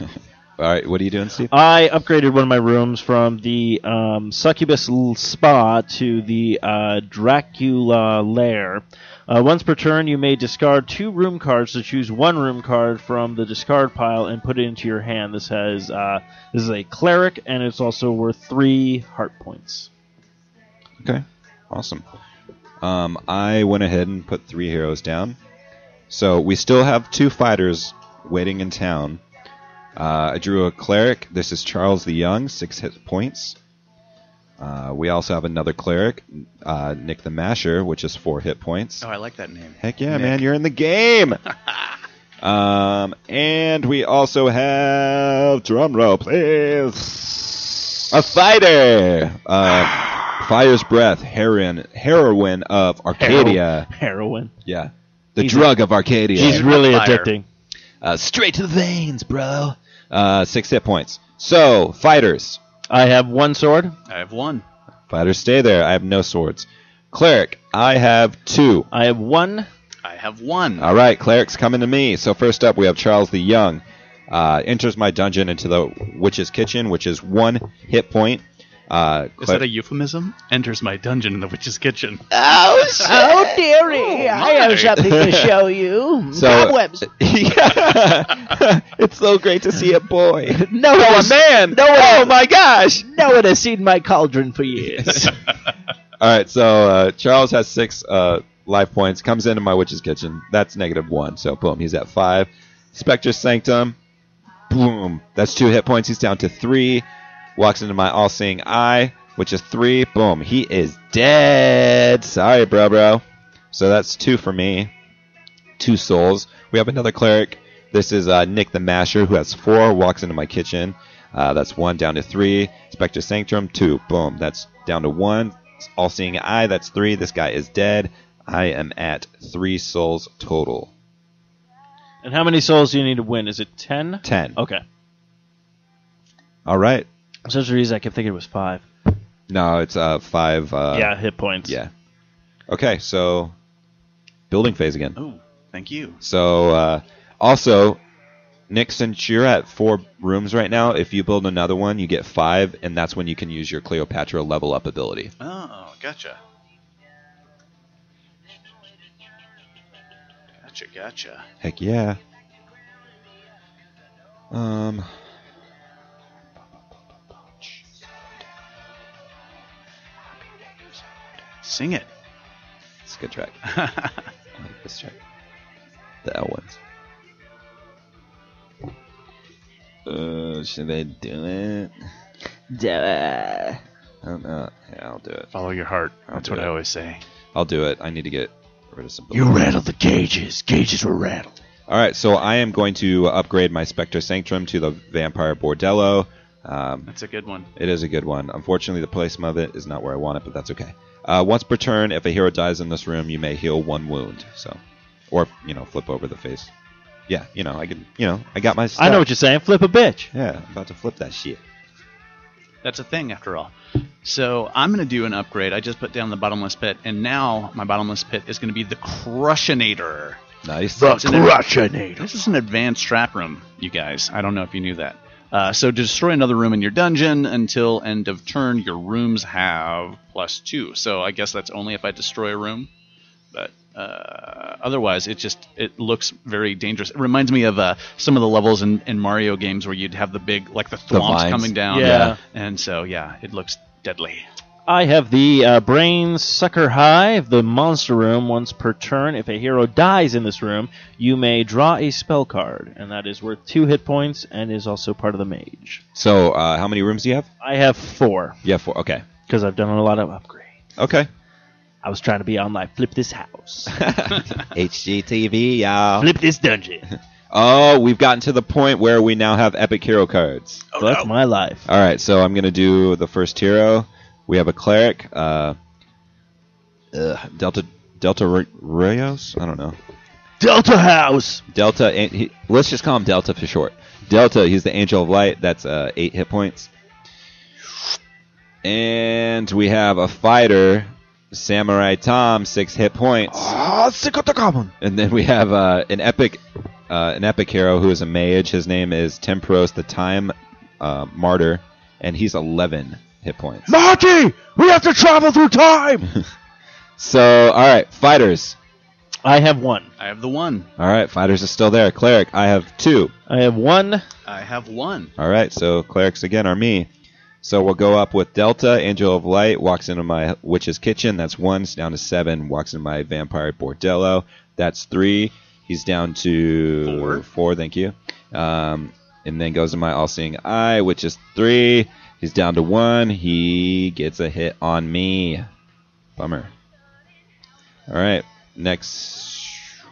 All right, what are you doing, Steve? I upgraded one of my rooms from the um, Succubus L- Spa to the uh, Dracula Lair. Uh, once per turn, you may discard two room cards to choose one room card from the discard pile and put it into your hand. This has uh, this is a cleric, and it's also worth three heart points. Okay, awesome. Um, I went ahead and put three heroes down. So we still have two fighters waiting in town. Uh, I drew a cleric. This is Charles the Young, six hit points. Uh, we also have another cleric, uh, Nick the Masher, which is four hit points. Oh, I like that name. Heck yeah, Nick. man, you're in the game. *laughs* um, and we also have drum roll, please. A fighter, uh, Fire's Breath, heroine, heroine of Arcadia. Heroin. Yeah, the He's drug of Arcadia. She's really Fire. addicting. uh, straight to the veins, bro. Uh, six hit points. So fighters, I have one sword. I have one. fighters, stay there. I have no swords. Cleric, I have two. I have one. I have one. All right, cleric's coming to me. So first up, we have Charles the Young. Uh, enters my dungeon into the witch's kitchen, which is one hit point. Uh, Is that a euphemism? Enters my dungeon in the witch's kitchen. Oh, *laughs* oh, dearie, I have my. something to show you. *laughs* So- Cobwebs. *laughs* yeah, it's so great to see a boy. No one Oh has, man! No one, Oh my gosh! no one has seen my cauldron for years. All right, so uh, Charles has six uh, life points. Comes into my witch's kitchen. That's negative one. So boom, he's at five. Spectre Sanctum. Boom. That's two hit points. He's down to three. Walks into my all-seeing eye, which is three. Boom. He is dead. Sorry, bro, bro. So that's two for me. Two souls. We have another cleric. This is uh, Nick the Masher, who has four. Walks into my kitchen. Uh, that's one down to three. Spectre Sanctum, two. Boom. That's down to one. All Seeing Eye, that's three. This guy is dead. I am at three souls total. And how many souls do you need to win? Is it ten? Ten. Okay. All right. For some reason, I kept thinking it was five. No, it's uh five. Uh, yeah, hit points. Yeah. Okay, so building phase again. Oh, thank you. So uh, also, Nick, since you're at four rooms right now, if you build another one, you get five, and that's when you can use your Cleopatra level up ability. Oh, gotcha. Gotcha, gotcha. Heck yeah. Um. Sing it. It's a good track. *laughs* I like this track. The L ones. Uh, should I do it? Duh. I don't know. Yeah, I'll do it. Follow your heart. I'll That's do what it. I always say. I'll do it. I need to get rid of some. You rattled the cages. Cages were rattled. All right, so I am going to upgrade my Spectre Sanctum to the Vampire Bordello. Um, That's a good one. it is a good one. Unfortunately, the placement of it is not where I want it, but that's okay. Uh, once per turn, if a hero dies in this room, you may heal one wound. So, or you know, flip over the face. Yeah, you know, I can. You know, I got my. Stuff. I know what you're saying. Flip a bitch. Yeah, I'm about to flip that shit. That's a thing, after all. So I'm going to do an upgrade. I just put down the bottomless pit, and now my bottomless pit is going to be the Crushinator. Nice. So it's an adv- This is an advanced trap room, you guys. I don't know if you knew that. Uh, so to destroy another room in your dungeon until end of turn, your rooms have plus two. So I guess that's only if I destroy a room. But uh, otherwise, it just it looks very dangerous. It reminds me of uh, some of the levels in, in Mario games where you'd have the big like the The thwomps vines. coming down. Yeah. And so yeah, it looks deadly. I have the uh, Brain Sucker Hive, the monster room. Once per turn, if a hero dies in this room, you may draw a spell card, and that is worth two hit points and is also part of the mage. So, uh, how many rooms do you have? I have four Yeah, four. Okay. because I've done a lot of upgrades. Okay. I was trying to be on like flip this house, *laughs* HGTV, y'all. flip this dungeon. *laughs* Oh, we've gotten to the point where we now have epic hero cards. So that's my life. All right, so I'm gonna do the first hero. We have a cleric, uh, ugh, Delta Delta Rayos. I don't know. Delta House. Delta. He, let's just call him Delta for short. Delta. He's the Angel of Light. That's uh, eight hit points. And we have a fighter, Samurai Tom, six hit points. And then we have uh, an epic, uh, an epic hero who is a mage. His name is Temperos, the Time uh, Martyr, and he's 11 hit points. Marty, we have to travel through time. *laughs* So, all right, fighters. I have one. I have the one. All right, fighters are still there. Cleric, I have two. I have one. I have one. All right, so clerics again are me. So we'll go up with Delta, Angel of Light, walks into my Witch's Kitchen. That's one. He's down to seven. Walks into my Vampire Bordello. That's three. He's down to Four. Four, thank you. Um, and then goes to my All Seeing Eye, which is three. He's down to one. He gets a hit on me. Bummer. All right. Next.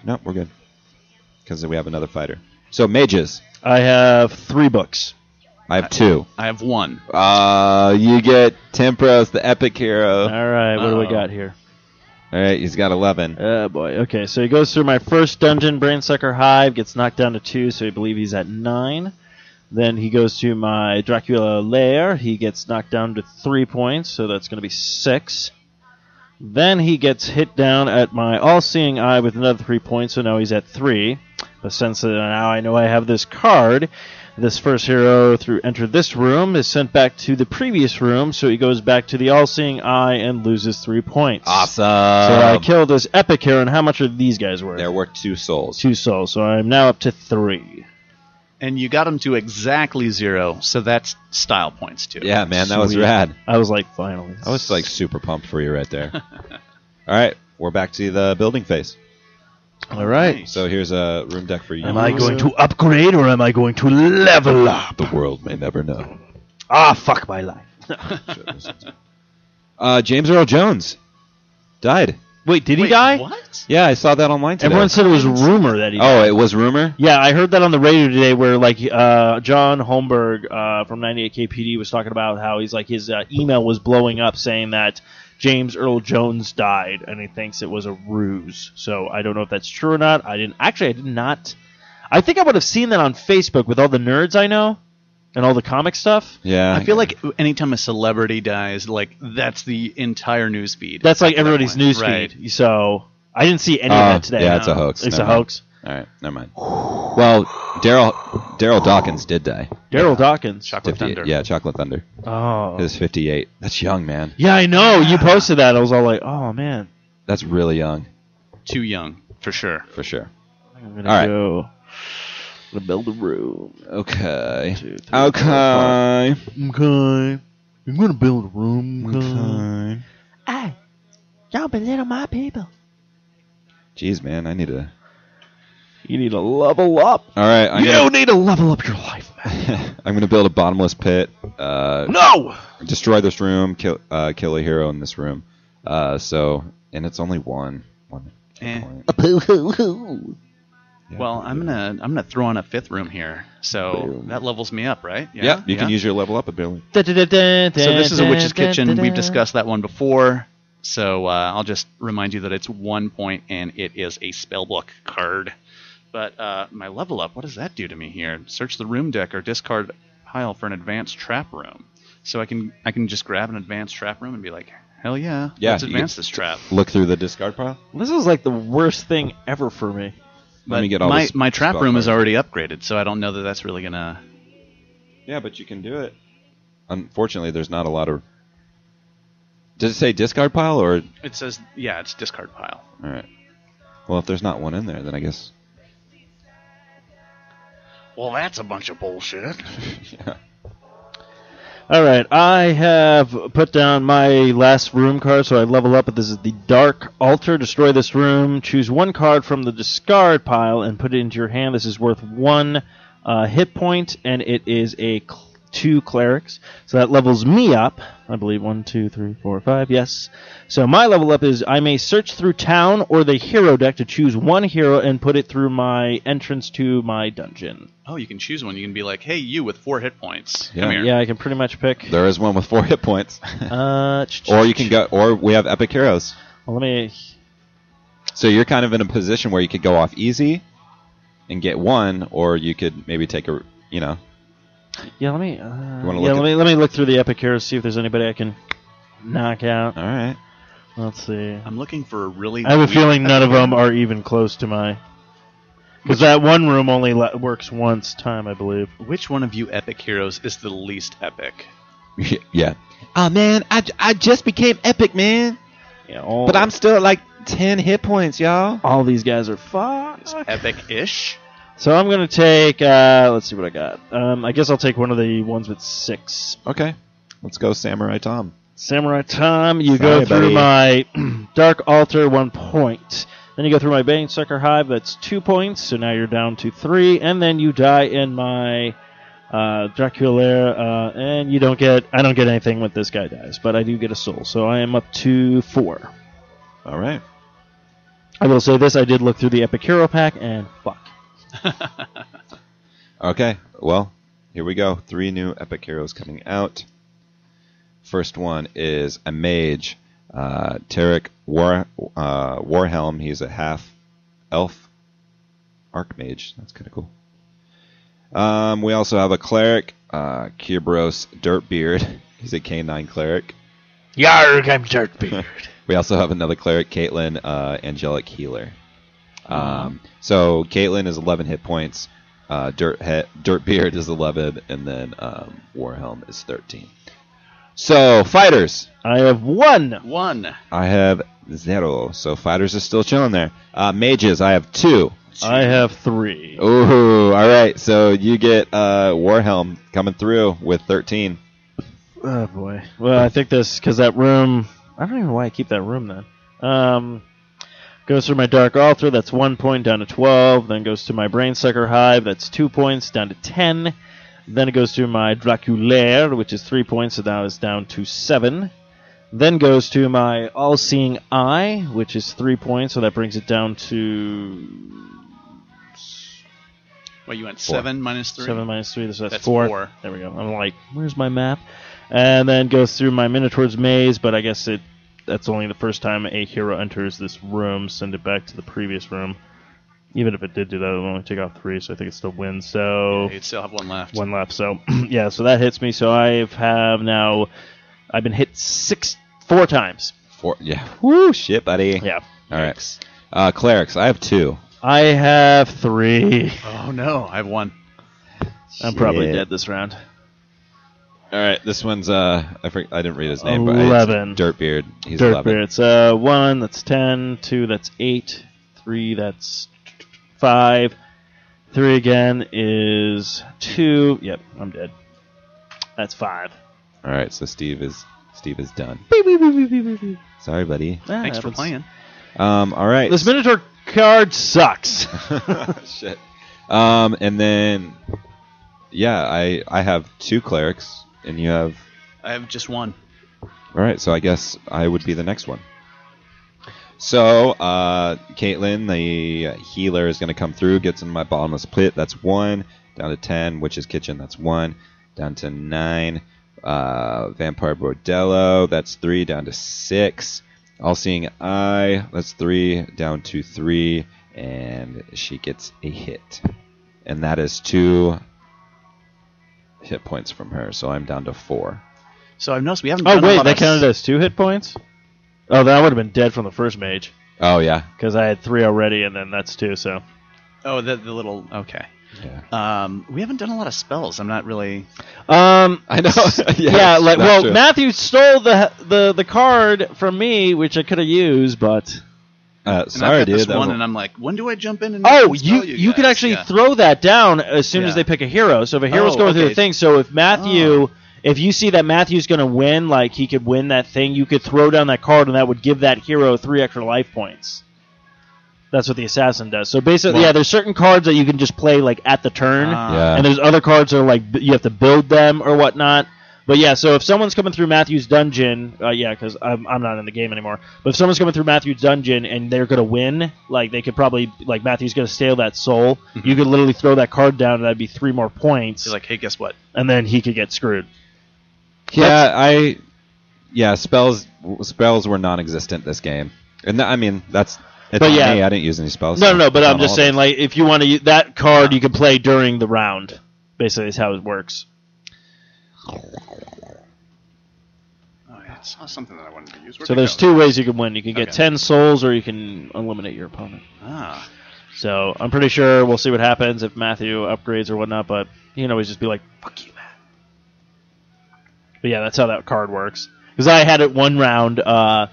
No, we're good. Because we have another fighter. So, mages. I have three books. I have two. I have one. Uh, you get Tempros, the epic hero. All right, what do we Uh-oh. got here? All right, he's got 11. Oh boy. Okay, so he goes through my first dungeon, Brainsucker Hive, gets knocked down to two, so I believe he's at nine. Then he goes to my Dracula Lair. He gets knocked down to three points, so that's going to be six. Then he gets hit down at my All-Seeing Eye with another three points, so now he's at three. But since now I know I have this card, this first hero through entered this room is sent back to the previous room, so he goes back to the All-Seeing Eye and loses three points. Awesome. So I killed this epic hero, and how much are these guys worth? They're worth two souls. Two souls, so I'm now up to three. And you got him to exactly zero, so that's style points too. Yeah, man, that was Sweet. rad. I was like, finally. I was like super pumped for you right there. *laughs* All right, we're back to the building phase. all right. Nice. So here's a room deck for you. Am I going to upgrade or am I going to level up? The world may never know. Ah, fuck my life. *laughs* Uh, James Earl Jones died. Wait, did he Wait, die? What? Yeah, I saw that online today. Everyone said it was rumor that he. oh, died. it was rumor. Yeah, I heard that on the radio today, where like uh, John Holmberg uh, from 98 KPD was talking about how he's like his uh, email was blowing up saying that James Earl Jones died, and he thinks it was a ruse. So I don't know if that's true or not. I didn't actually. I did not. I think I would have seen that on Facebook with all the nerds I know and all the comic stuff. Yeah, I feel like anytime a celebrity dies, like that's the entire news feed. That's like everybody's news Right. feed. So I didn't see any Oh, of that today. yeah, it's a hoax. It's Never a mind. hoax. All right, never mind. *sighs* Well, Darryl Darryl Dawkins did die. Darryl Dawkins. Chocolate 58. Thunder. Yeah, Chocolate Thunder. Oh. He was 58. That's young, man. Yeah, I know. You posted that. I was all like, oh man. That's really young Too young for sure. for sure. I'm gonna All right. go. I'm gonna build a room. Okay. Two, three, Okay. Okay. I'm gonna build a room. Okay. Hey, y'all belittle my people. Jeez, man, I need to. You need to level up. All right, I'm you gonna, need to level up your life, man. *laughs* I'm gonna build a bottomless pit. Uh, No! destroy this room. Kill uh, kill a hero in this room. Uh, so and it's only one. One. Eh. *laughs* point. Yeah. Well, I'm gonna I'm gonna throw on a fifth room here, so that levels me up, right? Yeah, you can use your level up ability. So this is a witch's kitchen. We've discussed that one before. So uh, I'll just remind you that it's one point and it is a spellbook card. But uh, my level up, what does that do to me here? Search the room deck or discard pile for an advanced trap room. So I can I can just grab an advanced trap room and be like, hell yeah, Yeah, let's advance this trap. Look through the discard pile. This is like the worst thing ever for me. Let me get all my this my trap room is already upgraded, so I don't know that that's really gonna. Yeah, but you can do it. Unfortunately, there's not a lot of. Does it say discard pile or? It says yeah, it's discard pile. All right. Well, if there's not one in there, then I guess. Well, that's a bunch of bullshit. *laughs* yeah. All right, I have put down my last room card, so I level up. This is the Dark Altar. Destroy this room. Choose one card from the discard pile and put it into your hand. This is worth one uh, hit point, and it is a cl- two clerics. So that levels me up. I believe one, two, three, four, five. Yes. So my level up is I may search through town or the hero deck to choose one hero and put it through my entrance to my dungeon. Oh, you can choose one. You can be like, hey, you with four hit points. Yeah. Come here. Yeah, I can pretty much pick. There is one with four hit points. *laughs* Uh, or you can go, or we have epic heroes. Well, let me. So you're kind of in a position where you could go off easy and get one, or you could maybe take a, you know, Yeah, let me. Uh, wanna yeah, look let at- me let me look through the epic heroes see if there's anybody I can knock out. all right. Let's see. I'm looking for a really. I have a weak- feeling none of them are even close to my. Because that one room only le- works once time, I believe. Which one of you epic heroes is the least epic? yeah. Oh man, I, I just became epic, man. Yeah, all, But I'm still at like ten hit points, y'all. all these guys are fucked. Epic-ish. So I'm gonna take. Uh, let's see what I got. Um, I guess I'll take one of the ones with six. Okay. Let's go, Samurai Tom. Samurai Tom, you Sorry, go through buddy. my *clears throat* Dark Altar, one point. Then you go through my Brain Sucker Hive, that's two points, so now you're down to three. And then you die in my uh, Draculaire, uh, and you don't get, I don't get anything when this guy dies, but I do get a soul, so I am up to four. All right. I will say this, I did look through the Epic Hero pack, and fuck. *laughs* Okay, well, here we go. Three new epic heroes coming out. First one is a mage, uh, Tarek War uh, Warhelm. He's a half elf archmage. That's kind of cool. Um, we also have a cleric, uh, Kibros Dirtbeard. *laughs* He's a canine cleric. Yarg, I'm Dirtbeard. *laughs* We also have another cleric, Caitlin, uh, Angelic Healer. Um, so Caitlin is 11 hit points. Uh, Dirt he- Dirtbeard is 11, and then um, Warhelm is 13. So fighters, I have one. One. I have zero. So fighters are still chilling there. Uh, mages, I have two. I have three. Ooh, all right. So you get uh, Warhelm coming through with 13. Oh boy. Well, I think this because that room. I don't even know why I keep that room then. Um, goes through my dark altar. That's one point down to twelve. Then goes to my brain sucker hive. That's two points down to ten. Then it goes to my draculaire, which is three points. So now it's down to seven. Then goes to my all-seeing eye, which is three points. So that brings it down to Well, you went Four. seven minus three. Seven minus three, so that's, That's four. four. There we go. I'm like, where's my map? And then goes through my Minotaur's maze, but I guess it that's only the first time a hero enters this room. Send it back to the previous room. Even if it did do that, it would only take off three, so I think it still wins. So You'd still have one left. one left. So *clears throat* yeah, so that hits me. So I have now, I've been hit six, four times. Four. Yeah. Woo, shit, buddy. Yeah, All right. Uh, clerics, I have two. I have three. Oh no, I have one. I'm probably dead this round. All right, this one's uh, I for, I didn't read his name, but Eleven. it's Dirtbeard. He's Dirt eleven. Bear. It's uh one that's ten, two that's eight, three that's five, three again is two. Yep, I'm dead. That's five. All right, so Steve is Steve is done. Sorry, buddy. Ah, Thanks for happens. playing. Um, all right. This Minotaur card sucks. *laughs* *laughs* Shit. Um, and then yeah, I I have two clerics, and you have. I have just one. All right, so I guess I would be the next one. So, uh, Caitlin, the healer, is going to come through, gets in my bottomless pit. That's one. Down to 10, Witch's Kitchen. That's one. Down to nine. Uh, Vampire Bordello. That's three. Down to six. All Seeing Eye. That's three. Down to three. And she gets a hit. And that is two hit points from her. So I'm down to four. So I've noticed we haven't. oh wait, lot that counted as two hit points. Oh, then I would have been dead from the first mage Oh, yeah. because I had three already, and then that's two. So Oh, the, the little. Okay. Yeah. Um, we haven't done a lot of spells. I'm not really. um, I know. *laughs* yeah, like that's well, true. Matthew stole the the the card from me, which I could have used, but Uh, And sorry, I've got dude. this that one, will- and I'm like, when do I jump in and? oh, and you spell you, could guys? actually Yeah. throw that down as soon as Yeah. they pick a hero. So if a hero's Oh, going through okay. the thing, so if Matthew. If you see that Matthew's going to win, like he could win that thing, you could throw down that card, and that would give that hero three extra life points. That's what the assassin does. So basically, Well- yeah, there's certain cards that you can just play like at the turn, Ah. Yeah. and there's other cards that are like you have to build them or whatnot. But yeah, so if someone's coming through Matthew's dungeon, uh, yeah, because I'm, I'm not in the game anymore. But if someone's coming through Matthew's dungeon and they're gonna win, like they could probably like Matthew's gonna steal that soul. You could literally throw that card down, and that'd be three more points, He's like, hey, guess what? and then he could get screwed. Yeah, I. Yeah, spells spells were non-existent this game, and th- I mean that's. It's But on yeah. me. I didn't use any spells. No, so no, no, but I'm just saying, like, if you want to use that card, you can play during the round. Basically, is how it works. Oh, yeah, it's not something that I wanted to use. Where'd So there's go? two ways you can win. You can get Okay. ten souls, or you can eliminate your opponent. Ah, So I'm pretty sure we'll see what happens if Matthew upgrades or whatnot. But he can always just be like, "Fuck you, Matt." But yeah, that's how that card works. Because I had it one round, uh,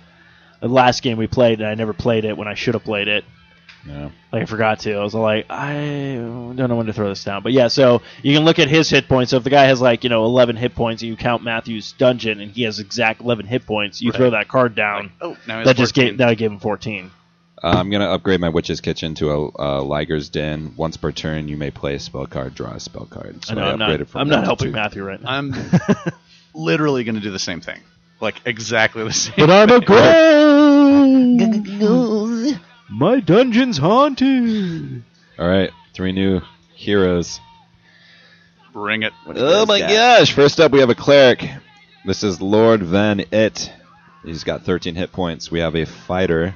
the last game we played, and I never played it when I should have played it. Yeah. Like I forgot to. I was like, I don't know when to throw this down. But yeah, so you can look at his hit points. So if the guy has like you know 11 hit points, and you count Matthew's dungeon, and he has exact 11 hit points, you Right. throw that card down. Oh, now it's that just 14. gave that gave him 14. Uh, I'm gonna upgrade my witch's kitchen to a, a Liger's Den. Once per turn, you may play a spell card, draw a spell card. So I know I'm not. from I'm not helping two. Matthew right now. I'm *laughs* literally going to do the same thing. Like exactly the *laughs* same. But I'm a thing. ghost. *laughs* My dungeon's haunted. All right, three new heroes. Bring it. Oh my gosh! First up, we have a cleric. This is Lord Van It. He's got 13 hit points. We have a fighter.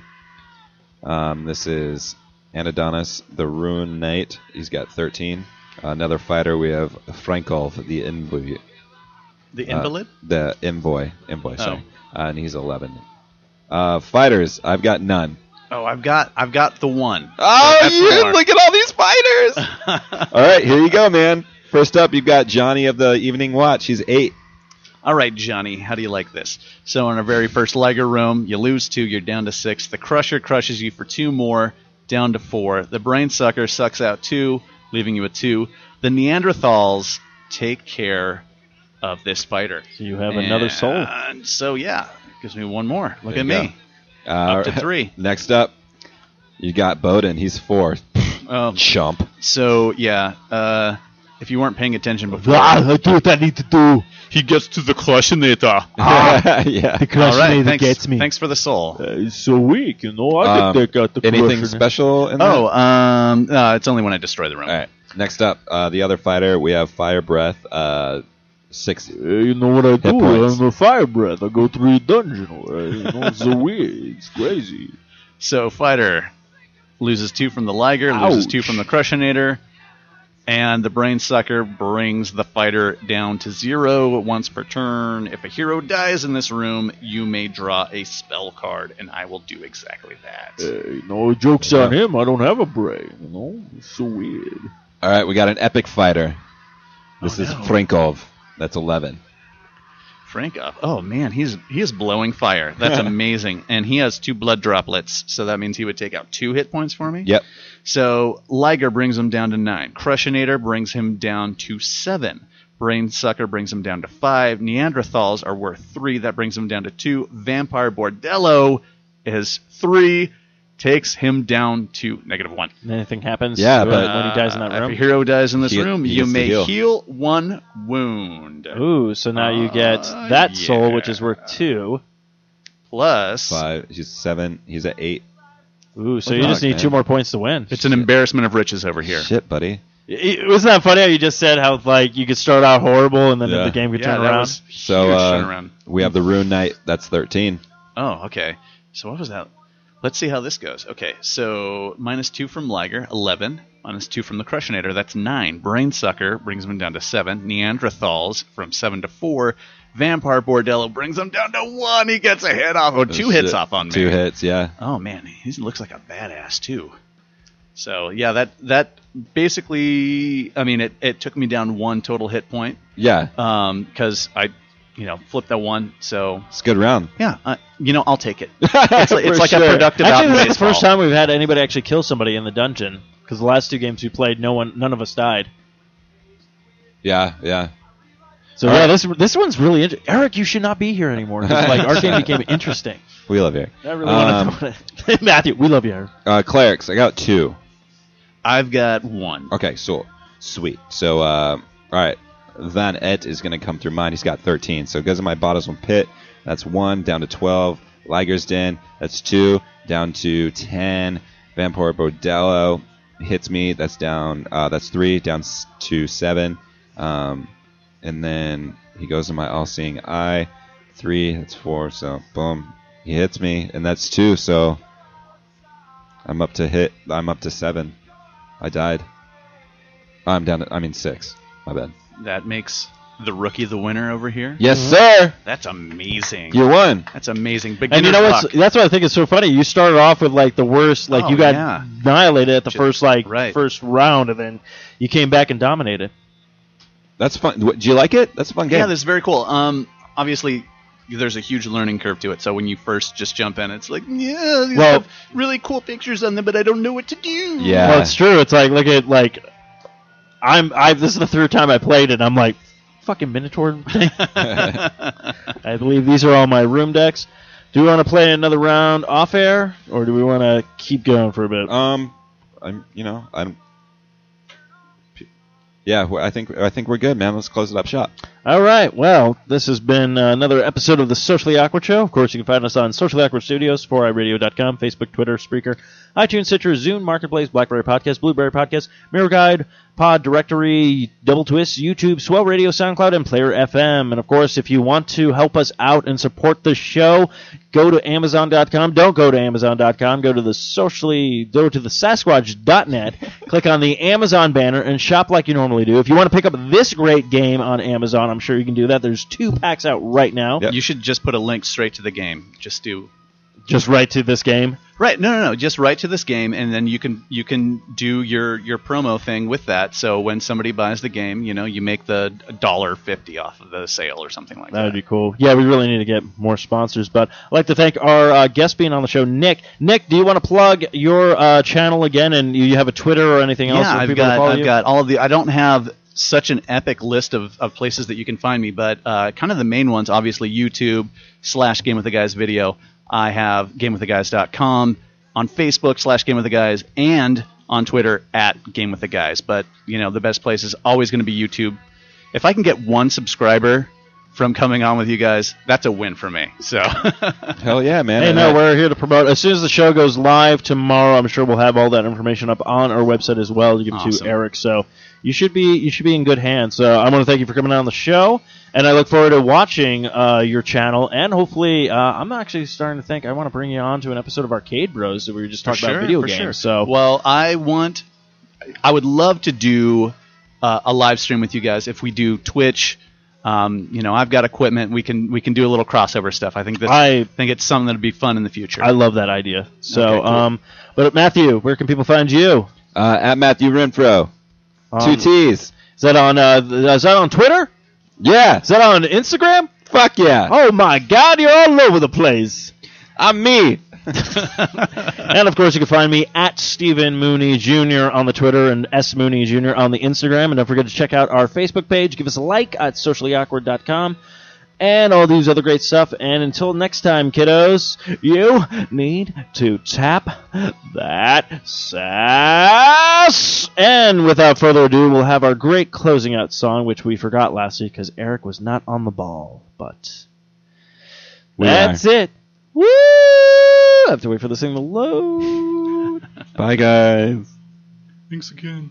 Um, this is Anadonis, the Rune Knight. He's got 13. another fighter, we have Frankolf, the Envoy. The Uh, invalid? the envoy, envoy, Oh. sorry, uh, and he's 11. Uh, fighters, I've got none. oh, I've got I've got the one. Oh, That's you look at all these fighters! *laughs* all right, here you go, man. First up, you've got Johnny of the Evening Watch. He's eight. All right, Johnny, how do you like this? So, in our very first Liger room, you lose two, you're down to six. The Crusher crushes you for two more, down to four. The Brain Sucker sucks out two, leaving you with two. The Neanderthals take care of this fighter. So you have another soul. And so, yeah, gives me one more. Look There at you me. Uh, Up to three. *laughs* Next up, you got Bowden. He's fourth. Um, *laughs* Chump. so, yeah, uh, if you weren't paying attention before, Ah, I do what I need to do. he gets to the Crushinator. *laughs* yeah. The All right, Crushinator thanks, gets me. thanks for the soul. Uh, it's so weak, you know. I Um, can take out the Anything Crusher. special in Oh, that? um, uh, it's only when I destroy the room. All right. Next up, uh, the other fighter, we have Fire Breath. Uh, six. Uh, you know what I do? points. I'm a fire breath. I go through a dungeon. You know, it's so *laughs* weird. It's crazy. So fighter loses two from the Liger, loses two from the Crushinator, and the Brain Sucker brings the fighter down to zero once per turn. If a hero dies in this room, you may draw a spell card, and I will do exactly that. Uh, you know, joke's on him. I don't have a brain. You know, it's so weird. All right, we got an epic fighter. This Oh, is no. Frankov. That's 11. Frank. Uh, oh man, he's he is blowing fire. That's *laughs* amazing. And he has two blood droplets, so that means he would take out two hit points for me. Yep. So Liger brings him down to nine. Crushinator brings him down to seven. Brain Sucker brings him down to five. Neanderthals are worth three. That brings him down to two. Vampire Bordello is three. Takes him down to negative one. Anything happens Yeah, uh, but- when he dies in that Uh, room. If a hero dies in this He- room, he you may heal. heal. one wound. Ooh, so now you get Uh, that soul, which is worth two. Plus, Five. He's seven. He's at eight. Ooh, so Fuck, you just need man. two more points to win. it's an embarrassment of riches over here. Shit, buddy. I- I- Wasn't that funny how you just said how like you could start out horrible and then Yeah. the game could Yeah, turn that around? was So uh, turnaround. we have the Rune Knight. That's 13. Oh, okay. So what was that? Let's see how this goes. Okay, so minus two from Liger, eleven. Minus two from the Crushinator, that's nine. Brain Sucker brings him down to seven. Neanderthals from seven to four. Vampire Bordello brings him down to one. He gets a hit off, or two Oh, hits off on me. Two hits, yeah. Oh man, he looks like a badass too. So yeah, that that basically, I mean, it, it took me down one total hit point Yeah. um because I, you know, flip that one. So It's a good round. yeah, uh, you know, I'll take it. *laughs* It's, like- it's like sure. a productive out Actually, in that's the first time we've had anybody actually kill somebody in the dungeon. Because the last two games we played, no one, none of us died. Yeah, yeah. So All yeah, right. this this one's really interesting. Eric, you should not be here anymore. like our game became *laughs* interesting. We love Eric. I really Um, want to. *laughs* Matthew, we love you, Eric. Uh, clerics, I got two. I've got one. Okay, so sweet. So, uh, all right, Van Et is going to come through mine. He's got 13. So, goes in my bottom pit. That's one down to 12. Liger's Den. That's two down to 10. Vampire Bordello hits me. That's down. Uh, that's three down to seven. Um, and then he goes in my all-seeing eye. Three. That's four. So, boom. He hits me, and that's two. So, I'm up to hit. I'm up to seven. I died. I'm down to, I mean, six. My bad. That makes the rookie the winner over here. Yes, sir. That's amazing. You won. That's amazing. And you know what? that's what I think is so funny. You started off with like the worst, like Oh, you got yeah. annihilated at the Just- first like right. first round, and then you came back and dominated. That's fun. What- Do you like it? That's a fun game. Yeah, this is very cool. Um, obviously, there's a huge learning curve to it. So when you first just jump in, it's like, yeah, these Well- have really cool pictures on them, but I don't know what to do. Yeah. Well, it's true. It's like look at like I'm I this is the third time I played it. I'm like fucking Minotaur *laughs* thing. I believe these are all my room decks. Do we want to play another round off air, or do we want to keep going for a bit? Um, I'm, you know, I'm. Yeah, I think I think we're good, man. Let's close it up shop. All right. Well, this has been uh, another episode of the Socially Awkward Show. Of course, you can find us on Socially Awkward Studios, 4iRadio.com, Facebook, Twitter, Spreaker, iTunes, Stitcher, Zune, Marketplace, BlackBerry Podcast, Blueberry Podcast, Miro Guide, Pod Directory, Double Twist, YouTube, Swell Radio, SoundCloud, and Player FM. And of course, if you want to help us out and support the show, go to Amazon.com. Don't go to Amazon.com. Go to the socially, go to the Sasquatch.net. *laughs* click on the Amazon banner and shop like you normally do. If you want to pick up this great game on Amazon, I'm sure you can do that. There's two packs out right now. Yep. You should just put a link straight to the game. Just do Just right to this game. right. No, no, no. Just right to this game, and then you can you can do your your promo thing with that. So when somebody buys the game, you know, you make the dollar fifty off of the sale or something like That that. would be cool. Yeah, we really need to get more sponsors. But I'd like to thank our uh, guest being on the show, Nick. Nick, do you want to plug your uh, channel again? And you have a Twitter or anything else? yeah, I've got I've you? got all of the. I don't have such an epic list of, of places that you can find me, but uh, kind of the main ones, obviously YouTube slash Game with the Guys video. I have GameWithTheGuys.com on Facebook slash Game with the Guys and on Twitter at Game with the Guys. But you know the best place is always going to be YouTube. If I can get one subscriber from coming on with you guys, that's a win for me. So *laughs* Hell yeah, man. Hey, And no, I- we're here to promote. As soon as the show goes live tomorrow, I'm sure we'll have all that information up on our website as well to give Awesome. to Eric. So you should be you should be in good hands. So I want to thank you for coming on the show, and I look forward to watching uh, your channel. And hopefully, uh, I'm actually starting to think I want to bring you on to an episode of Arcade Bros that we were just For talking about video for games. sure. So well, I want, I would love to do uh, a live stream with you guys if we do Twitch. Um, you know, I've got equipment. We can we can do a little crossover stuff. I think this. I think it's something that'd be fun in the future. I love that idea. So, Okay, cool. um, but Matthew, where can people find you? uh, at Matthew Renfro. Um, Two T's. Is that on? Uh, is that on Twitter? Yeah. Is that on Instagram? Fuck yeah. Oh my God, you're all over the place. I'm me. *laughs* and of course, you can find me at Stephen Mooney Jr. on the Twitter and S Mooney Jr. on the Instagram. And don't forget to check out our Facebook page. Give us a like at sociallyawkward.com and all these other great stuff. And until next time, kiddos, you need to tap that sass. And without further ado, we'll have our great closing out song, which we forgot last week because Eric was not on the ball. But We that's it. Woo! I have to wait for this thing to load. *laughs* Bye, guys. Thanks again.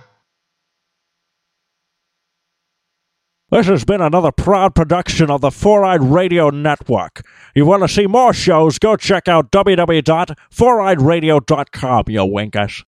This has been another proud production of the Four Eyed Radio Network. You want to see more shows? Go check out www.foureyedradio.com, you winkers.